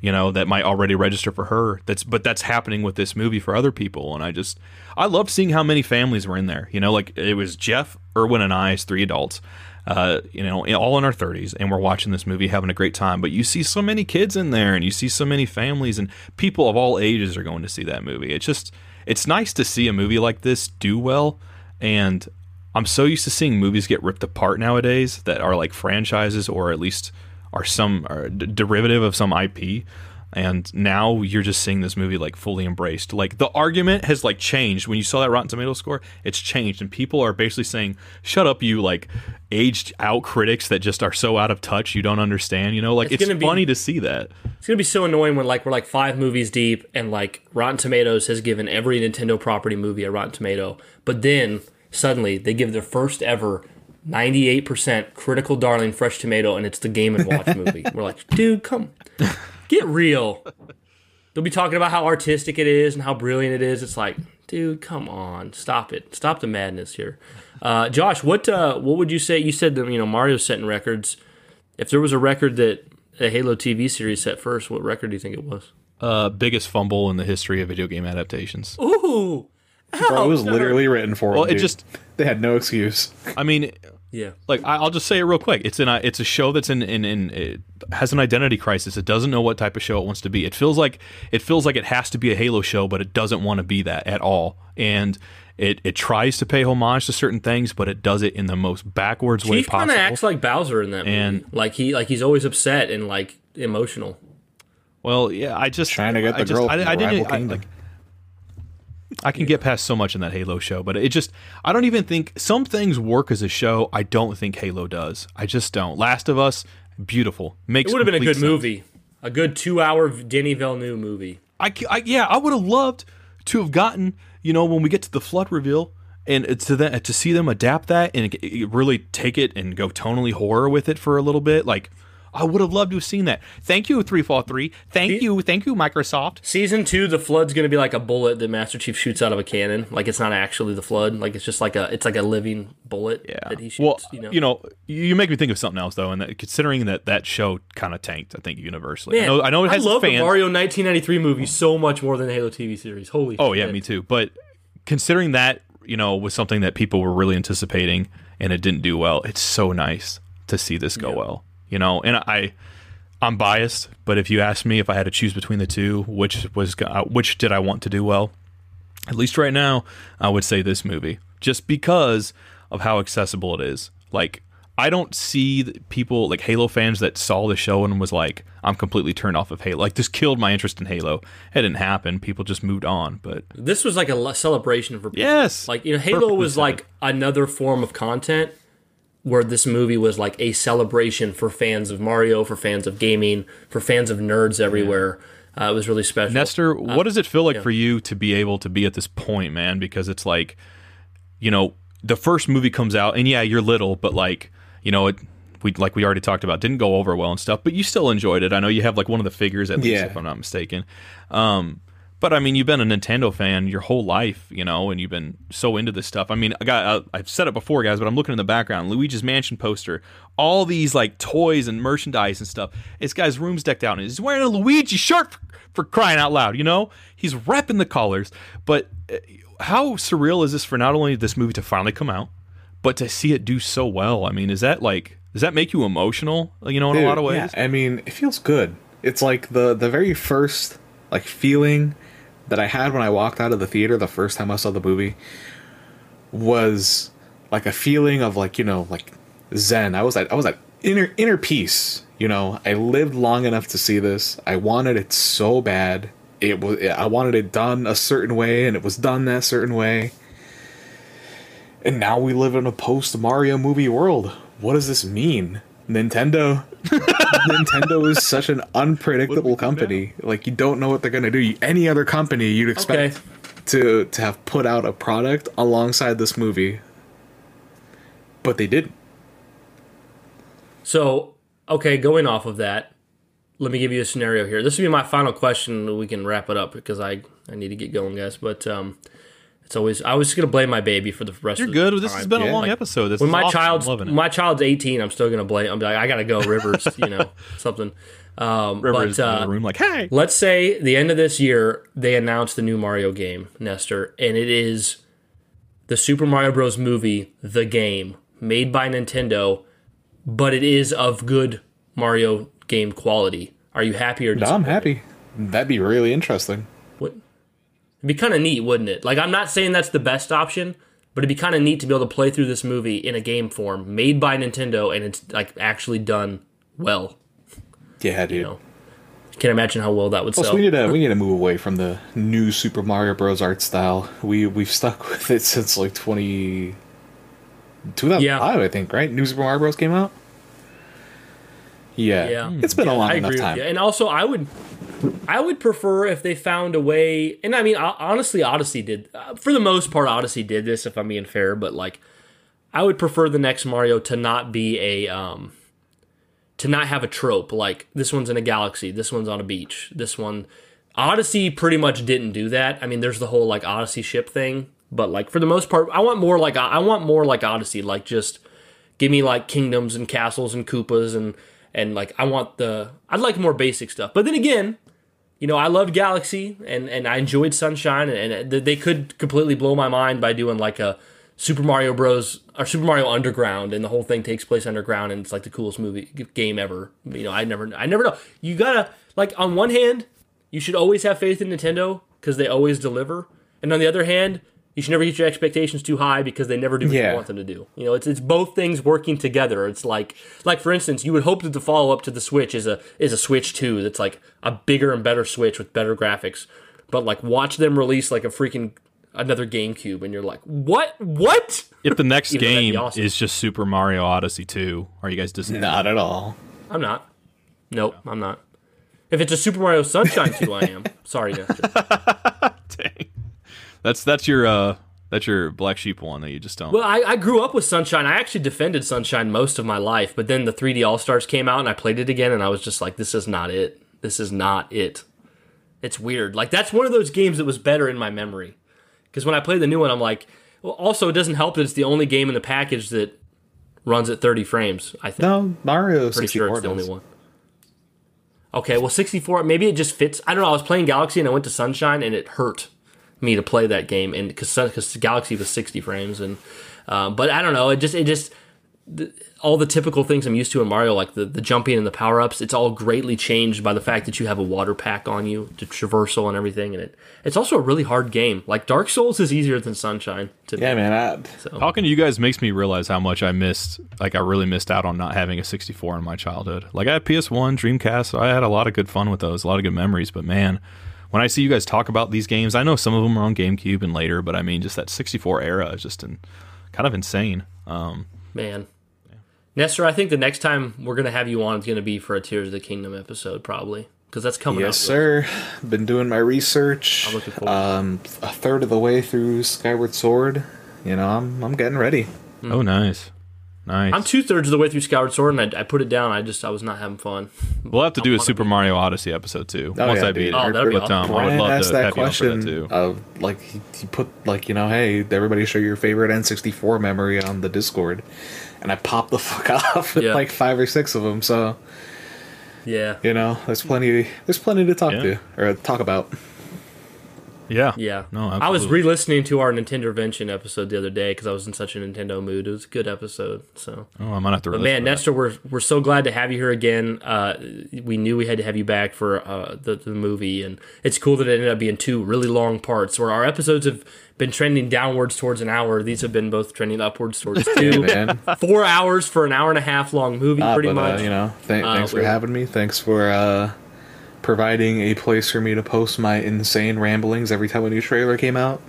you know, that might already register for her. That's but that's happening with this movie for other people and I just I loved seeing how many families were in there. You know, like it was Jeff, Erwin and I as three adults. Uh, you know, all in our 30s, and we're watching this movie, having a great time. But you see so many kids in there, and you see so many families, and people of all ages are going to see that movie. It's just, it's nice to see a movie like this do well, and I'm so used to seeing movies get ripped apart nowadays that are like franchises or at least are some are d- derivative of some IP. And now you're just seeing this movie like fully embraced. Like the argument has like changed. When you saw that Rotten Tomato score, it's changed, and people are basically saying, "Shut up, you like aged out critics that just are so out of touch. You don't understand." You know, like It's it's, gonna be- funny to see that. It's gonna be so annoying when like we're like five movies deep and like Rotten Tomatoes has given every Nintendo property movie a Rotten Tomato, but then suddenly they give their first ever 98% critical darling fresh tomato and it's the Game and Watch movie. We're like, dude, come get real. They'll be talking about how artistic it is and how brilliant it is. It's like, dude, come on, stop it, stop the madness here. Uh, Josh, what uh, what would you say? You said that you know Mario's setting records. If there was a record that a Halo TV series set first, what record do you think it was? Uh, biggest fumble in the history of video game adaptations. Ooh, Bro, it was literally written for Well, them, it dude. just- they had no excuse. I mean, yeah. like I- I'll just say it real quick. It's in a, uh, it's a show that's in, in in it has an identity crisis. It doesn't know what type of show it wants to be. It feels like it feels like it has to be a Halo show, but it doesn't want to be that at all. And it it tries to pay homage to certain things, but it does it in the most backwards way Chief kind possible. of acts like Bowser in that movie. And- like he like he's always upset and like emotional. well, yeah, I just Trying to get I the just, girl I, from I the didn't rival I, kingdom. like I can get past so much in that Halo show, but it just I don't even think some things work as a show. I don't think Halo does. I just don't. Last of Us, beautiful. Makes It would have been a good sense. movie, a good two-hour Denis Villeneuve movie. I, I yeah, I would have loved to have gotten you know when we get to the flood reveal and to that to see them adapt that and really take it and go tonally horror with it for a little bit. Like I would have loved to have seen that. Thank you, three four three. Thank you, thank you, Microsoft. Season two, the flood's gonna be like a bullet that Master Chief shoots out of a cannon. Like it's not actually the flood. Like it's just like a it's like a living bullet Yeah. that he shoots. well, you know, you make me think of something else though, and that, considering that that show kind of tanked, I think universally. Man, I know, I know it has love fans. the Mario 1993 movie so much more than the Halo TV series. Holy Oh yeah, me too. But considering that you know was something that people were really anticipating and it didn't do well, it's so nice to see this go well. You know, and I I'm biased, but if you ask me if I had to choose between the two, which was uh, which did I want to do well? At least right now, I would say this movie, just because of how accessible it is. Like I don't see people like Halo fans that saw the show and was like, "I'm completely turned off of Halo." Like this killed my interest in Halo. It didn't happen. People just moved on. But This was like a celebration for yes, Like you know, Halo Perfectly was said. like another form of content, where this movie was like a celebration for fans of Mario, for fans of gaming, for fans of nerds everywhere. Uh, it was really special. Nestor, what does it feel like for you to be able to be at this point, man? Because it's like, you know, the first movie comes out, and yeah, you're little, but like, you know, it we like we already talked about, didn't go over well and stuff, but you still enjoyed it. I know you have like one of the figures at least, Yeah. if I'm not mistaken. Um, but I mean, you've been a Nintendo fan your whole life, you know, and you've been so into this stuff. I mean, I got uh, I've said it before, guys, but I'm looking in the background, Luigi's Mansion poster, all these like toys and merchandise and stuff. This guy's room's decked out, and he's wearing a Luigi shirt for, for crying out loud. You know, he's repping the colors. But uh, how surreal is this for not only this movie to finally come out, but to see it do so well? I mean, is that like does that make you emotional? You know, in a lot of ways. Yeah, I mean, it feels good. It's like the the very first like feeling that I had when I walked out of the theater the first time I saw the movie was like a feeling of like you know like zen. I was at I was at inner inner peace. You know, I lived long enough to see this. I wanted it so bad. It was I wanted it done a certain way, and it was done that certain way. And now we live in a post Mario movie world. What does this mean? Nintendo Nintendo is such an unpredictable company. Like you don't know what they're gonna do. Any other company, you'd expect Okay. to to have put out a product alongside this movie, but they didn't. So, okay, going off of that, let me give you a scenario here. This will be my final question. We can wrap it up because I, I need to get going, guys. But um, it's always I was just gonna blame my baby for the rest. Of. You're of good. The This time. has been a long Like, episode. This when is my awesome. child's I'm loving it. my child's 18, I'm still gonna blame. I'm like, I gotta go, Rivers. you know, something. Um, Rivers but in uh, the room like, hey, let's say the end of this year they announce the new Mario game, Nestor, and it is the Super Mario Bros. movie, the game, made by Nintendo, but it is of good Mario game quality. Are you happy or No. I'm happy. That'd be really interesting. What? It'd be kind of neat, wouldn't it? Like, I'm not saying that's the best option, but it'd be kind of neat to be able to play through this movie in a game form, made by Nintendo, and it's like actually done well. Yeah, dude. You know, can't imagine how well that would Plus, sell. we need to we need to move away from the new Super Mario Bros. art style. We we've stuck with it since like 20, 2005, Yeah. I think. Right? New Super Mario Bros. came out. Yeah, Yeah. it's been a long I enough agree with time. you. And also, I would, I would prefer if they found a way. And I mean, honestly, Odyssey did, uh, for the most part, Odyssey did this. If I'm being fair, but like, I would prefer the next Mario to not be a, um, to not have a trope like this one's in a galaxy, this one's on a beach, this one. Odyssey pretty much didn't do that. I mean, there's the whole like Odyssey ship thing, but like for the most part, I want more like I want more like Odyssey, like just give me like kingdoms and castles and Koopas and and like I want the I'd like more basic stuff. But then again, you know, I loved Galaxy and and I enjoyed Sunshine and, and they could completely blow my mind by doing like a Super Mario Bros. or Super Mario Underground and the whole thing takes place underground and it's like the coolest movie game ever. You know, I never I never know. You gotta like on one hand, you should always have faith in Nintendo because they always deliver, and on the other hand. You should never get your expectations too high because they never do what Yeah. you want them to do. You know, it's it's both things working together. It's like like for instance, you would hope that the follow up to the Switch is a is a Switch 2 that's like a bigger and better Switch with better graphics. But like watch them release like a freaking another GameCube and you're like, "What? What?" if the next Even though that'd be game awesome. is just Super Mario Odyssey 2, are you guys just Not at all. I'm not. Nope, I'm not. If it's a Super Mario Sunshine 2, I am. Sorry, Nestor. Dang. That's that's your uh that's your black sheep one that you just don't. Well, I, I grew up with Sunshine. I actually defended Sunshine most of my life, but then the 3D All Stars came out and I played it again, and I was just like, this is not it. This is not it. It's weird. Like, that's one of those games that was better in my memory. Because when I played the new one, I'm like, well, also, it doesn't help that it's the only game in the package that runs at 30 frames, I think. No, Mario Pretty 64 sure it's the does. only one. Okay, well, 64, maybe it just fits. I don't know. I was playing Galaxy and I went to Sunshine and it hurt me to play that game, and because Galaxy was 60 frames, and um, but I don't know. It just it just the, all the typical things I'm used to in Mario, like the the jumping and the power ups. It's all greatly changed by the fact that you have a water pack on you, to traversal and everything, and it it's also a really hard game. Like Dark Souls is easier than Sunshine. To me. Yeah, man. I, So Talking to you guys makes me realize how much I missed. Like I really missed out on not having a 64 in my childhood. Like I had PS1, Dreamcast. I had a lot of good fun with those, a lot of good memories. But man, when I see you guys talk about these games, I know some of them are on GameCube and later, but I mean, just that 64 era is just in, kind of insane. Um, Man. Nestor, I think the next time we're going to have you on is going to be for a Tears of the Kingdom episode, probably. Because that's coming up. yes, sir. Been doing my research. I'm looking forward Um, a third of the way through Skyward Sword. You know, I'm I'm getting ready. Oh, nice, nice. I'm two thirds of the way through Skyward Sword, and I, I put it down. I just I was not having fun. we'll have to do a Super Mario Odyssey episode too. Oh, once yeah, I beat dude. it. Oh, that'd be awesome. I would love asked to that have you question that too. of like he, he put like you know, hey, everybody show your favorite N64 memory on the Discord, and I popped the fuck off with Yeah. like five or six of them. So Yeah. you know, there's plenty. There's plenty to talk Yeah. to or talk about. Yeah, Yeah. No, I was re-listening to our Nintendo Intervention episode the other day because I was in such a Nintendo mood. It was a good episode. So, Oh, I might have to. but man, that. Nestor, we're we're so glad to have you here again. Uh, we knew we had to have you back for uh, the the movie, and it's cool that it ended up being two really long parts. Where our episodes have been trending downwards towards an hour, these have been both trending upwards towards two. Man, Four hours for an hour and a half long movie, Ah, pretty but, much. Uh, you know, th- Uh, thanks for having me. Thanks for uh, providing a place for me to post my insane ramblings every time a new trailer came out.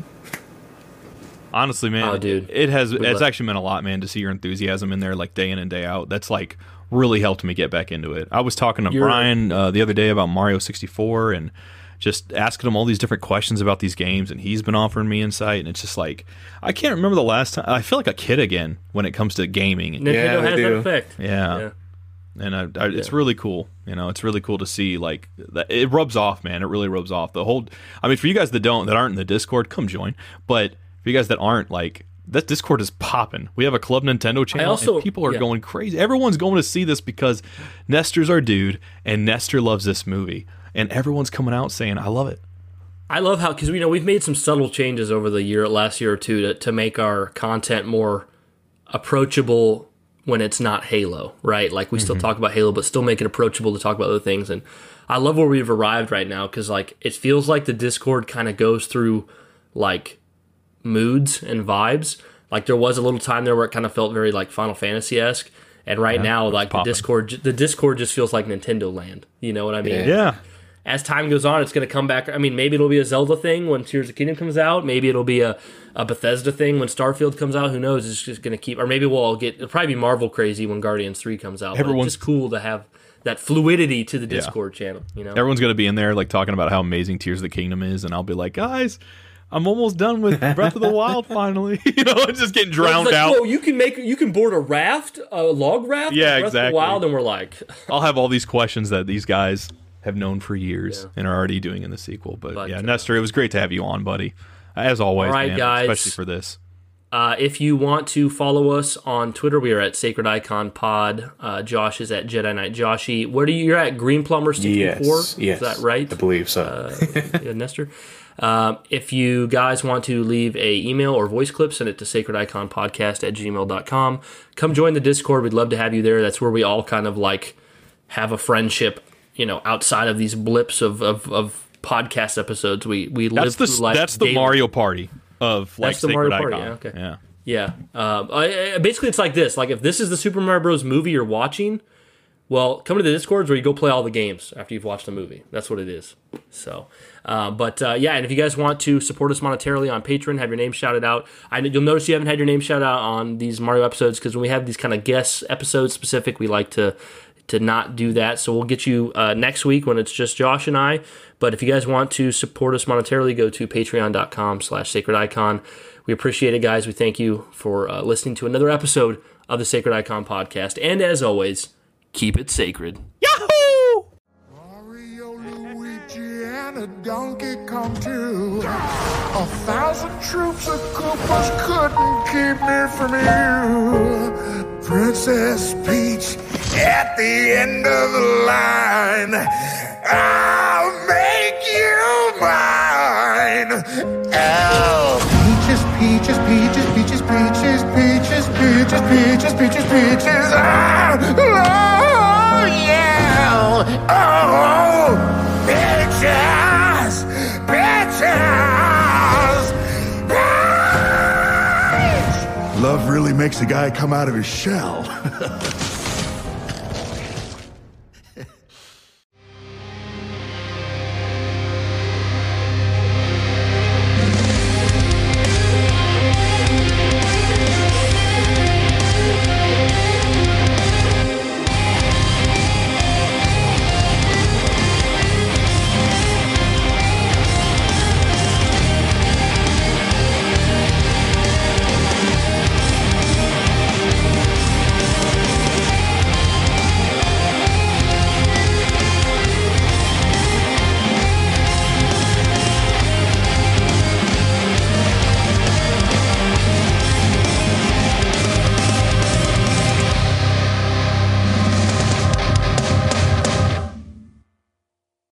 Honestly, man, Oh, dude. it has it's love- actually meant a lot, man, to see your enthusiasm in there, like day in and day out. That's like really helped me get back into it. I was talking to You're- Brian uh, the other day about Mario 64, and just asking him all these different questions about these games, and he's been offering me insight. And it's just like I can't remember the last time. I feel like a kid again when it comes to gaming. Nintendo Yeah, they has that effect. Yeah. Yeah. And I, I, it's really cool. You know, it's really cool to see like that. It rubs off, man. It really rubs off. The whole. I mean, for you guys that don't, that aren't in the Discord, come join. But for you guys that aren't, like that Discord is popping. We have a Club Nintendo channel, also- people are yeah. going crazy. Everyone's going to see this because Nestor's our dude, and Nestor loves this movie, and everyone's coming out saying, "I love it." I love how because you know we've made some subtle changes over the year, last year or two, to, to make our content more approachable when it's not Halo, right? Like we still talk about Halo, but still make it approachable to talk about other things. And I love where we've arrived right now because like it feels like the Discord kind of goes through like moods and vibes. Like there was a little time there where it kind of felt very like Final Fantasy esque, and right now like the. Discord, the Discord just feels like Nintendo Land. You know what I mean? Yeah, as time goes on, it's going to come back. I mean, maybe it'll be a Zelda thing when Tears of the Kingdom comes out. Maybe it'll be a, a Bethesda thing when Starfield comes out. Who knows? It's just going to keep. Or maybe we'll all get. It'll probably be Marvel crazy when Guardians Three comes out. But Everyone's- it's just cool to have that fluidity to the Discord channel. You know, everyone's gonna be in there like talking about how amazing Tears of the Kingdom is, and I'll be like, guys. I'm almost done with Breath of the Wild. Finally, you know, it's just getting It's drowned like, out. Whoa, you can make you can board a raft, a log raft. Yeah, in Breath Of exactly. the Wild, and we're like, I'll have all these questions that these guys have known for years Yeah. and are already doing in the sequel. But, But, yeah, uh, Nestor, it was great to have you on, buddy. As always, All right, man, guys. especially for this. Uh, if you want to follow us on Twitter, we are at Sacred Icon Pod. Uh, Josh is at Jedi Knight Joshy. Where do you, you're at Greenplumber sixty four? Yes, yes. Is that right? I believe so. uh, yeah, Nestor. Um, if you guys want to leave a email or voice clip, send it to sacrediconpodcast at gmail.com. Come join the Discord. We'd love to have you there. That's where we all kind of like have a friendship, you know, outside of these blips of, of, of podcast episodes. We we That's live the through life that's the daily. Mario Party of like That's the Mario Party, Icon. yeah, okay. yeah. Yeah. Um, I, I- basically, it's like this. Like, if this is the Super Mario Bros. movie you're watching, well, come to the Discords where you go play all the games after you've watched the movie. That's what it is. So, uh, but uh, yeah, and if you guys want to support us monetarily on Patreon, have your name shouted out. I you'll notice you haven't had your name shouted out on these Mario episodes because when we have these kind of guest episodes specific, we like to to not do that. So we'll get you uh, next week when it's just Josh and I. But if you guys want to support us monetarily, go to patreon.com slash sacred icon. We appreciate it, guys. We thank you for uh, listening to another episode of the Sacred Icon podcast. And as always, keep it sacred. Yahoo! Mario, Luigi, and a Donkey Kong too. A thousand troops of Koopas couldn't keep me from you. Princess Peach at the end of the line. I'll make you mine. Oh, peaches, peaches, peaches, peaches, peaches, peaches, peaches, peaches, peaches, peaches. Ah, oh, yeah. Oh, peaches, peaches. Love really makes a guy come out of his shell.